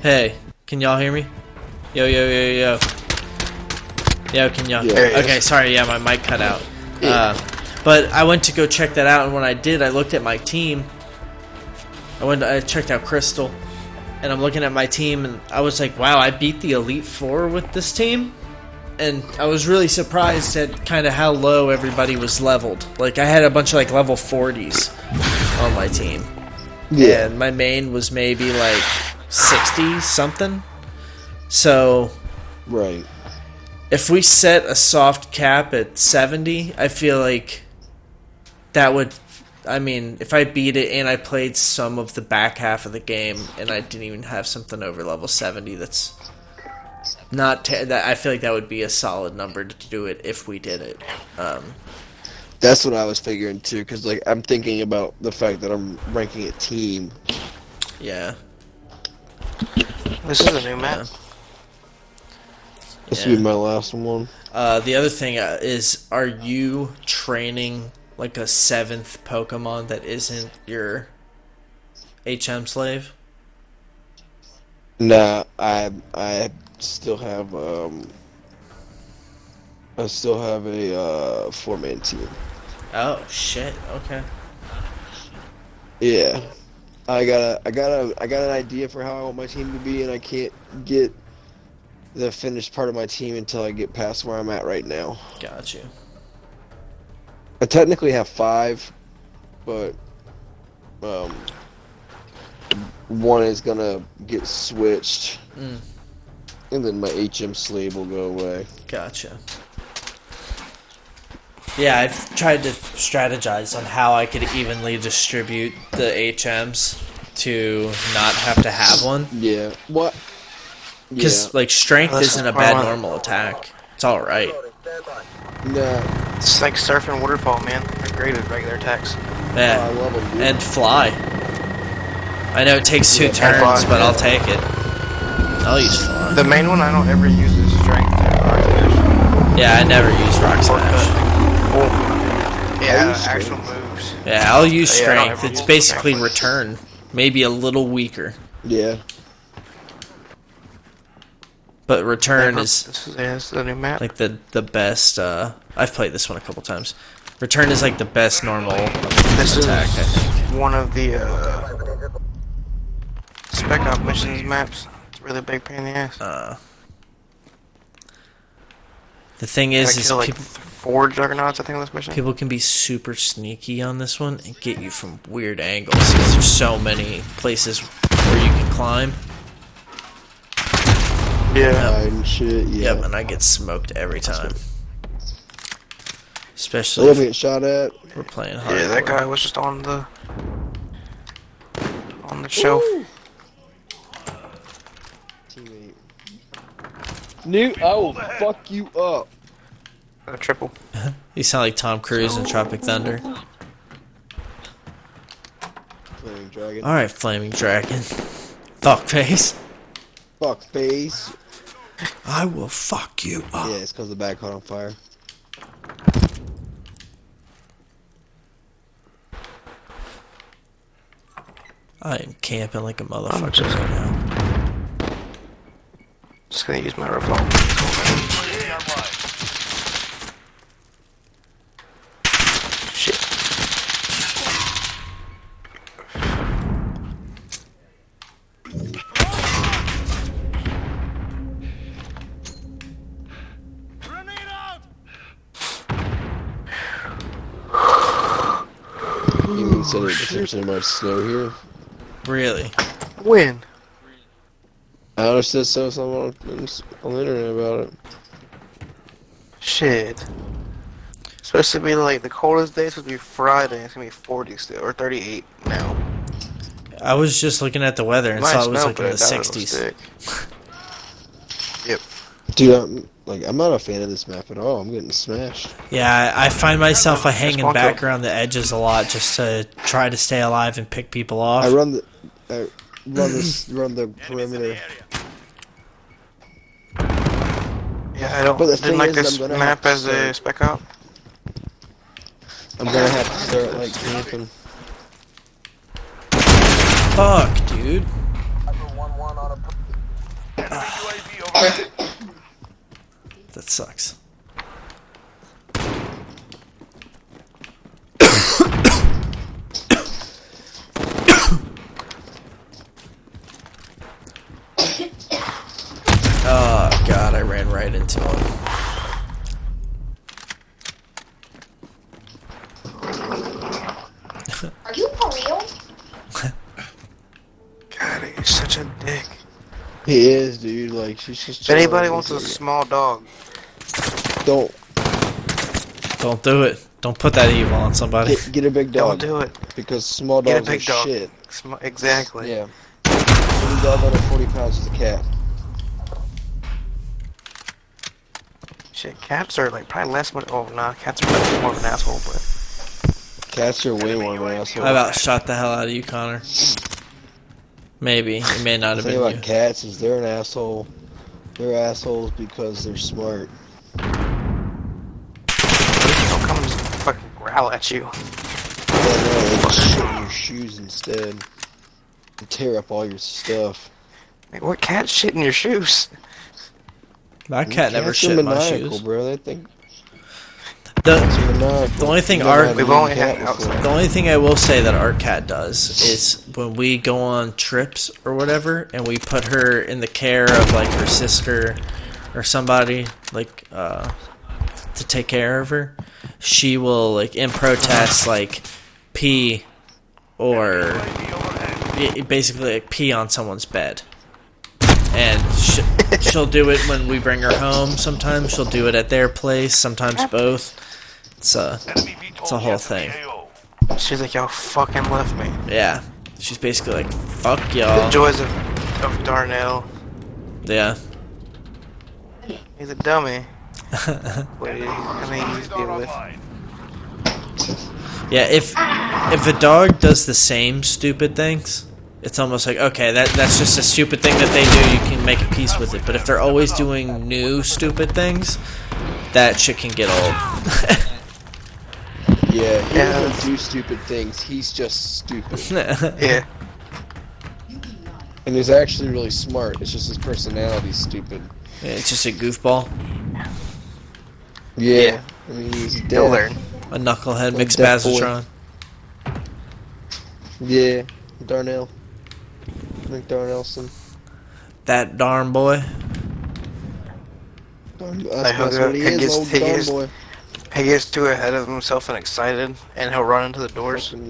Hey, can y'all hear me? Yo, yo, yo, yo. Yo, can y'all? Yeah. There he is. Okay, sorry. Yeah, my mic cut out. Yeah. Uh, but I went to go check that out, and when I did, I looked at my team. I went. I checked out Crystal, and I'm looking at my team, and I was like, "Wow, I beat the Elite Four with this team." And I was really surprised at kind of how low everybody was leveled. Like I had a bunch of like level 40s on my team Yeah. and my main was maybe like 60 something. So right. if we set a soft cap at 70, I feel like that would. I mean, if I beat it and I played some of the back half of the game and I didn't even have something over level 70, that's not. Te- that I feel like that would be a solid number to do it if we did it. Um, That's what I was figuring too, because like I'm thinking about the fact that I'm ranking a team. yeah. This is a new map. This Yeah. will be my last one. Uh, the other thing uh, is, are you training like a seventh Pokemon that isn't your HM slave? Nah, I I still have um. I still have a uh, four man team. Oh shit! Okay. Yeah, I got a I got a I got an idea for how I want my team to be, and I can't get the finished part of my team until I get past where I'm at right now. Got you. I technically have five, but um, one is gonna get switched, Mm. and then my HM slave will go away. Gotcha. Yeah, I've tried to strategize on how I could evenly distribute the HMs to not have to have one. Yeah. What? Because Yeah. like strength That's isn't a bad want. normal attack. It's all right. Nah. It's like surfing waterfall, man. They're great at regular attacks. Oh, I Yeah, love them, and fly. I know it takes two Yeah, turns, fly. but I'll take it. I'll use fly. The main one I don't ever use is strength. Yeah, I never use rock smash. Cut. Yeah, actual moves. Yeah, I'll use Yeah, I don't strength. It's basically strength. return, maybe a little weaker, yeah. but return Yeah, is is, yeah, the new map. like the the best. Uh, I've played this one a couple times. Return is like the best normal This is attack. I think. one of the uh, spec op missions maps. It's a really big pain in the ass. Uh, the thing is, is kill like people four juggernauts, I think, on this mission. people can be super sneaky on this one and get you from weird angles. there's so many places where you can climb. yeah. And shit. Yeah. Yep, and I get smoked every time. Especially let me if get shot at. we're playing hard. Yeah, that guy was just on the on the shelf. Teammate. Newt, I will fuck you up. A triple. You sound like Tom Cruise in Tropic Thunder. Flaming dragon. All right, Flaming Dragon. Fuck face. Fuck face. I will fuck you up. Yeah, it's because the bag caught on fire. I am camping like a motherfucker right now. Just gonna use my revolver. You mean said it potentially might snow here? Really? When? I understood so someone on, on the internet about it. Shit. Supposed to be like the coldest day is supposed to be Friday. It's gonna be 40 still, or 38 now. I was just looking at the weather and Might saw it was like in the 60s. Yep. Dude, I'm like I'm not a fan of this map at all. I'm getting smashed. Yeah, I I find myself uh, hanging Squonko. back around the edges a lot just to try to stay alive and pick people off. I run the I run this run the perimeter. Yeah, I don't. But the didn't thing like is, this I'm map have as a spec op. I'm gonna have to start like camping. Fuck, dude. UAV overhead. That sucks. oh god, I ran right into him. Are you for real? God, he's such a dick. He is, dude. Like she's just. If anybody wants a small dog, don't Don't do it. Don't put that evil on somebody. get, get a big dog. don't do it. because small dogs Get a dogs big are dog. shit. Sm- exactly. Yeah. Any dog under 40 pounds is a cat. Shit, cats are like probably less much. Oh, nah, cats are probably more of an asshole, but Cats are way more of an asshole. I about shot the hell out of you, Connor. Maybe. It may not The have thing been about you. cats is they're an asshole. They're assholes because they're smart. don't come and just fucking growl at you. Yeah, no, they just shit in your shoes instead. And tear up all your stuff. Like, what cat shit in your shoes? My cat never shit in my shoes. bro. They think The, cats are maniacal. The only thing You Art- We've only had The only thing I will say that our cat does is when we go on trips or whatever, and we put her in the care of like her sister or somebody like uh, to take care of her, she will like in protest like pee or UAV overhead. i- basically like pee on someone's bed. And sh- she'll do it when we bring her home. Sometimes she'll do it at their place. Sometimes both. It's uh, Enemy VTOL It's a whole jet to the thing. She's like, y'all fucking left me. yeah. She's basically like, "Fuck The y'all." The joys of, of Darnell. Yeah. He's a dummy. But he, I mean, deal with. Yeah, if if a dog does the same stupid things, it's almost like okay, that that's just a stupid thing that they do. You can make a peace with it. But if they're always doing new stupid things, that shit can get old. Yeah, he Yeah. doesn't do stupid things. He's just stupid. Yeah. and he's actually really smart. It's just his personality's stupid. it's just a goofball, Yeah. Yeah. I mean, he's He'll learn. a knucklehead Like mixed Bazatron. Yeah. Darnell. McDarnelson. That darn boy. Darn, Like, that's, that's he'll- what he he is, gets- old he gets- boy. He gets too ahead of himself and excited, and he'll run into the doors.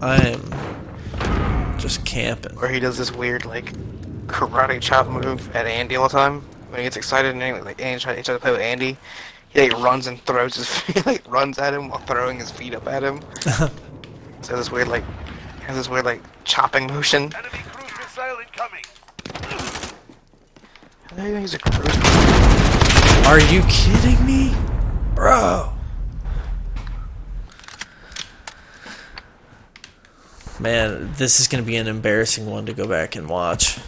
I am just camping. Or he does this weird, like, karate chop move at Andy all the time. When he gets excited and he, like, Andy tries, to play with Andy, he, like, runs and throws his feet, like, runs at him while throwing his feet up at him. so this weird, like, has this weird, like, chopping motion. Enemy cruise missile incoming. He's a cruise. Are you kidding me, bro? man, this is gonna be an embarrassing one to go back and watch.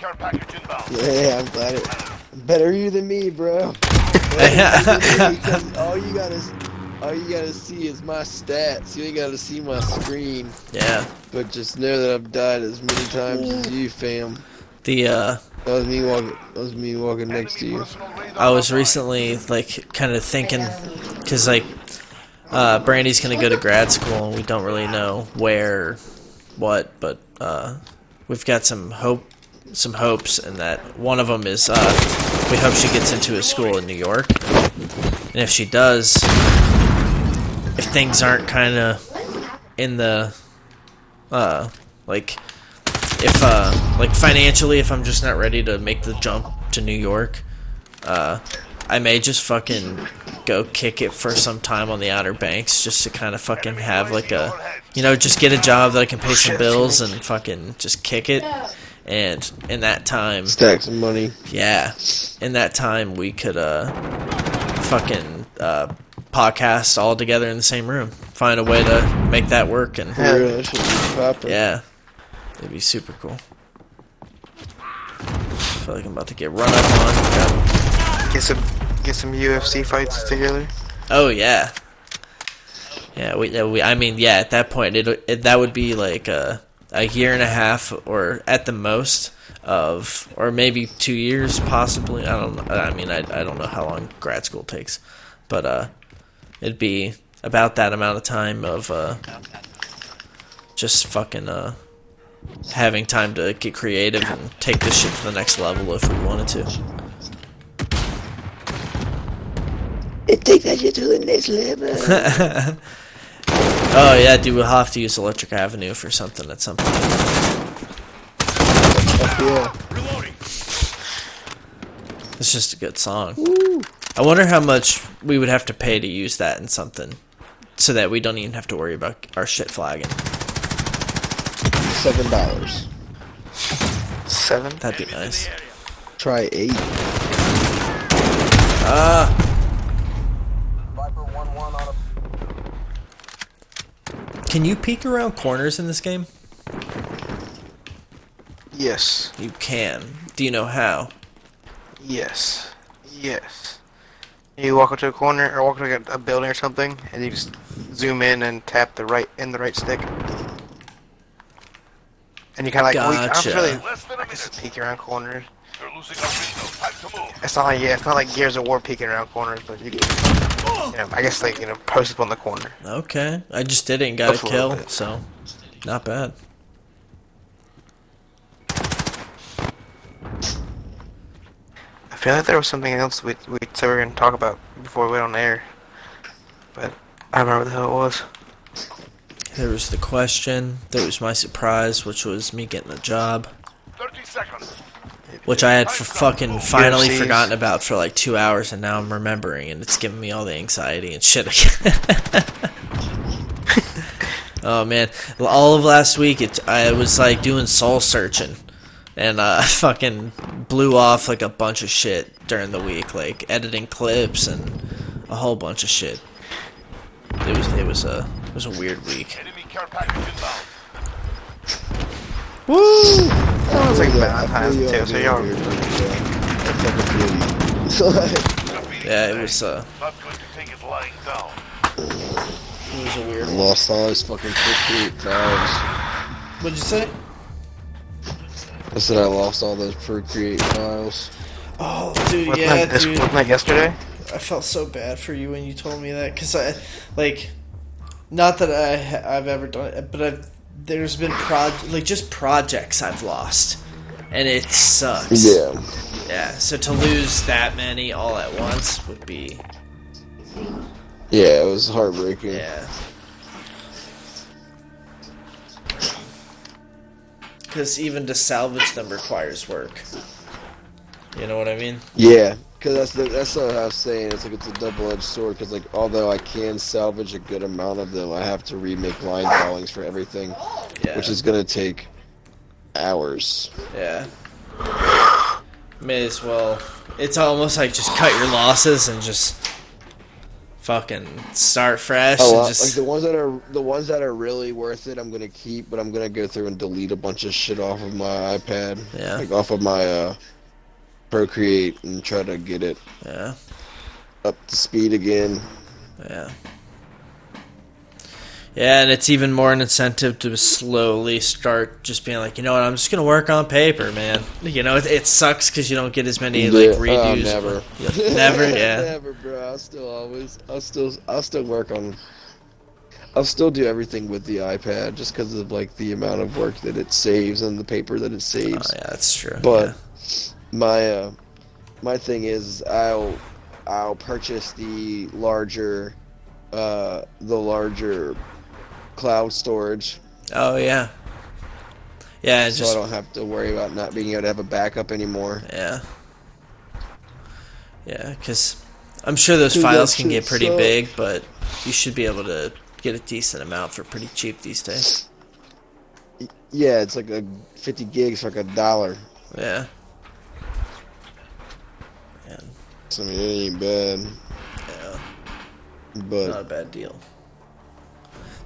Enemy care package inbound. Yeah, I'm glad it. Better you than me, bro. Because all you gotta, all you gotta see is my stats. You ain't gotta see my screen. Yeah, But just know that I've died as many times as you, fam. the uh, That was me walking. That was me walking next to you. I was recently like kind of thinking because like uh, Brandy's gonna go to grad school and we don't really know where, what, but uh, we've got some hope, some hopes, and that one of them is uh, we hope she gets into a school in New York, and if she does, if things aren't kind of in the uh, like if uh like financially if I'm just not ready to make the jump to New York, uh I may just fucking go kick it for some time on the Outer Banks just to kind of fucking have like a you know just get a job that I can pay some bills and fucking just kick it and in that time Stack some money. yeah in that time we could uh fucking uh podcast all together in the same room find a way to make that work and For real, that should be popping. yeah, it'd be super cool. I feel like I'm about to get run up on. Get some get some UFC fights together. Oh yeah, yeah. We, yeah, we I mean, yeah. At that point, it, it that would be like a a year and a half, or at the most of, or maybe two years, possibly. I don't. know. I mean, I I don't know how long grad school takes, but uh, it'd be about that amount of time of uh, just fucking uh having time to get creative and take this shit to the next level if we wanted to. Take that shit to the next level. Oh yeah, dude, we'll have to use Electric Avenue for something at some point. yeah. It's just a good song. I wonder how much we would have to pay to use that in something, so that we don't even have to worry about our shit flagging. Seven dollars. Seven. That'd be nice. Try eight. Ah, Viper 1-1 on a can you peek around corners in this game? Yes. You can. Do you know how? Yes. Yes. You walk up to a corner or walk to a building or something, and you just zoom in and tap the right in the right stick. And you kind of like I Gotcha. don't really a just peek around corners. They're losing our window. Time to move. It's not like yeah, it's not like Gears of War peeking around corners, but you can, you know, I guess like you know, post up on the corner. Okay, I just did it and got a Go a kill, bit. so not bad. I feel like there was something else we we said we were gonna talk about before we went on air, but I don't remember the hell it was. There was the question. There was my surprise, which was me getting a job. 30 seconds. Which I had f- fucking finally UFCs. forgotten about for like two hours, and now I'm remembering, and it's giving me all the anxiety and shit again. oh man, all of last week, it I was like doing soul searching, and uh, I fucking blew off like a bunch of shit during the week, like editing clips and a whole bunch of shit. It was it was a it was a weird week. Enemy care package inbound. It's like Valentine's I too, you so on y'all. yeah. I fucking feel you. Copy. Yeah, it was uh, Not going to take it lying down. it was a weird. I lost all those fucking Procreate files. What'd you say? I said I lost all those Procreate files. Oh, dude, Wasn't yeah, that dude. wasn't that yesterday? I felt so bad for you when you told me that because I, like, not that I I've ever done it, but I've there's been proj like just projects I've lost, and it sucks. Yeah. yeah. So to lose that many all at once would be Yeah, it was heartbreaking. yeah. Because even to salvage them requires work. You know what I mean? Yeah, because that's the, that's what I was saying. It's like it's a double-edged sword. Because like although I can salvage a good amount of them, I have to remake line drawings for everything, Yeah. which is gonna take hours. Yeah. May as well. It's almost like just cut your losses and just fucking start fresh Oh, and uh, like the ones that are the ones that are really worth it, I'm gonna keep, but I'm gonna go through and delete a bunch of shit off of my iPad, Yeah. like off of my uh, Procreate, and try to get it yeah, up to speed again. yeah. Yeah, and it's even more an incentive to slowly start just being like, you know what, I'm just gonna work on paper, man. You know, it, it sucks because you don't get as many like Yeah, oh, redos. never, but- never, yeah. never, bro. I'll still always, I'll still, I'll still work on. I'll still do everything with the iPad just because of like the amount of work that it saves and the paper that it Oh, saves. yeah, that's true. But yeah. My uh, my thing is I'll I'll purchase the larger uh, the larger cloud storage oh yeah, yeah, so just I don't have to worry about not being able to have a backup anymore. Yeah. Yeah, because I'm sure those Dude, files can get pretty sucks. big, but you should be able to get a decent amount for pretty cheap these days. Yeah, it's like a 50 gigs for like a dollar. Yeah. Man, So I mean, it ain't bad, yeah, but not a bad deal.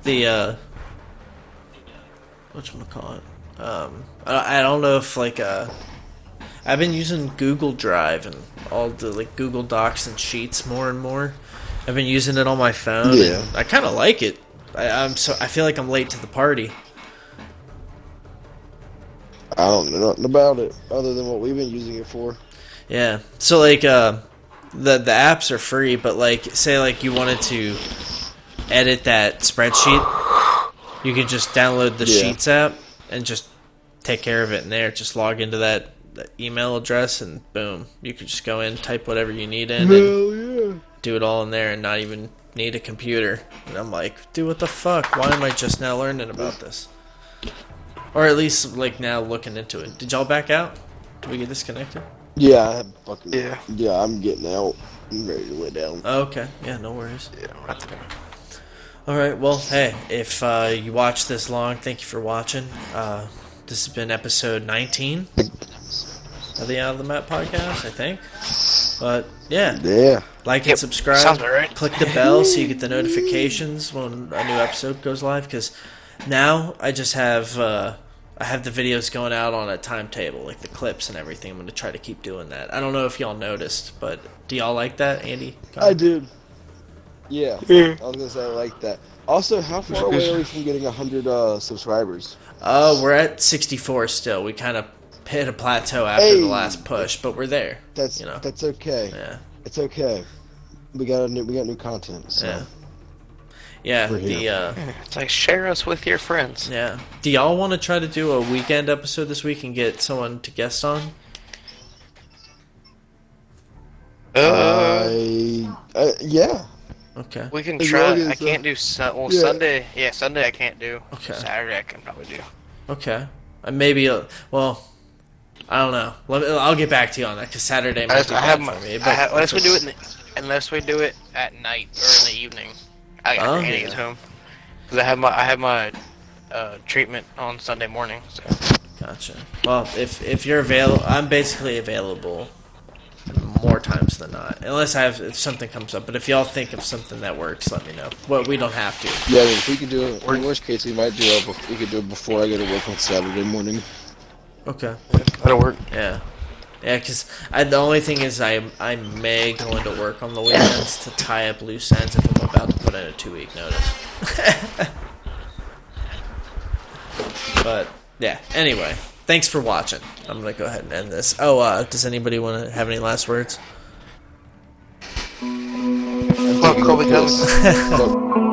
The uh, what call it? Um, I, I don't know if like uh, I've been using Google Drive and all the like Google Docs and Sheets more and more. I've been using it on my phone. Yeah. I kind of like it. I, I'm so I feel like I'm late to the party. I don't know nothing about it other than what we've been using it for. Yeah. So like uh the the apps are free, but like say like you wanted to edit that spreadsheet, you can just download the Yeah. Sheets app and just take care of it in there. Just log into that, that email address and boom, you can just go in, type whatever you need in, and yeah. do it all in there, and not even need a computer. And I'm like, dude, what the fuck? Why am I just now learning about this? Or at least like now looking into it. Did y'all back out? Did we get disconnected? Yeah, I have fucking. Yeah. Yeah, I'm getting out. I'm ready to lay down. Oh, okay. Yeah, no worries. Yeah, right there. All right. Well, hey, if uh, you watched this long, thank you for watching. Uh, this has been episode 19 of the Out of the Map podcast, I think. But yeah, Yeah. like and Yep, subscribe. sounds right. Click the bell so you get the notifications when a new episode goes live. Because now I just have uh, I have the videos going out on a timetable, like the clips and everything. I'm going to try to keep doing that. I don't know if y'all noticed, but do y'all like that, Andy? I did. Yeah. I was gonna say I like that. Also, how far away are we from getting hundred uh, subscribers? Oh, we're at 64 still. We kind of hit a plateau after Hey. the last push, but we're there. That's You know. that's okay. Yeah, It's okay. We got a new we got new content. So. yeah, yeah. We're The uh, It's like share us with your friends. yeah. Do y'all want to try to do a weekend episode this week and get someone to guest on? Uh, I, uh, yeah. Okay. we can as try. long as, I uh, can't do sun. Well, yeah. Sunday. Yeah, Sunday I can't do. Okay. Saturday I can probably do. Okay. Uh, maybe. Uh, well, I don't know. Let me, I'll get back to you on that because Saturday I, might just, be I bad have my. for me. I But have, unless we do it. In the, unless we do it at night or in the evening. I got Oh, Andy yeah. home because I have my I have my uh, treatment on Sunday morning. So gotcha. Well, if if you're available, I'm basically available more times than not, unless I have if something comes up. But if y'all think of something that works, let me know. Well, we don't have to. Yeah, I mean, if we could do it, in worst case, we might do it. bef- We could do it before I go to work on Saturday morning. Okay. that'll work. Yeah. Yeah, because the only thing is I I may go into work on the weekends to tie up loose ends if I'm about to put in a two week notice. but yeah. Anyway, thanks for watching. I'm gonna go ahead and end this. Oh, uh, does anybody want to have any last words? Well, Kobe. Fuck.